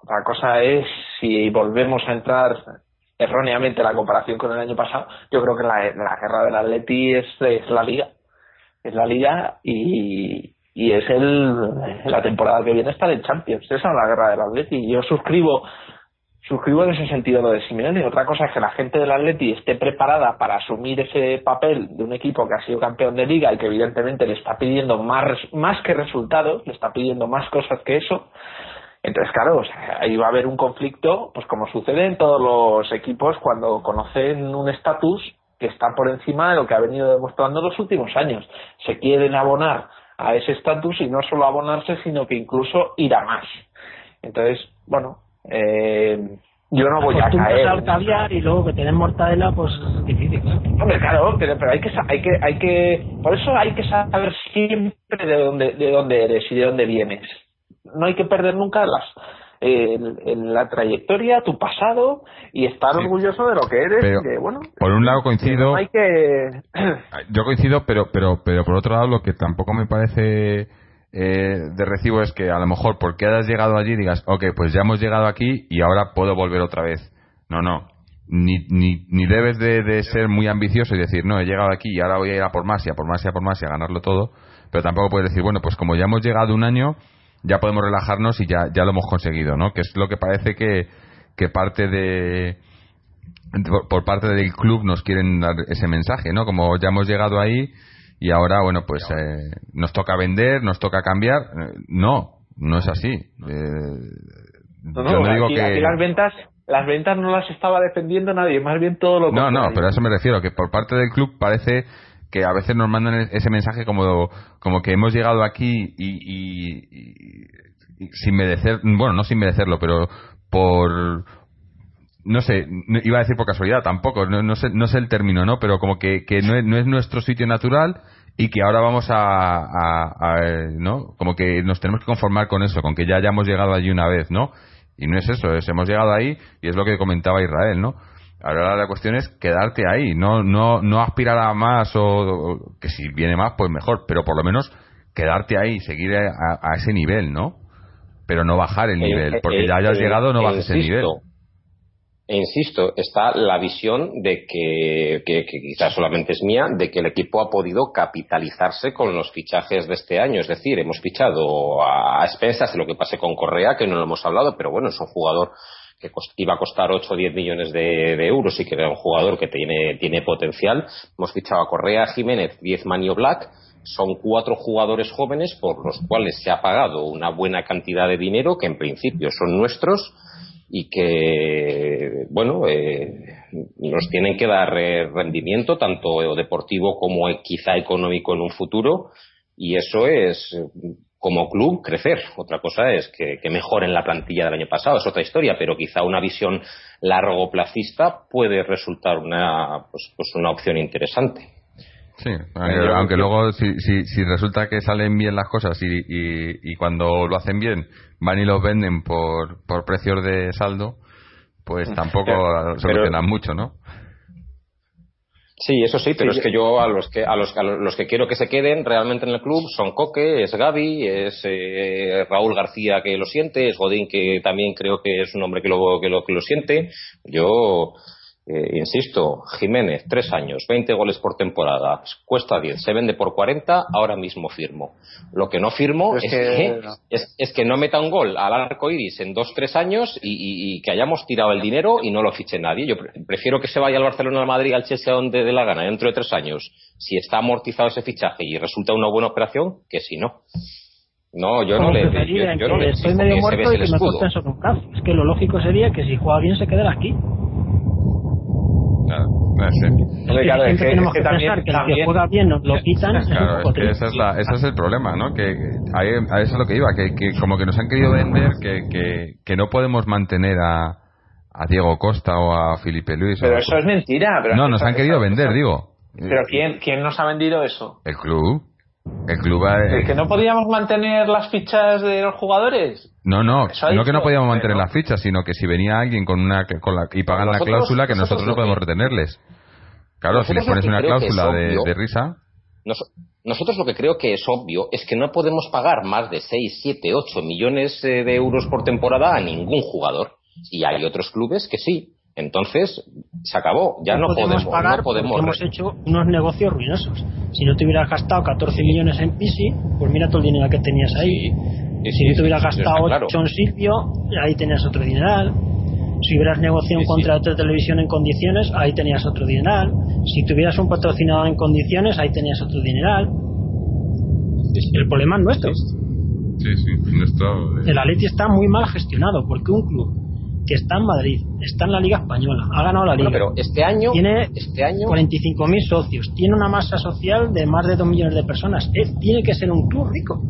otra cosa es si volvemos a entrar erróneamente la comparación con el año pasado, yo creo que la, la guerra del Atleti es, es la liga. Es la liga y, y es el, la temporada que viene estar en Champions. Esa es la guerra del Atleti. Y yo suscribo suscribo en ese sentido lo de Simeone. Otra cosa es que la gente del Atleti esté preparada para asumir ese papel de un equipo que ha sido campeón de liga y que evidentemente le está pidiendo más, más que resultados, le está pidiendo más cosas que eso. Entonces, claro, ahí va a haber un conflicto, pues como sucede en todos los equipos cuando conocen un estatus que está por encima de lo que ha venido demostrando los últimos años. Se quieren abonar a ese estatus y no solo abonarse, sino que incluso ir a más. Entonces, bueno, eh, yo no voy a caer. al caviar y luego que tenés mortadela, pues es difícil. Hombre, claro, pero, hay que hay que hay que por eso hay que saber siempre de dónde de dónde eres y de dónde vienes no hay que perder nunca las en, la trayectoria, tu pasado y estar orgulloso de lo que eres. bueno, por un lado coincido. hay que... *coughs* yo coincido, pero, pero, pero por otro lado lo que tampoco me parece eh, de recibo es que a lo mejor porque hayas llegado allí digas, ok, pues ya hemos llegado aquí y ahora puedo volver otra vez. No, no. Ni, ni, ni debes de, de ser muy ambicioso y decir, no, he llegado aquí y ahora voy a ir a por más y a por más y a por más y a ganarlo todo. Pero tampoco puedes decir, bueno, pues como ya hemos llegado un año, ya podemos relajarnos y ya, ya lo hemos conseguido, ¿no? Que es lo que parece que, que parte de por parte del club nos quieren dar ese mensaje, ¿no? Como ya hemos llegado ahí y ahora, bueno, pues eh, nos toca vender, nos toca cambiar. No, no es así. Eh, no, no, digo que... las ventas las ventas no las estaba defendiendo nadie, más bien todo lo contrario. No, no, pero a eso me refiero, que por parte del club parece que a veces nos mandan ese mensaje como, como que hemos llegado aquí y, sin merecer, bueno, no sin merecerlo, pero por, no sé, iba a decir por casualidad, tampoco, no, no, sé, no sé el término, ¿no? Pero como que, que no, es, no es nuestro sitio natural y que ahora vamos a, a, ¿no? Como que nos tenemos que conformar con eso, con que ya hayamos llegado allí una vez, ¿no? Y no es eso, es hemos llegado ahí y es lo que comentaba Israel, ¿no? Ahora la cuestión es quedarte ahí, no, no, no aspirar a más o, que si viene más, pues mejor, pero por lo menos quedarte ahí, seguir a, ese nivel, ¿no? Pero no bajar el nivel, porque ya hayas llegado, no bajes el nivel. E insisto, está la visión de que, que, quizás solamente es mía, de que el equipo ha podido capitalizarse con los fichajes de este año. Es decir, hemos fichado a, a expensas de lo que pase con Correa, que no lo hemos hablado, pero bueno, es un jugador que iba a costar 8 o 10 millones de, euros y que era un jugador que tiene, tiene potencial. Hemos fichado a Correa, Jiménez, 10 Manio Black. Son cuatro jugadores jóvenes por los cuales se ha pagado una buena cantidad de dinero que en principio son nuestros y que, bueno, eh, nos tienen que dar eh, rendimiento tanto deportivo como quizá económico en un futuro y eso es como club crecer. Otra cosa es que, mejoren la plantilla del año pasado, es otra historia, pero quizá una visión largo placista puede resultar una, pues, pues una opción interesante. Sí, aunque, luego si, si, resulta que salen bien las cosas y, y, cuando lo hacen bien van y los venden por, por precios de saldo, pues tampoco solucionan mucho, ¿no? Sí, eso sí, pero es que yo a los que a los, a los que quiero que se queden realmente en el club son Coque, es Gaby, es eh, Raúl García que lo siente, es Godín que también creo que es un hombre que lo que lo, que lo siente. Yo Eh, insisto, Jiménez, tres años, 20 goles por temporada, cuesta 10, se vende por 40, ahora mismo firmo. Lo que no firmo es, que, es, que no meta un gol al arco iris en dos, tres años y, que hayamos tirado el dinero y no lo fiche nadie. Yo prefiero que se vaya al Barcelona, al Madrid, al Chelsea, donde dé la gana dentro de tres años, si está amortizado ese fichaje y resulta una buena operación, que si no. No, yo no le. Yo, no le estoy medio muerto y que me cuesta eso Es que lo lógico sería que si juega bien se quedara aquí. Claro, no sé. claro, es que, tenemos que, pensar que el que juega bien lo quitan. Claro, es que esa es la, ese es el problema, ¿no? Que, a, eso es lo que iba, que, que como que nos han querido vender que, que, que no podemos mantener a, a Diego Costa o a Felipe Luis. Pero eso es mentira. Pero no, nos han querido vender, digo. ¿Pero quién, quién nos ha vendido eso? El club. El club que no podíamos mantener las fichas de los jugadores? No, no, no que no podíamos mantener las fichas, sino que si venía alguien con una con la, y pagan la cláusula, que nosotros, no podemos retenerles. Claro, si les pones una cláusula de, risa. nosotros lo que creo que es obvio es que no podemos pagar más de 6, 7, 8 millones eh, de euros por temporada a ningún jugador. Y hay otros clubes que sí. Entonces, se acabó. Ya no, podemos, pagar no podemos. hemos hecho unos negocios ruinosos. Si no te hubieras gastado 14 millones en Pisi, pues mira todo el dinero que tenías ahí. si no te hubieras gastado 8 en Silvio, ahí tenías otro dineral. Si hubieras negociado un contrato de televisión en condiciones, ahí tenías otro dineral. Si tuvieras un patrocinador en condiciones, ahí tenías otro dineral. El problema es nuestro. Sí, sí, El Atleti está muy mal gestionado porque un club que está en Madrid, está en la Liga Española, ha ganado la Liga. pero este año tiene este año 45.000 socios, tiene una masa social de más de 2 millones de personas. tiene que ser un club rico,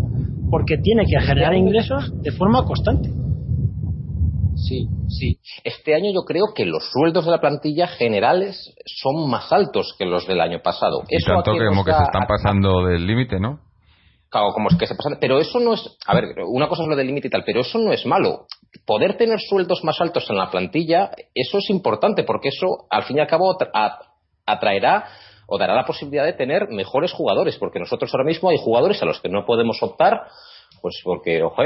porque tiene que generar ingresos de forma constante. Sí, sí. Este año yo creo que los sueldos de la plantilla generales son más altos que los del año pasado. Y tanto que como que se están pasando del límite, ¿no? como es que se pasan. Pero eso no es. A ver, una cosa es lo del límite y tal, pero eso no es malo. Poder tener sueldos más altos en la plantilla, eso es importante, porque eso, al fin y al cabo, atraerá o dará la posibilidad de tener mejores jugadores, porque nosotros ahora mismo hay jugadores a los que no podemos optar pues porque, ojo,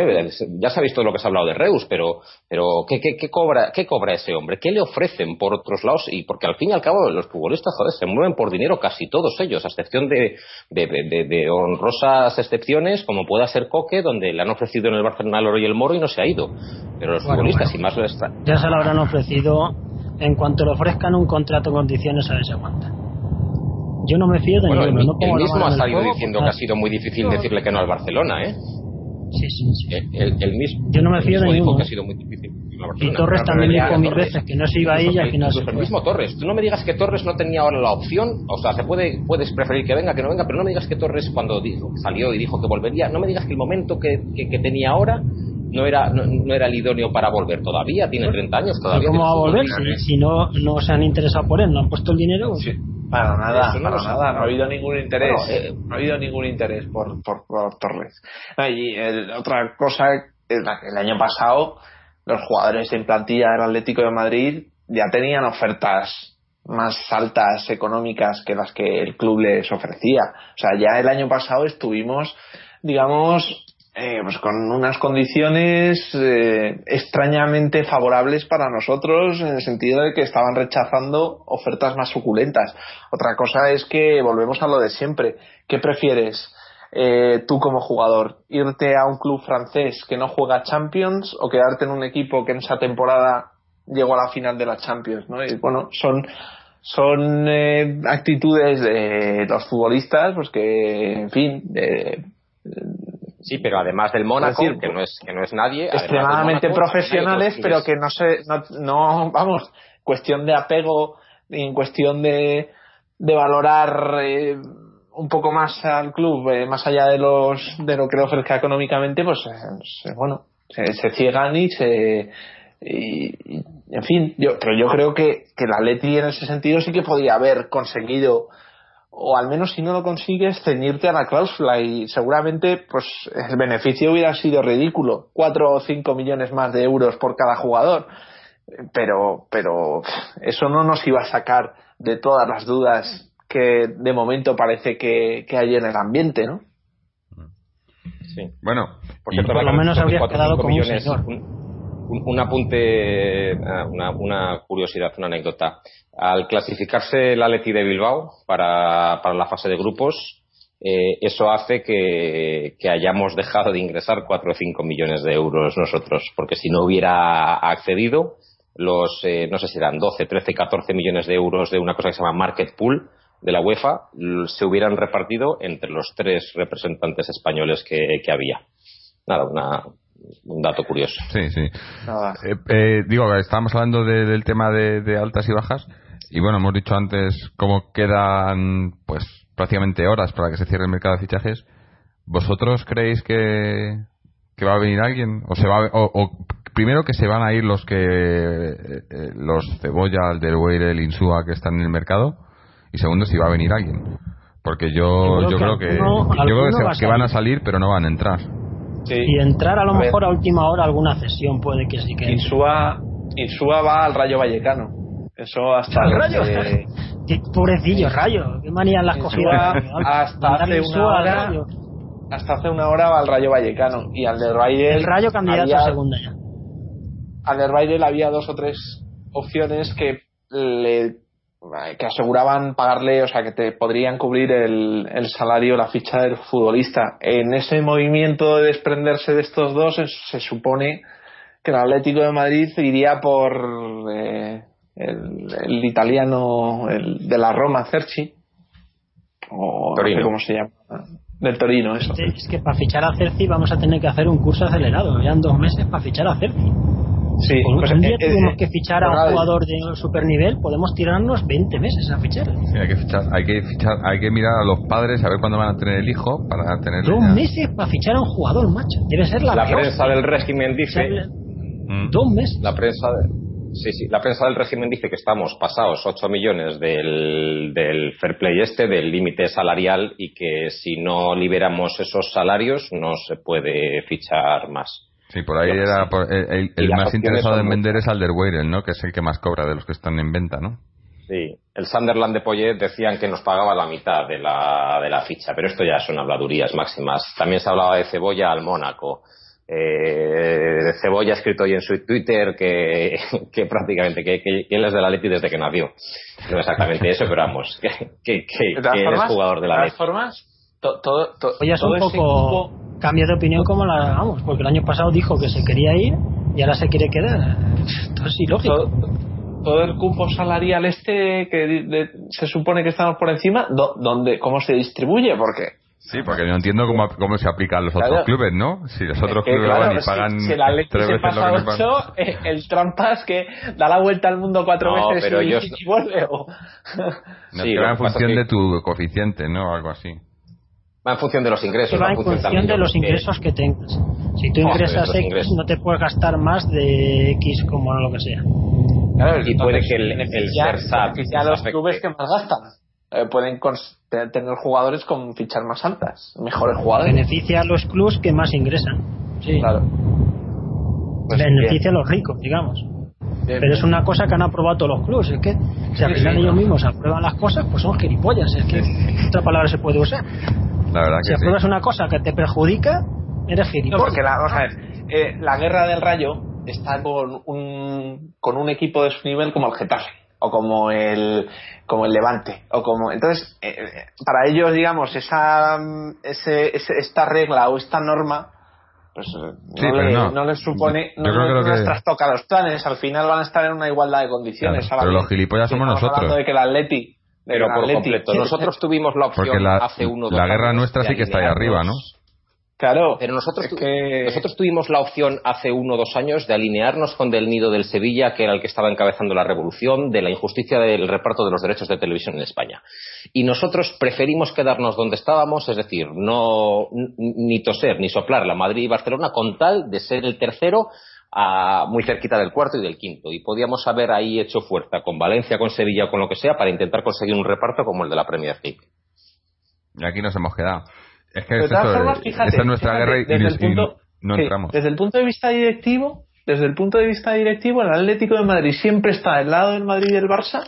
ya se ha visto lo que se ha hablado de Reus, pero, pero ¿qué, qué, cobra, ¿qué cobra ese hombre? ¿Qué le ofrecen por otros lados? Y porque al fin y al cabo los futbolistas, joder, se mueven por dinero casi todos ellos, a excepción de, de, honrosas excepciones, como pueda ser Coque, donde le han ofrecido en el Barcelona el oro y el moro y no se ha ido. Pero los futbolistas, y más lo está. Ya se lo habrán ofrecido, en cuanto le ofrezcan un contrato en condiciones, a ver si aguanta. Yo no me fío de bueno, ninguno. El, mismo ha salido diciendo que ha sido muy difícil decirle que no al Barcelona, ¿eh? Sí, sí, sí. El, mismo. Yo no me fío de ninguno. Que ha sido muy difícil. Y Torres también dijo mil veces que no se iba a ir y al final El mismo Torres. Tú no me digas que Torres no tenía ahora la opción. O sea, se puede, puedes preferir que venga, que no venga, pero no me digas que Torres cuando dijo, salió y dijo que volvería, no me digas que el momento que, que, tenía ahora no era no, era el idóneo para volver todavía. Tiene 30 años todavía. ¿Cómo va a volver? Si, no, no se han interesado por él, no han puesto el dinero. Sí. Para nada, no para nada, no ha habido ningún interés, eh, no, ha habido ningún interés por, por, Torres. y otra cosa, el, el año pasado los jugadores en plantilla del Atlético de Madrid ya tenían ofertas más altas económicas que las que el club les ofrecía. O sea, ya el año pasado estuvimos, digamos, eh, pues con unas condiciones eh, extrañamente favorables para nosotros en el sentido de que estaban rechazando ofertas más suculentas. Otra cosa es que volvemos a lo de siempre. ¿Qué prefieres eh, tú como jugador? ¿Irte a un club francés que no juega Champions o quedarte en un equipo que en esa temporada llegó a la final de la Champions? ¿no? Y bueno, son son actitudes de los futbolistas pues que en fin Sí, pero además del Mónaco, que no es que no es nadie, extremadamente profesionales, pero que no sé, no, *laughs* vamos, cuestión de apego y en cuestión de, de valorar eh, un poco más al club, eh, más allá de los de lo que le ofrezca económicamente, pues eh, bueno, se, se, ciegan y se y, en fin, yo, pero yo creo que, que la Leti en ese sentido sí que podía haber conseguido o al menos si no lo consigues, ceñirte a la cláusula y seguramente pues el beneficio hubiera sido ridículo, cuatro o cinco millones más de euros por cada jugador, pero, pero eso no nos iba a sacar de todas las dudas que de momento parece que, hay en el ambiente, ¿no? Sí. Bueno, por, lo menos habría quedado como un señor. un, apunte, eh, una, curiosidad, una anécdota. Al clasificarse el Atleti de Bilbao para, la fase de grupos, eh, eso hace que, hayamos dejado de ingresar 4 o 5 millones de euros nosotros, porque si no hubiera accedido, los, eh, no sé si eran 12, 13, 14 millones de euros de una cosa que se llama Market Pool de la UEFA, se hubieran repartido entre los tres representantes españoles que, que había. Nada, una, un dato curioso. Sí, sí. Eh, eh, digo, estábamos hablando del tema de, altas y bajas y bueno, hemos dicho antes cómo quedan pues prácticamente horas para que se cierre el mercado de fichajes. ¿Vosotros creéis que, que va a venir alguien? ¿O, se va o, primero que se van a ir los que eh, los Cebolla, el el Insúa que están en el mercado? Y segundo, si va a venir alguien. Porque yo, yo creo, que, yo creo que van a salir pero no van a entrar. Y entrar a lo mejor a última hora alguna cesión puede que sí que. Insúa, Insúa va al Rayo Vallecano. Eso hasta. ¿Al Rayo? *laughs* Qué pobrecillo, Rayo. Qué manía las cogidas. Hasta hace una hora. Hasta hace una hora va al Rayo Vallecano. Y al del Rayo. El Rayo candidato a segunda ya. Al del Rayo había dos o tres opciones que le que aseguraban pagarle, o sea, que te podrían cubrir el, el, salario, la ficha del futbolista. En ese movimiento de desprenderse de estos dos, se supone que el Atlético de Madrid iría por eh, el, italiano el, de la Roma, Cerci, o Torino. cómo se llama, del Torino, eso. Es que para fichar a Cerci vamos a tener que hacer un curso acelerado, ya en dos meses para fichar a Cerci. Sí, pues un día eh, tenemos eh, que fichar a un jugador de super nivel, podemos tirarnos 20 meses a fichar. hay que fichar, hay que fichar, hay que mirar a los padres a ver cuándo van a tener el hijo para tener. Dos meses para fichar a un jugador, macho. Debe ser la. La prensa del régimen dice. Mm. Dos meses. La prensa. Sí, sí. La prensa del régimen dice que estamos pasados 8 millones del, del fair play este, del límite salarial, y que si no liberamos esos salarios no se puede fichar más. Sí, por ahí era el, más interesado en vender es Alderweireld, ¿no? Que es el que más cobra de los que están en venta, ¿no? Sí, el Sunderland de Poyet decían que nos pagaba la mitad de la, de la ficha, pero esto ya son habladurías máximas. También se hablaba de Cebolla al Mónaco. Eh, Cebolla ha escrito hoy en su Twitter que, *laughs* que prácticamente que, que, él es de la Leti desde que nació. No exactamente eso, pero vamos, que, que, que, es jugador de la Leti. De todas formas, todo, Oye, es un poco cambia de opinión como la vamos, porque el año pasado dijo que se quería ir y ahora se quiere quedar. Esto es ilógico. Todo, el cupo salarial este que se supone que estamos por encima, ¿dónde, ¿cómo se distribuye? Porque Sí, porque no entiendo cómo, cómo se aplican los otros clubes, ¿no? Si los otros clubes van y pagan si, la tres veces lo que 8, eh, el trampas que da la vuelta al mundo cuatro veces pero y, yo... *laughs* y vuelve. O... No, sí, va en función de tu coeficiente, ¿no? Algo así. Va en función de los ingresos. Va en función, de los ingresos que tengas. Si tú ingresas X, no te puedes gastar más de X como lo que sea. y puede que el, el ser los clubes que más gastan. Eh, pueden tener jugadores con fichas más altas, mejores jugadores. Beneficia a los clubes que más ingresan. Sí. Claro. Pues Beneficia a los ricos, digamos. Pero es una cosa que han aprobado todos los clubes. Es que si al final ellos mismos aprueban las cosas, pues son gilipollas. Es que otra palabra se puede usar. La verdad si apruebas una cosa que te perjudica, eres gilipollas. No, porque la, vamos a ver, eh, la guerra del rayo está con un, con un equipo de su nivel como el Getafe o como el como el Levante o como entonces eh, para ellos digamos esa ese, esta regla o esta norma pues no, les supone no, les trastoca los planes. Al final van a estar en una igualdad de condiciones pero los gilipollas somos nosotros. de que el Atleti pero por completo. Nosotros tuvimos la opción hace uno La guerra nuestra sí que está ahí arriba, ¿no? Claro. Pero nosotros, nosotros tuvimos la opción hace uno o dos años de alinearnos con Del Nido del Sevilla, que era el que estaba encabezando la revolución, de la injusticia del reparto de los derechos de televisión en España. Y nosotros preferimos quedarnos donde estábamos, es decir, no ni toser ni soplar la Madrid y Barcelona con tal de ser el tercero muy cerquita del cuarto y del quinto. Y podíamos haber ahí hecho fuerza con Valencia, con Sevilla o con lo que sea para intentar conseguir un reparto como el de la Premier League. Y aquí nos hemos quedado. Es que es es nuestra guerra y, desde el punto, no entramos. Desde el punto de vista directivo, desde el punto de vista directivo, el Atlético de Madrid siempre está del lado del Madrid y del Barça.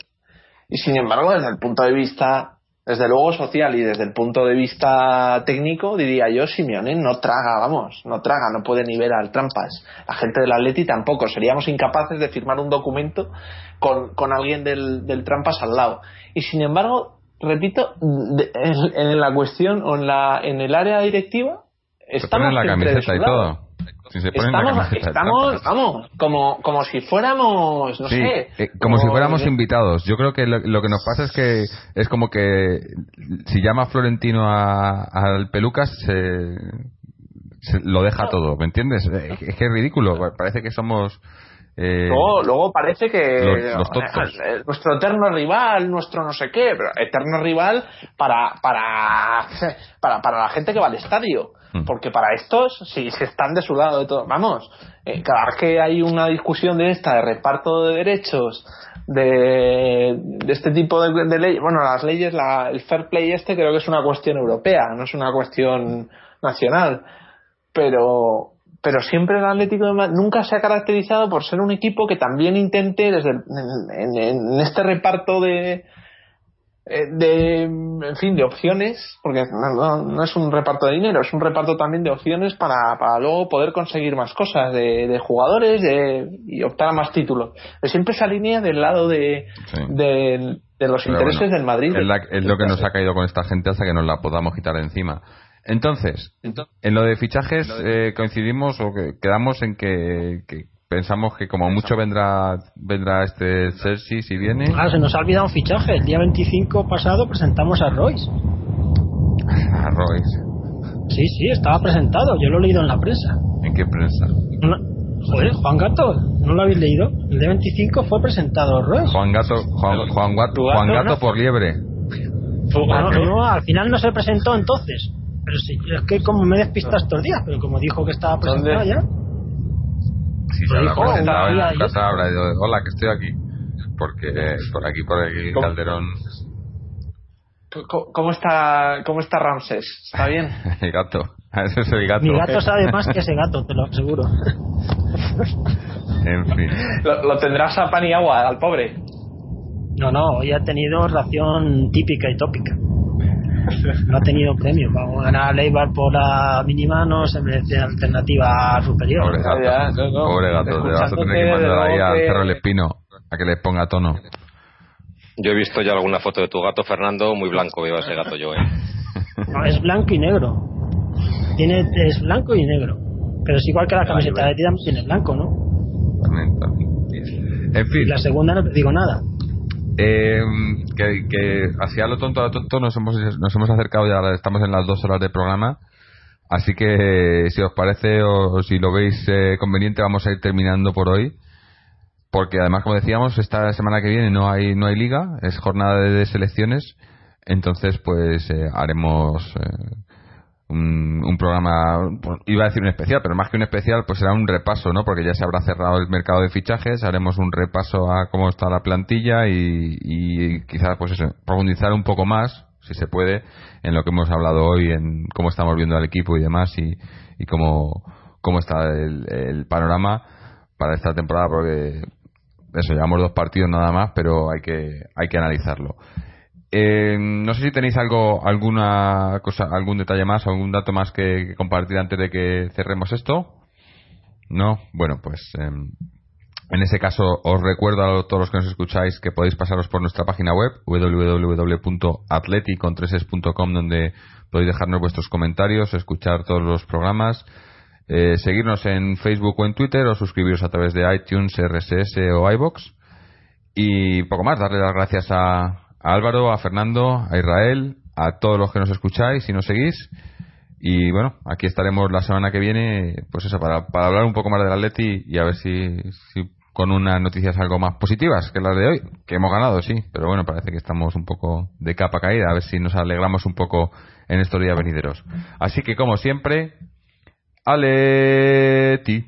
Y sin embargo, desde el punto de vista desde luego social y desde el punto de vista técnico, diría yo, Simeone no traga, vamos, no traga, no puede ni ver al trampas. La gente del Atleti tampoco. Seríamos incapaces de firmar un documento con, con alguien del, del trampas al lado. Y sin embargo, repito, en, la cuestión o en, la, en el área directiva, estamos en la camiseta y todo estamos, vamos, como, como si fuéramos, no sé. Eh, como, si fuéramos invitados. Yo creo que lo, que nos pasa es que es como que si llama Florentino al Pelucas, se, lo deja todo, ¿me entiendes? Es que es ridículo, parece que somos... Eh, luego, parece que nuestro eterno rival, nuestro no sé qué, pero eterno rival para, para, *laughs* para, para la gente que va al estadio. Mm. Porque para estos, si se están de su lado de todo, vamos, eh, cada vez que hay una discusión de esta, de reparto de derechos, de, de este tipo de, leyes, bueno, las leyes, la, el fair play este creo que es una cuestión europea, no es una cuestión nacional. Pero, pero siempre el Atlético de Madrid nunca se ha caracterizado por ser un equipo que también intente desde en este reparto de, de, en fin, de opciones, porque no, es un reparto de dinero, es un reparto también de opciones para, para luego poder conseguir más cosas, de, jugadores de, y optar a más títulos. siempre esa línea del lado de, de, los intereses del Madrid. Es, lo que nos ha caído con esta gente hasta que nos la podamos quitar de encima. Entonces, en lo de fichajes eh, coincidimos o que quedamos en que, que pensamos que como mucho vendrá vendrá este Cersei si viene. Ah, se nos ha olvidado un fichaje. El día 25 pasado presentamos a Royce. A Royce. Sí, sí, estaba presentado. Yo lo he leído en la prensa. ¿En qué prensa? joder, Juan Gato, ¿no lo habéis leído? El día 25 fue presentado Royce. Juan Gato, Juan, Juan Gato, Juan Gato por liebre. No, no, al final no se presentó entonces. Pero sí, es que como me despistas estos días, pero como dijo que estaba presentado ya. Sí, se habrá presentado en la casa, habrá dicho, hola, que estoy aquí. Porque por aquí, por el Calderón... ¿Cómo está, ¿Cómo está Ramses? ¿Está bien? *laughs* el gato. *laughs* Ese es el gato. Mi gato sabe más que ese gato, te lo aseguro. en fin. Lo, tendrás a pan y agua, al pobre. No, no, hoy ha tenido ración típica y tópica no ha tenido premio. Vamos a ganar a Leibar por la mínima, no se merece alternativa superior. Pobre gato, Pobre gato. te vas a tener que mandar ahí al Cerro El Espino a que le ponga tono. Yo he visto ya alguna foto de tu gato, Fernando, muy blanco veo ese gato yo, ¿eh? No, es blanco y negro. Tiene, es blanco y negro. Pero es igual que la camiseta de Tidam tiene blanco, ¿no? En fin. la segunda no te digo nada. Eh, que, que hacia lo tonto a lo tonto nos hemos, nos hemos acercado ya, estamos en las dos horas de programa. Así que si os parece o si lo veis eh, conveniente, vamos a ir terminando por hoy. Porque además, como decíamos, esta semana que viene no hay, no hay liga, es jornada de, selecciones. Entonces, pues eh, haremos eh, un, programa, pues, iba a decir un especial, pero más que un especial, pues será un repaso, ¿no? Porque ya se habrá cerrado el mercado de fichajes, haremos un repaso a cómo está la plantilla y, y quizás, pues eso, profundizar un poco más, si se puede, en lo que hemos hablado hoy, en cómo estamos viendo al equipo y demás y, y cómo, cómo está el, el panorama para esta temporada, porque eso, llevamos dos partidos nada más, pero hay que, hay que analizarlo. Eh, no sé si tenéis algo, alguna cosa, algún detalle más, algún dato más que, compartir antes de que cerremos esto. No, bueno, pues em, en ese caso os recuerdo a todos los que nos escucháis que podéis pasaros por nuestra página web www.atleticontreses.com donde podéis dejarnos vuestros comentarios, escuchar todos los programas, eh, seguirnos en Facebook o en Twitter o suscribiros a través de iTunes, RSS o iBox y poco más. Darle las gracias a, a Álvaro, a Fernando, a Israel, a todos los que nos escucháis y nos seguís. Y bueno, aquí estaremos la semana que viene, pues eso, para, para hablar un poco más del Atleti y a ver si, si con unas noticias algo más positivas que las de hoy, que hemos ganado, sí, pero bueno, parece que estamos un poco de capa caída, a ver si nos alegramos un poco en estos días venideros. Así que como siempre, Aleti.